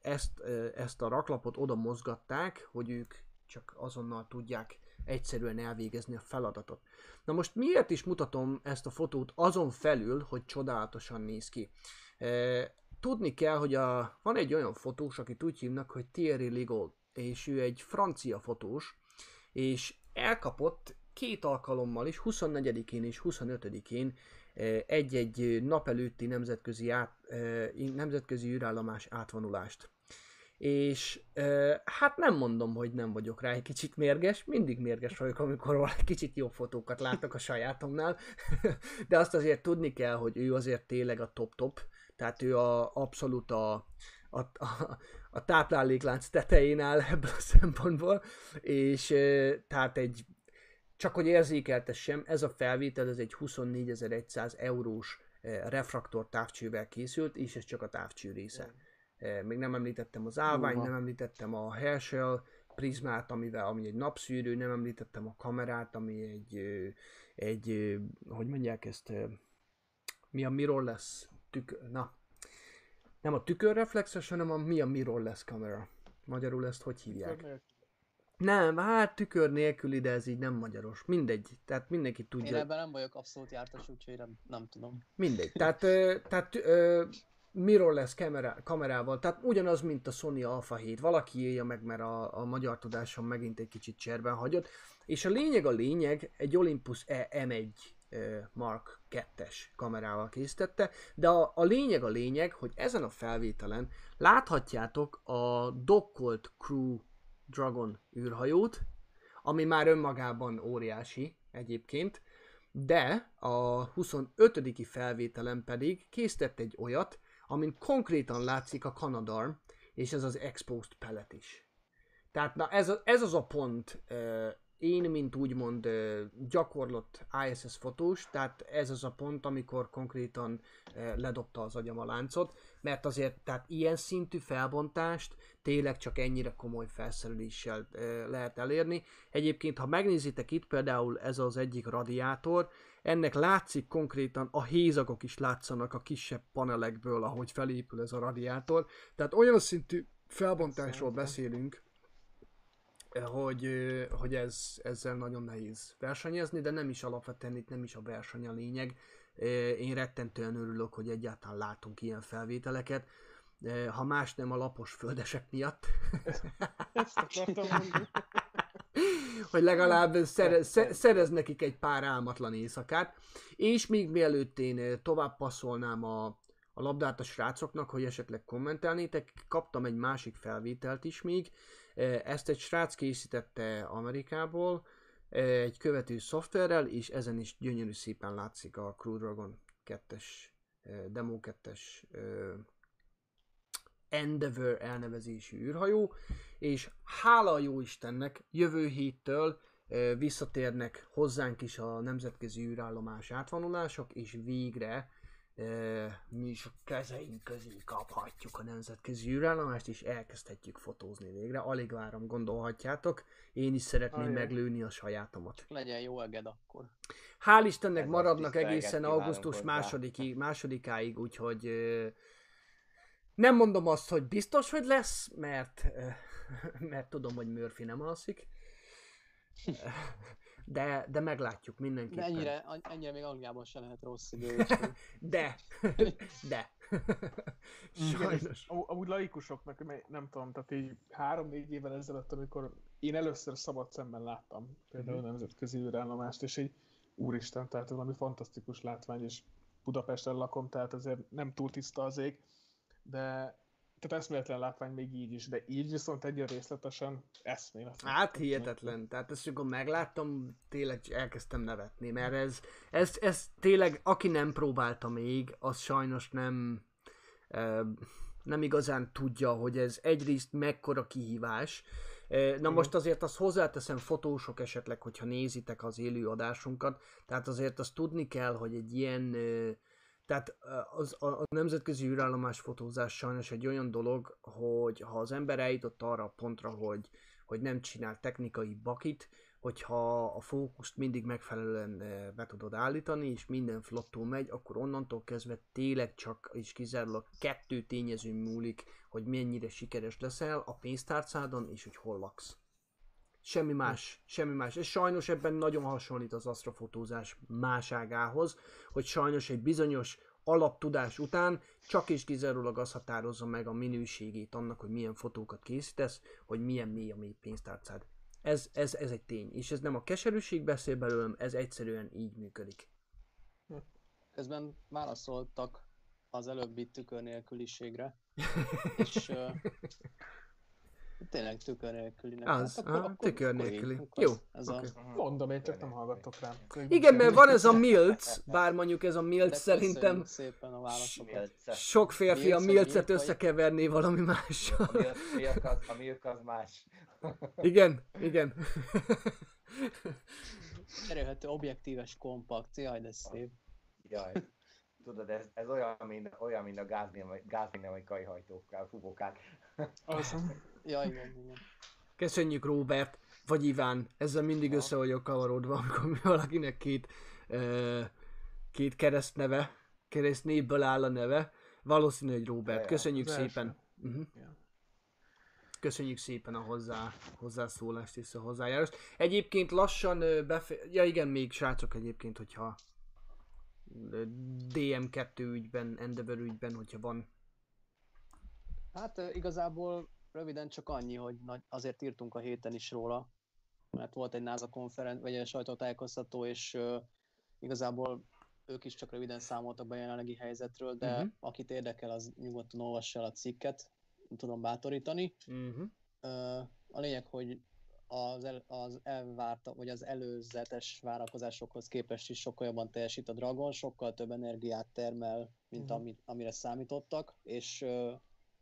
ezt, ezt a raklapot oda mozgatták, hogy ők csak azonnal tudják egyszerűen elvégezni a feladatot. Na most miért is mutatom ezt a fotót azon felül, hogy csodálatosan néz ki? Tudni kell, hogy a, van egy olyan fotós, akit úgy hívnak, hogy Thierry Ligold, és ő egy francia fotós, és elkapott két alkalommal is, 24-én és 25-én eh, egy-egy nap előtti nemzetközi, át, eh, nemzetközi űrállomás átvonulást. és ö, hát nem mondom, hogy nem vagyok rá egy kicsit mérges, mindig mérges vagyok, amikor valami kicsit jobb fotókat látok a sajátomnál, <laughs> de azt azért tudni kell, hogy ő azért tényleg a top-top, tehát ő a, abszolút a, a, a, a tápláléklánc tetején áll ebből a szempontból, és tehát egy csak hogy érzékeltessem, ez a felvétel, ez egy 24.100 eurós refraktor távcsővel készült, és ez csak a távcső része. Eh, Még nem említettem az állványt, nem említettem a Herschel prizmát, amivel, ami egy napszűrő, nem említettem a kamerát, ami egy, egy hogy mondják ezt, mi a mirrorless tükör, na, nem a tükörreflexes, hanem a mi a mirrorless kamera. Magyarul ezt hogy hívják? Nem, hát tükör nélküli, de ez így nem magyaros. Mindegy, tehát mindenki Én tudja. ebben nem vagyok abszolút jártas, úgyhogy nem, nem tudom. Mindegy. <laughs> Tehát, tehát mirrorless kamera, kamerával, tehát ugyanaz, mint a Sony Alpha 7. Valaki élje meg, mert a, a magyar tudásom megint egy kicsit cserben hagyott. És a lényeg a lényeg, egy Olympus E M1 ö, Mark 2-es kamerával készítette, de a, a lényeg a lényeg, hogy ezen a felvételen láthatjátok a dokkolt Crew Dragon űrhajót, ami már önmagában óriási egyébként, de a 25. felvételen pedig készített egy olyat, amin konkrétan látszik a Canadarm, és ez az Exposed Pellet is. Tehát na ez, ez az a pont, én, mint úgymond gyakorlott ISS fotós, tehát ez az a pont, amikor konkrétan ledobta az agyam a láncot, mert azért tehát ilyen szintű felbontást tényleg csak ennyire komoly felszereléssel lehet elérni. Egyébként, ha megnézitek itt például ez az egyik radiátor, ennek látszik konkrétan, a hézagok is látszanak a kisebb panelekből, ahogy felépül ez a radiátor. Tehát olyan szintű felbontásról beszélünk, hogy, hogy ez, ezzel nagyon nehéz versenyezni, de nem is alapvetően itt nem is a verseny a lényeg. Én rettentően örülök, hogy egyáltalán látunk ilyen felvételeket, ha más nem a lapos földesek miatt. Ezt akartam mondani. <laughs> hogy legalább szere, sze- szerez nekik egy pár álmatlan éjszakát. És még mielőtt én tovább passzolnám a, a labdát a srácoknak, hogy esetleg kommentelnétek, kaptam egy másik felvételt is még. Ö, Ezt egy srác készítette Amerikából, ö, egy követő szoftverrel, és ezen is gyönyörű szépen látszik a Crew Dragon 2-es, ö, Demo 2-es ö, Endeavour elnevezésű űrhajó, és hála a jó Istennek, jövő héttől visszatérnek hozzánk is a nemzetközi űrállomás átvonulások, és végre mi is a kezeink közé kaphatjuk a nemzetközi űrállomást, és elkezdhetjük fotózni végre. Alig várom, gondolhatjátok. Én is szeretném Ajaj. meglőni a sajátomat. Legyen jó eged akkor. Hál' Istennek Ez maradnak egészen augusztus hozzá. másodiki, másodikáig, úgyhogy nem mondom azt, hogy biztos, hogy lesz, mert, <laughs> mert tudom, hogy Murphy nem alszik. <laughs> De, de meglátjuk De mindenképpen. ennyire, ennyire még Angliában se lehet rossz idő. <laughs> De, de. Sajnos. Am- Amúgy laikusoknak, nem tudom, tehát így három-négy évvel ezelőtt, amikor én először szabad szemben láttam például Mhm. a nemzetközi űrállomást, és így úristen, tehát ez valami fantasztikus látvány, és Budapesten lakom, tehát azért nem túl tiszta az ég, de tehát eszméletlen látvány még így is, de így viszont egyre részletesen eszméletlen. Hát hihetetlen. Tehát ezt amikor megláttam, tényleg elkezdtem nevetni, mert ez, ez, ez tényleg, aki nem próbálta még, az sajnos nem, nem igazán tudja, hogy ez egyrészt mekkora kihívás. Na most azért azt hozzáteszem fotósok esetleg, hogyha nézitek az élő adásunkat, tehát azért azt tudni kell, hogy egy ilyen tehát az, a, a nemzetközi űrállomás fotózás sajnos egy olyan dolog, hogy ha az ember eljutott arra a pontra, hogy, hogy nem csinál technikai bakit, hogyha a fókuszt mindig megfelelően be tudod állítani, és minden flottul megy, akkor onnantól kezdve tényleg csak és kizárólag kettő tényező múlik, hogy mennyire sikeres leszel a pénztárcádon, és hogy hol laksz. Semmi más, semmi más. És sajnos ebben nagyon hasonlít az asztrofotózás máságához, hogy sajnos egy bizonyos alaptudás után csak és kizárólag az határozza meg a minőségét annak, hogy milyen fotókat készítesz, hogy milyen mély a mély pénztárcád. Ez, ez, ez egy tény, és ez nem a keserűség beszél belőlem, ez egyszerűen így működik. Közben válaszoltak az előbbi tükör nélküliségre, <laughs> és ö, Tényleg tükör nélkülinek. Az, Hát tükör akkor így, nélküli. akkor Jó, Ez oké. a, Mondom, én csak nem hallgattok rám. Igen, mert van ez a milc, bár mondjuk ez a milc szerintem szépen a sok férfi a Milc milcet milc összekeverné valami mással. A milk az, az más. Igen, igen. Cserélhető objektíves kompakt, jaj, de szép. Jaj. Tudod, ez, ez olyan, mint, olyan, mint a gázdinamai- gázdinamikai hajtókkal, fúvókák. Az, Ja, igen, igen. Köszönjük Robert, vagy Iván, ezzel mindig össze vagyok kavarodva, amikor valakinek két, ö, két keresztneve, keresztnévből áll a neve. Valószínű, hogy Robert. Ja, ja. Köszönjük szépen. Uh-huh. Igen. Köszönjük szépen a hozzá, hozzászólást és a hozzájárást. Egyébként lassan befe... Ja igen, még srácok egyébként, hogyha ö, DM2 ügyben, Endeavor ügyben, hogyha van. Hát igazából röviden csak annyi, hogy azért írtunk a héten is róla, mert volt egy NASA konferen, vagy egy sajtótájékoztató, és uh, igazából ők is csak röviden számoltak be a jelenlegi helyzetről, de uh-huh. akit érdekel, az nyugodtan olvassa el a cikket, tudom bátorítani. Uh-huh. Ö, A lényeg, hogy az, el, az elvárt, vagy az előzetes várakozásokhoz képest is sokkal jobban teljesít a Dragon, sokkal több energiát termel, mint Mhm. amit, amire számítottak, és ö,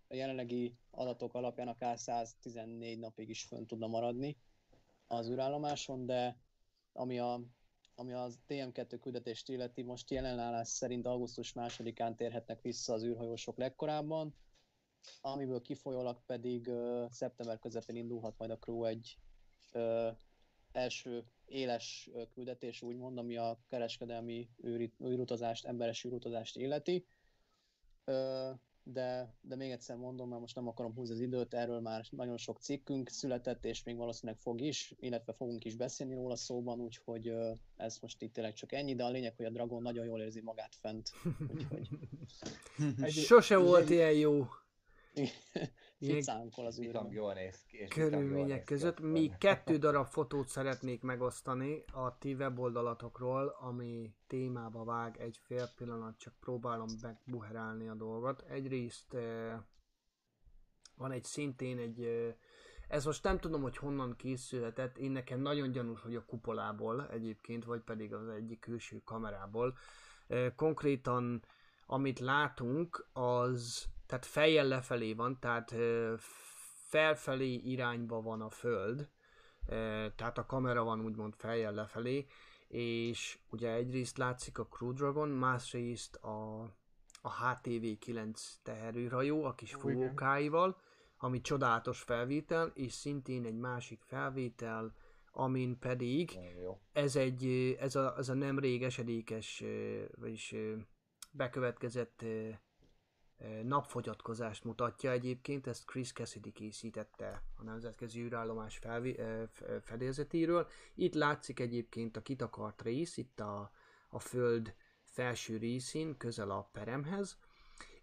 a jelenlegi adatok alapján akár 114 napig is fönn tudna maradni az űrállomáson, de ami a ami az TM2 küldetést illeti, most jelenállás szerint augusztus másodikán térhetnek vissza az űrhajósok legkorábban, amiből kifolyólag pedig ö, szeptember közepén indulhat majd a Crew egy ö, első éles ö, küldetés, úgymond, ami a kereskedelmi űri, űrutazást, emberes űrutazást illeti. Ö, de, de még egyszer mondom, mert most nem akarom húzni az időt, erről már nagyon sok cikkünk született, és még valószínűleg fog is, illetve fogunk is beszélni róla szóban, úgyhogy ez most itt tényleg csak ennyi, de a lényeg, hogy a Dragon nagyon jól érzi magát fent. Úgyhogy <laughs> Sose volt ilyen jó <laughs> Ilyen ficánkol az űrben. jól néz ki. és körülmények ki között. van. kettő <laughs> darab fotót szeretnék megosztani a ti weboldalatokról, ami témába vág egy fél pillanat, csak próbálom megbuherálni a dolgot. Egyrészt eh, van egy szintén egy, eh, ez most nem tudom, hogy honnan készülhetett, én nekem nagyon gyanús, hogy a kupolából egyébként, vagy pedig az egyik külső kamerából. Eh, Konkrétan amit látunk, az tehát fejjel lefelé van, tehát felfelé irányba van a föld, tehát a kamera van úgymond fejjel lefelé, és ugye egyrészt látszik a Crew Dragon, másrészt a, a HTV-9 teherőrhajó a kis fúvókáival, ami csodálatos felvétel, és szintén egy másik felvétel, amin pedig ez egy, ez a, ez a nemrég esedékes, ö, vagyis bekövetkezett napfogyatkozást mutatja egyébként, ezt Chris Cassidy készítette a Nemzetközi űrállomás felvi, fedélzetéről. Itt látszik egyébként a kitakart rész, itt a, a föld felső részén, közel a peremhez,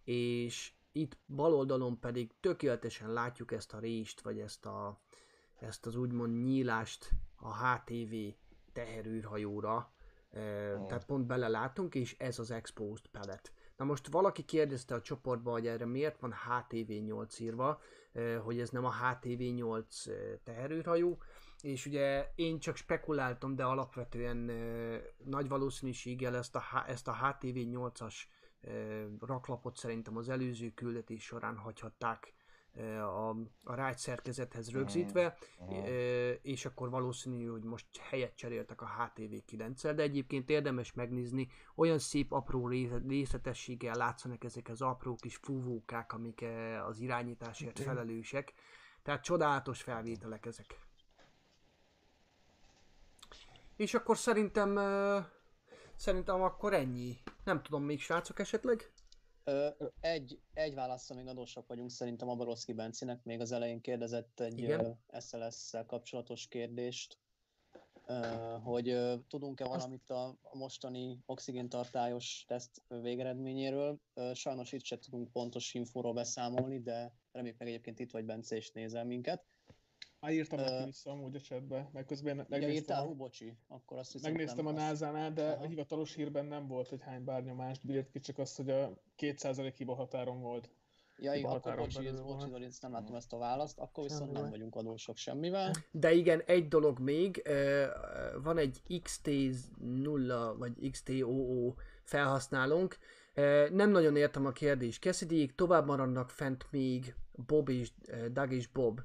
és itt bal oldalon pedig tökéletesen látjuk ezt a rést, vagy ezt, a, ezt az úgymond nyílást a HTV teherűrhajóra, Ö, Mm. tehát pont belelátunk, és ez az exposed pallet. Na most valaki kérdezte a csoportba, hogy erre miért van HTV8 írva, hogy ez nem a HTV8 ö, teherőrhajó, és ugye én csak spekuláltam, de alapvetően nagy valószínűséggel ezt a, ezt a HTV8-as ö, raklapot szerintem az előző küldetés során hagyhatták a, a rágy szerkezethez rögzítve, Aha. Ö, és akkor valószínű, hogy most helyet cseréltek a HTV9-el, de egyébként érdemes megnézni, olyan szép apró ré- részletességgel látszanak ezek az apró kis fúvókák, amik az irányításért felelősek, tehát csodálatos felvételek ezek. És akkor szerintem, szerintem akkor ennyi. Nem tudom, még srácok esetleg? Egy, egy válaszsal még adósak vagyunk szerintem a Baroszki Bencinek, még az elején kérdezett egy Igen. SLS-szel kapcsolatos kérdést, hogy tudunk-e valamit a, mostani oxigéntartályos teszt végeredményéről. Sajnos itt se tudunk pontos infóról beszámolni, de reméljük meg egyébként itt vagy Bence és nézel minket. Már írtam neki vissza amúgy a chatbe, meg közben Ja, megnéztem, írtál, a, hú, bocsi, akkor azt hiszem megnéztem a NASA-nál, de Aha. a hivatalos hírben nem volt, hogy hány bárnyomást bírt ki, csak azt, hogy a 2% hiba határon volt. Ja, igen, akkor bocsi, bocsi. Dorinc, nem láttam ezt a választ, akkor viszont nem vagyunk adósok semmivel. De igen, egy dolog még, van egy XT0 vagy XTOO felhasználónk, nem nagyon értem a kérdést. cassidy tovább maradnak fent még Bob és Doug és Bob.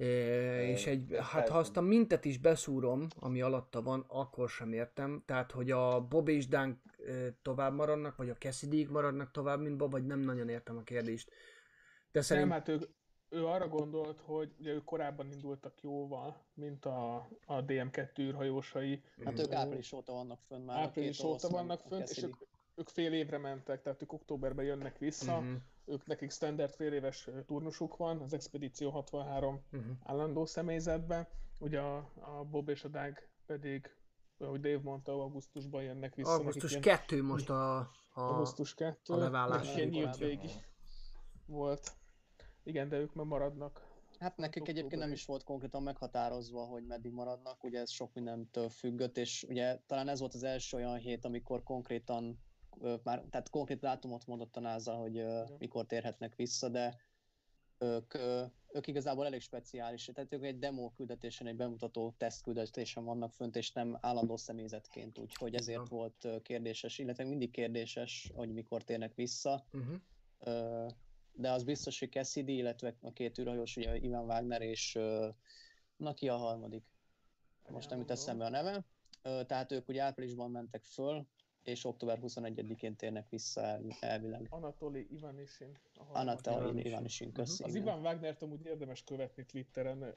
És egy, hát ha azt a mintet is beszúrom, ami alatta van, akkor sem értem. Tehát, hogy a Bob és ö, tovább maradnak, vagy a cassidy maradnak tovább, mint Bob, vagy nem nagyon értem a kérdést. De Nem, szerintem... hát ő, ő arra gondolt, hogy ugye ők korábban indultak jóval, mint a, a DM2 űrhajósai. Hát ők április óta vannak fönn már. április óta vannak a fönt, és ők, ők fél évre mentek, tehát ők októberben jönnek vissza. Mhm, Ők nekik standard fél éves turnusuk van, az Expedíció 63 mhm. állandó személyzetben. Ugye a, a Bob és a Doug pedig, ahogy Dave mondta, augusztusban jönnek vissza. Augusztus ilyen- 2 most a, a, Augusztus 2. a leválás. Ilyen nyílt végi volt. Igen, de ők már maradnak. Hát nekik egyébként nem is volt konkrétan meghatározva, hogy meddig maradnak, ugye ez sok mindentől függött, és ugye talán ez volt az első olyan hét, amikor konkrétan ö, már, tehát konkrét dátumot mondott a NASA, hogy ö, mikor térhetnek vissza, de ők, ö, ők igazából elég speciális, tehát ők egy demo küldetésen, egy bemutató teszt küldetésen vannak fönt, és nem állandó személyzetként, úgyhogy ezért volt kérdéses, illetve mindig kérdéses, hogy mikor térnek vissza. Uh-huh. Ö, de az biztos, hogy Cassidy, illetve a két űrhajós, ugye Ivan Wagner és ö, na ki a harmadik? Most nem jut eszembe a neve. Ö, Tehát ők ugye áprilisban mentek föl, és október 21-én térnek vissza el, elvileg. Anatoli Ivanisin. Anatoli Ivanisin. Ivanisin, köszi. Az igen. Iván Wagnert amúgy érdemes követni Twitteren.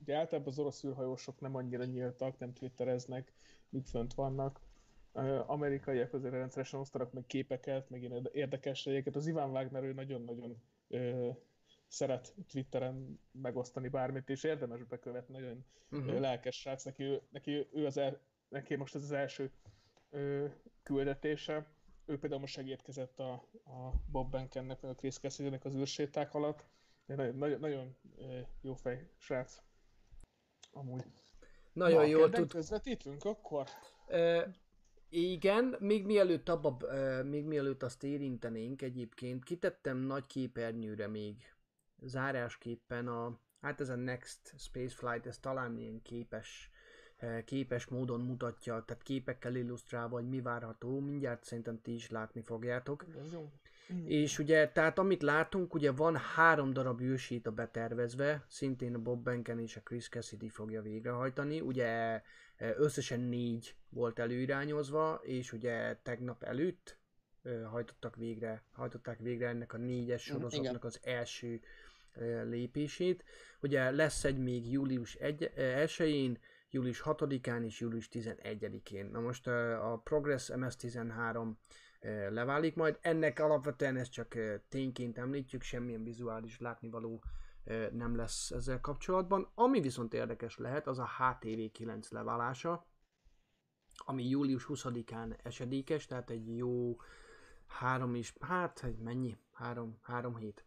Ugye általában az orosz űrhajósok nem annyira nyíltak, nem twittereznek, míg fönt vannak. Amerikaiak azért rendszeresen osztanak meg képeket, meg ilyen érdekességeket. Az Iván Wagner ő nagyon-nagyon ö, szeret Twitteren megosztani bármit, és érdemes bekövetni, nagyon Uh-huh. uh-huh. lelkes srác, neki, ő- neki, ő az el, neki most ez az első ö, küldetése. Ő például most segítkezett a, a Bob Benkennek, meg a Chris Cassidy-nek az űrséták alatt. De nagyon, nagyon, nagyon jó fej srác. Amúgy. Nagyon Na, jól tud. közvetítünk akkor? Ö, igen, még mielőtt, abba, ö, még mielőtt azt érintenénk egyébként, kitettem nagy képernyőre még zárásképpen a, hát ez a Next Spaceflight, ez talán ilyen képes, képes módon mutatja, tehát képekkel illusztrálva, hogy mi várható, mindjárt szerintem ti is látni fogjátok. Ez jó. És ugye, tehát amit látunk, ugye van három darab űrsít a betervezve, szintén a Bob Benken és a Chris Cassidy fogja végrehajtani, ugye összesen négy volt előirányozva, és ugye tegnap előtt hajtottak végre, hajtották végre ennek a négyes Mhm, sorozatnak az első lépését. Ugye lesz egy még július 1-én, július 6-án és július 11-én. Na most a Progress MS-13 ö, leválik majd. Ennek alapvetően ezt csak tényként említjük, semmilyen vizuális látnivaló nem lesz ezzel kapcsolatban. Ami viszont érdekes lehet, az a HTV9 leválása, ami július 20-án esedékes, tehát egy jó három is, hát egy mennyi? Három, három hét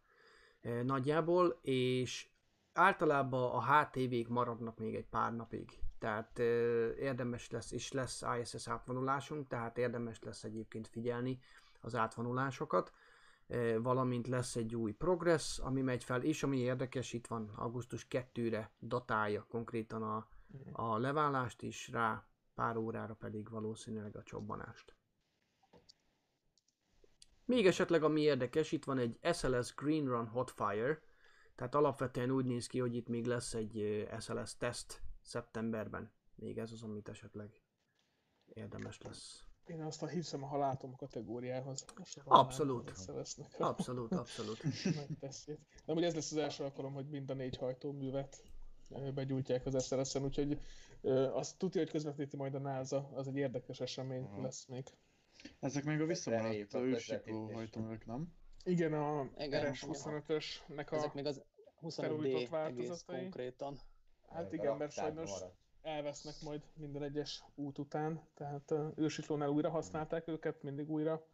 nagyjából, és általában a HTV-k maradnak még egy pár napig. Tehát érdemes lesz, és lesz ISS átvonulásunk, tehát érdemes lesz egyébként figyelni az átvonulásokat, valamint lesz egy új progress, ami megy fel, és ami érdekes, itt van augusztus 2-re datálja konkrétan a, a leválást, és rá pár órára pedig valószínűleg a csobbanást. Még esetleg ami érdekes, itt van egy SLS Green Run Hotfire, tehát alapvetően úgy néz ki, hogy itt még lesz egy SLS teszt szeptemberben. Még ez az, amit esetleg érdemes lesz. Én azt hiszem a halátom kategóriához. Abszolút. Lesznek. Abszolút, abszolút. <laughs> Nagy tesztjét. De ugye ez lesz az első alkalom, hogy mind a négy hajtóművet ö, begyújtják az SLS-en, úgyhogy ö, azt tudja, hogy közvetíti majd a NASA, az egy érdekes esemény Aha. lesz még. Ezek még a visszamaradt a ősikló hajtóművek, nem? Igen, a Igen. RS-25-ösnek Ezek a... még az 25D felújított egész változatai. konkrétan. Hát igen, mert sajnos elvesznek majd minden egyes út után, tehát uh, ősiklónál újra használták őket, mindig újra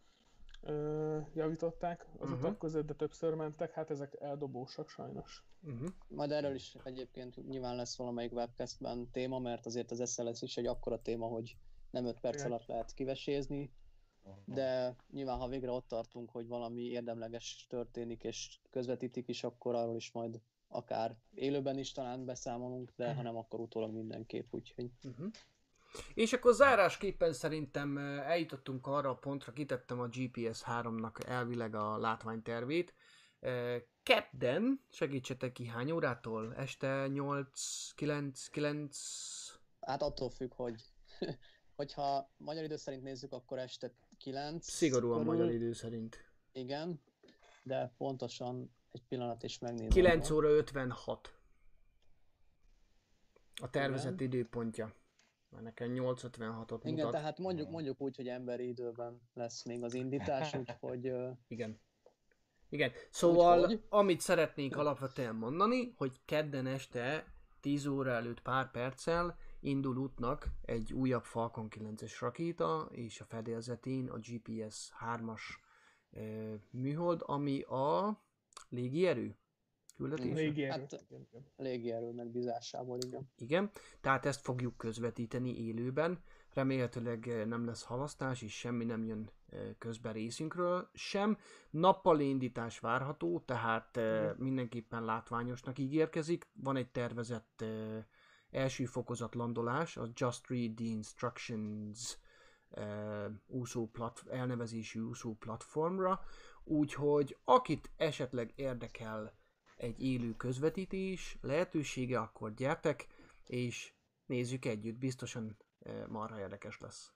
uh, javították az Mhm. utak között, de többször mentek, hát ezek eldobósak sajnos. Uh-huh. Majd erről is egyébként nyilván lesz valamelyik webcastben téma, mert azért az SLS is egy akkora téma, hogy nem 5 perc Igen. alatt lehet kivesézni. de nyilván ha végre ott tartunk, hogy valami érdemleges történik és közvetítik is, akkor arról is majd akár élőben is talán beszámolunk, de ha nem, akkor utólag mindenképp, úgyhogy Uh-huh. És akkor zárásképpen szerintem eljutottunk arra a pontra, kitettem a GPS 3-nak elvileg a látványtervét. Kedden, segítsetek ki hány órától? Este 8, 9, 9... hát attól függ, hogy <laughs> hogyha magyar idő szerint nézzük, akkor este 9. Szigorúan körül, magyar idő szerint. Igen, de pontosan egy pillanat is megnézem. 9 óra 56. A tervezett időpontja. Már nekem 8.56-ot Igen, mutat. tehát mondjuk, mondjuk úgy, hogy emberi időben lesz még az indítás, <laughs> úgyhogy Igen. Igen. Szóval, Úgyhogy? amit szeretnénk alapvetően mondani, hogy kedden este 10 óra előtt pár perccel indul útnak egy újabb Falcon 9-es rakéta, és a fedélzetén a GPS 3-as ö, műhold, ami a légierő küldetés. Légierő. Hát- légierő megbízásából, igen. Igen, tehát ezt fogjuk közvetíteni élőben. Remélhetőleg eh, nem lesz halasztás, és semmi nem jön eh, közben részünkről sem. Nappali indítás várható, tehát eh, mindenképpen látványosnak ígérkezik. Van egy tervezett első fokozat landolás, a Just Read the Instructions úszó plat, elnevezésű úszó platformra, úgyhogy akit esetleg érdekel egy élő közvetítés lehetősége, akkor gyertek, és nézzük együtt, biztosan eh, marha érdekes lesz.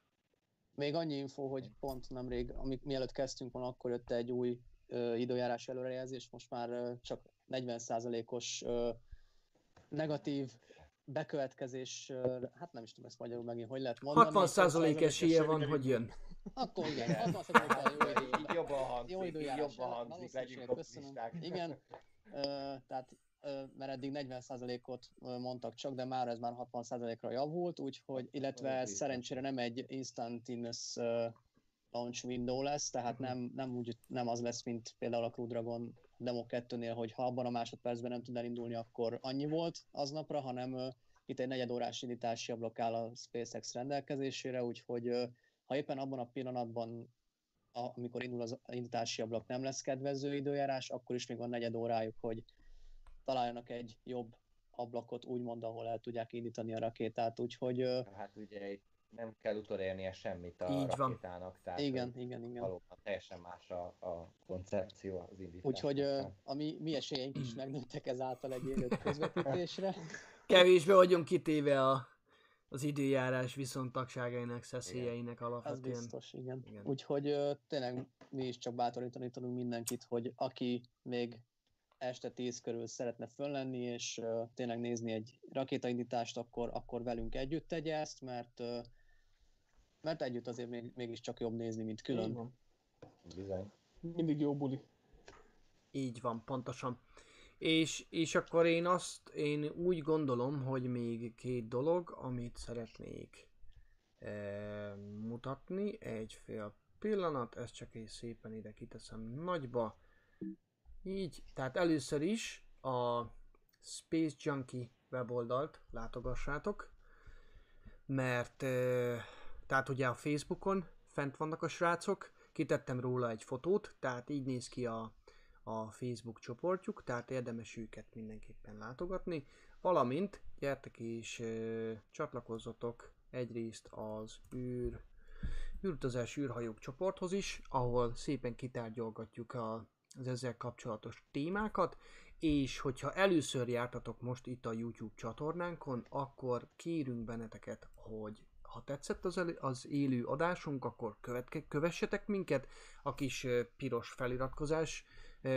Még annyi info, hogy pont nemrég, amik mielőtt kezdtünk volna, akkor jött egy új ö, időjárás előrejelzés, most már ö, csak 40%-os ö, negatív bekövetkezés, hát nem is tudom ezt magyarul megint, hogy lehet mondani. 60% esélye van, hogy jön. Akkor igen, 60%-kal jó idő. Így jobban hangzik, Jó időjárás. jobban hangzik, legyünk. Igen, tehát mert eddig 40%-ot ö, mondtak csak, de már ez már 60%-ra javult, úgyhogy, illetve ez szerencsére nem egy instantaneous ö, launch window lesz, tehát nem, nem, úgy, nem az lesz, mint például a Crew Dragon Demo 2-nél, hogy ha abban a másodpercben nem tud elindulni, akkor annyi volt aznapra, hanem itt egy negyed órás indítási ablak áll a SpaceX rendelkezésére, úgyhogy ha éppen abban a pillanatban amikor indul az indítási ablak nem lesz kedvező időjárás, akkor is még van negyed órájuk, hogy találjanak egy jobb ablakot, úgymond, ahol el tudják indítani a rakétát, úgyhogy Hát ugye itt nem kell utolérnie semmit a Így van. rakétának, tehát igen, igen, igen. valóban teljesen más a, a koncepció az indítás. Úgyhogy a mi, mi esélyeink is megnőttek ezáltal egy élő közvetítésre. <laughs> Kevésbé vagyunk kitéve a, az időjárás viszontagságainak, szeszélyeinek alapvetően. biztos, igen. Igen. Úgyhogy tényleg mi is csak bátorítani tudunk mindenkit, hogy aki még este 10 körül szeretne föllenni, és ö, tényleg nézni egy rakétaindítást, akkor, akkor velünk együtt tegye ezt, mert ö, mert együtt azért még, mégiscsak jobb nézni, mint Így külön. van. Bizony. Mindig jó buli. Így van, pontosan. És, és akkor én azt, én úgy gondolom, hogy még két dolog, amit szeretnék e, mutatni. Egy fél pillanat, ezt csak egy szépen ide kiteszem nagyba. Így, tehát először is a Space Junkie weboldalt látogassátok, mert e, tehát ugye a Facebookon fent vannak a srácok, kitettem róla egy fotót, tehát így néz ki a, a Facebook csoportjuk, tehát érdemes őket mindenképpen látogatni, valamint gyertek és ö, csatlakozzatok egyrészt az űr, űrutazás űrhajók csoporthoz is, ahol szépen kitárgyalgatjuk a, az ezzel kapcsolatos témákat, és hogyha először jártatok most itt a YouTube csatornánkon, akkor kérünk benneteket, hogy ha tetszett az, elő, az élő adásunk, akkor követke, kövessetek minket, a kis piros feliratkozás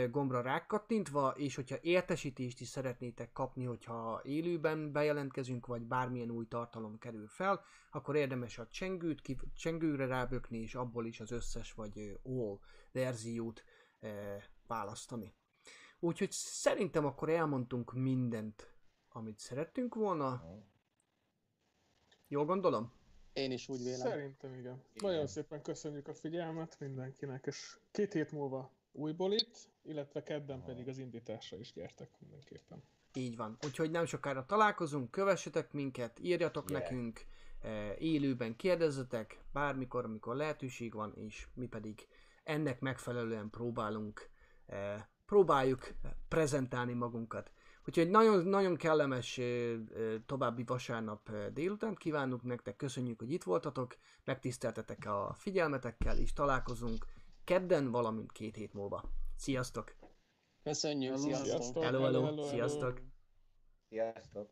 gombra rákattintva, és hogyha értesítést is szeretnétek kapni, hogyha élőben bejelentkezünk, vagy bármilyen új tartalom kerül fel, akkor érdemes a csengőt, ki, csengőre rábökni, és abból is az összes vagy all verziót ö, választani. Úgyhogy szerintem akkor elmondtunk mindent, amit szerettünk volna. Jól gondolom? Én is úgy vélem. Szerintem igen. Igen. Nagyon szépen köszönjük a figyelmet mindenkinek, és két hét múlva újból itt, illetve kedden pedig az indításra is gyertek mindenképpen. Így van. Úgyhogy nem sokára találkozunk, kövessetek minket, írjatok Yeah. nekünk, e, élőben kérdezzetek, bármikor, amikor lehetőség van, és mi pedig ennek megfelelően próbálunk, e, próbáljuk prezentálni magunkat. Úgyhogy nagyon, nagyon kellemes további vasárnap délután kívánunk nektek, köszönjük, hogy itt voltatok, megtiszteltetek a figyelmetekkel, és találkozunk kedden, valamint két hét múlva. Sziasztok! Köszönjük, Hello. sziasztok! Sziasztok! Hello, hello, sziasztok! Sziasztok!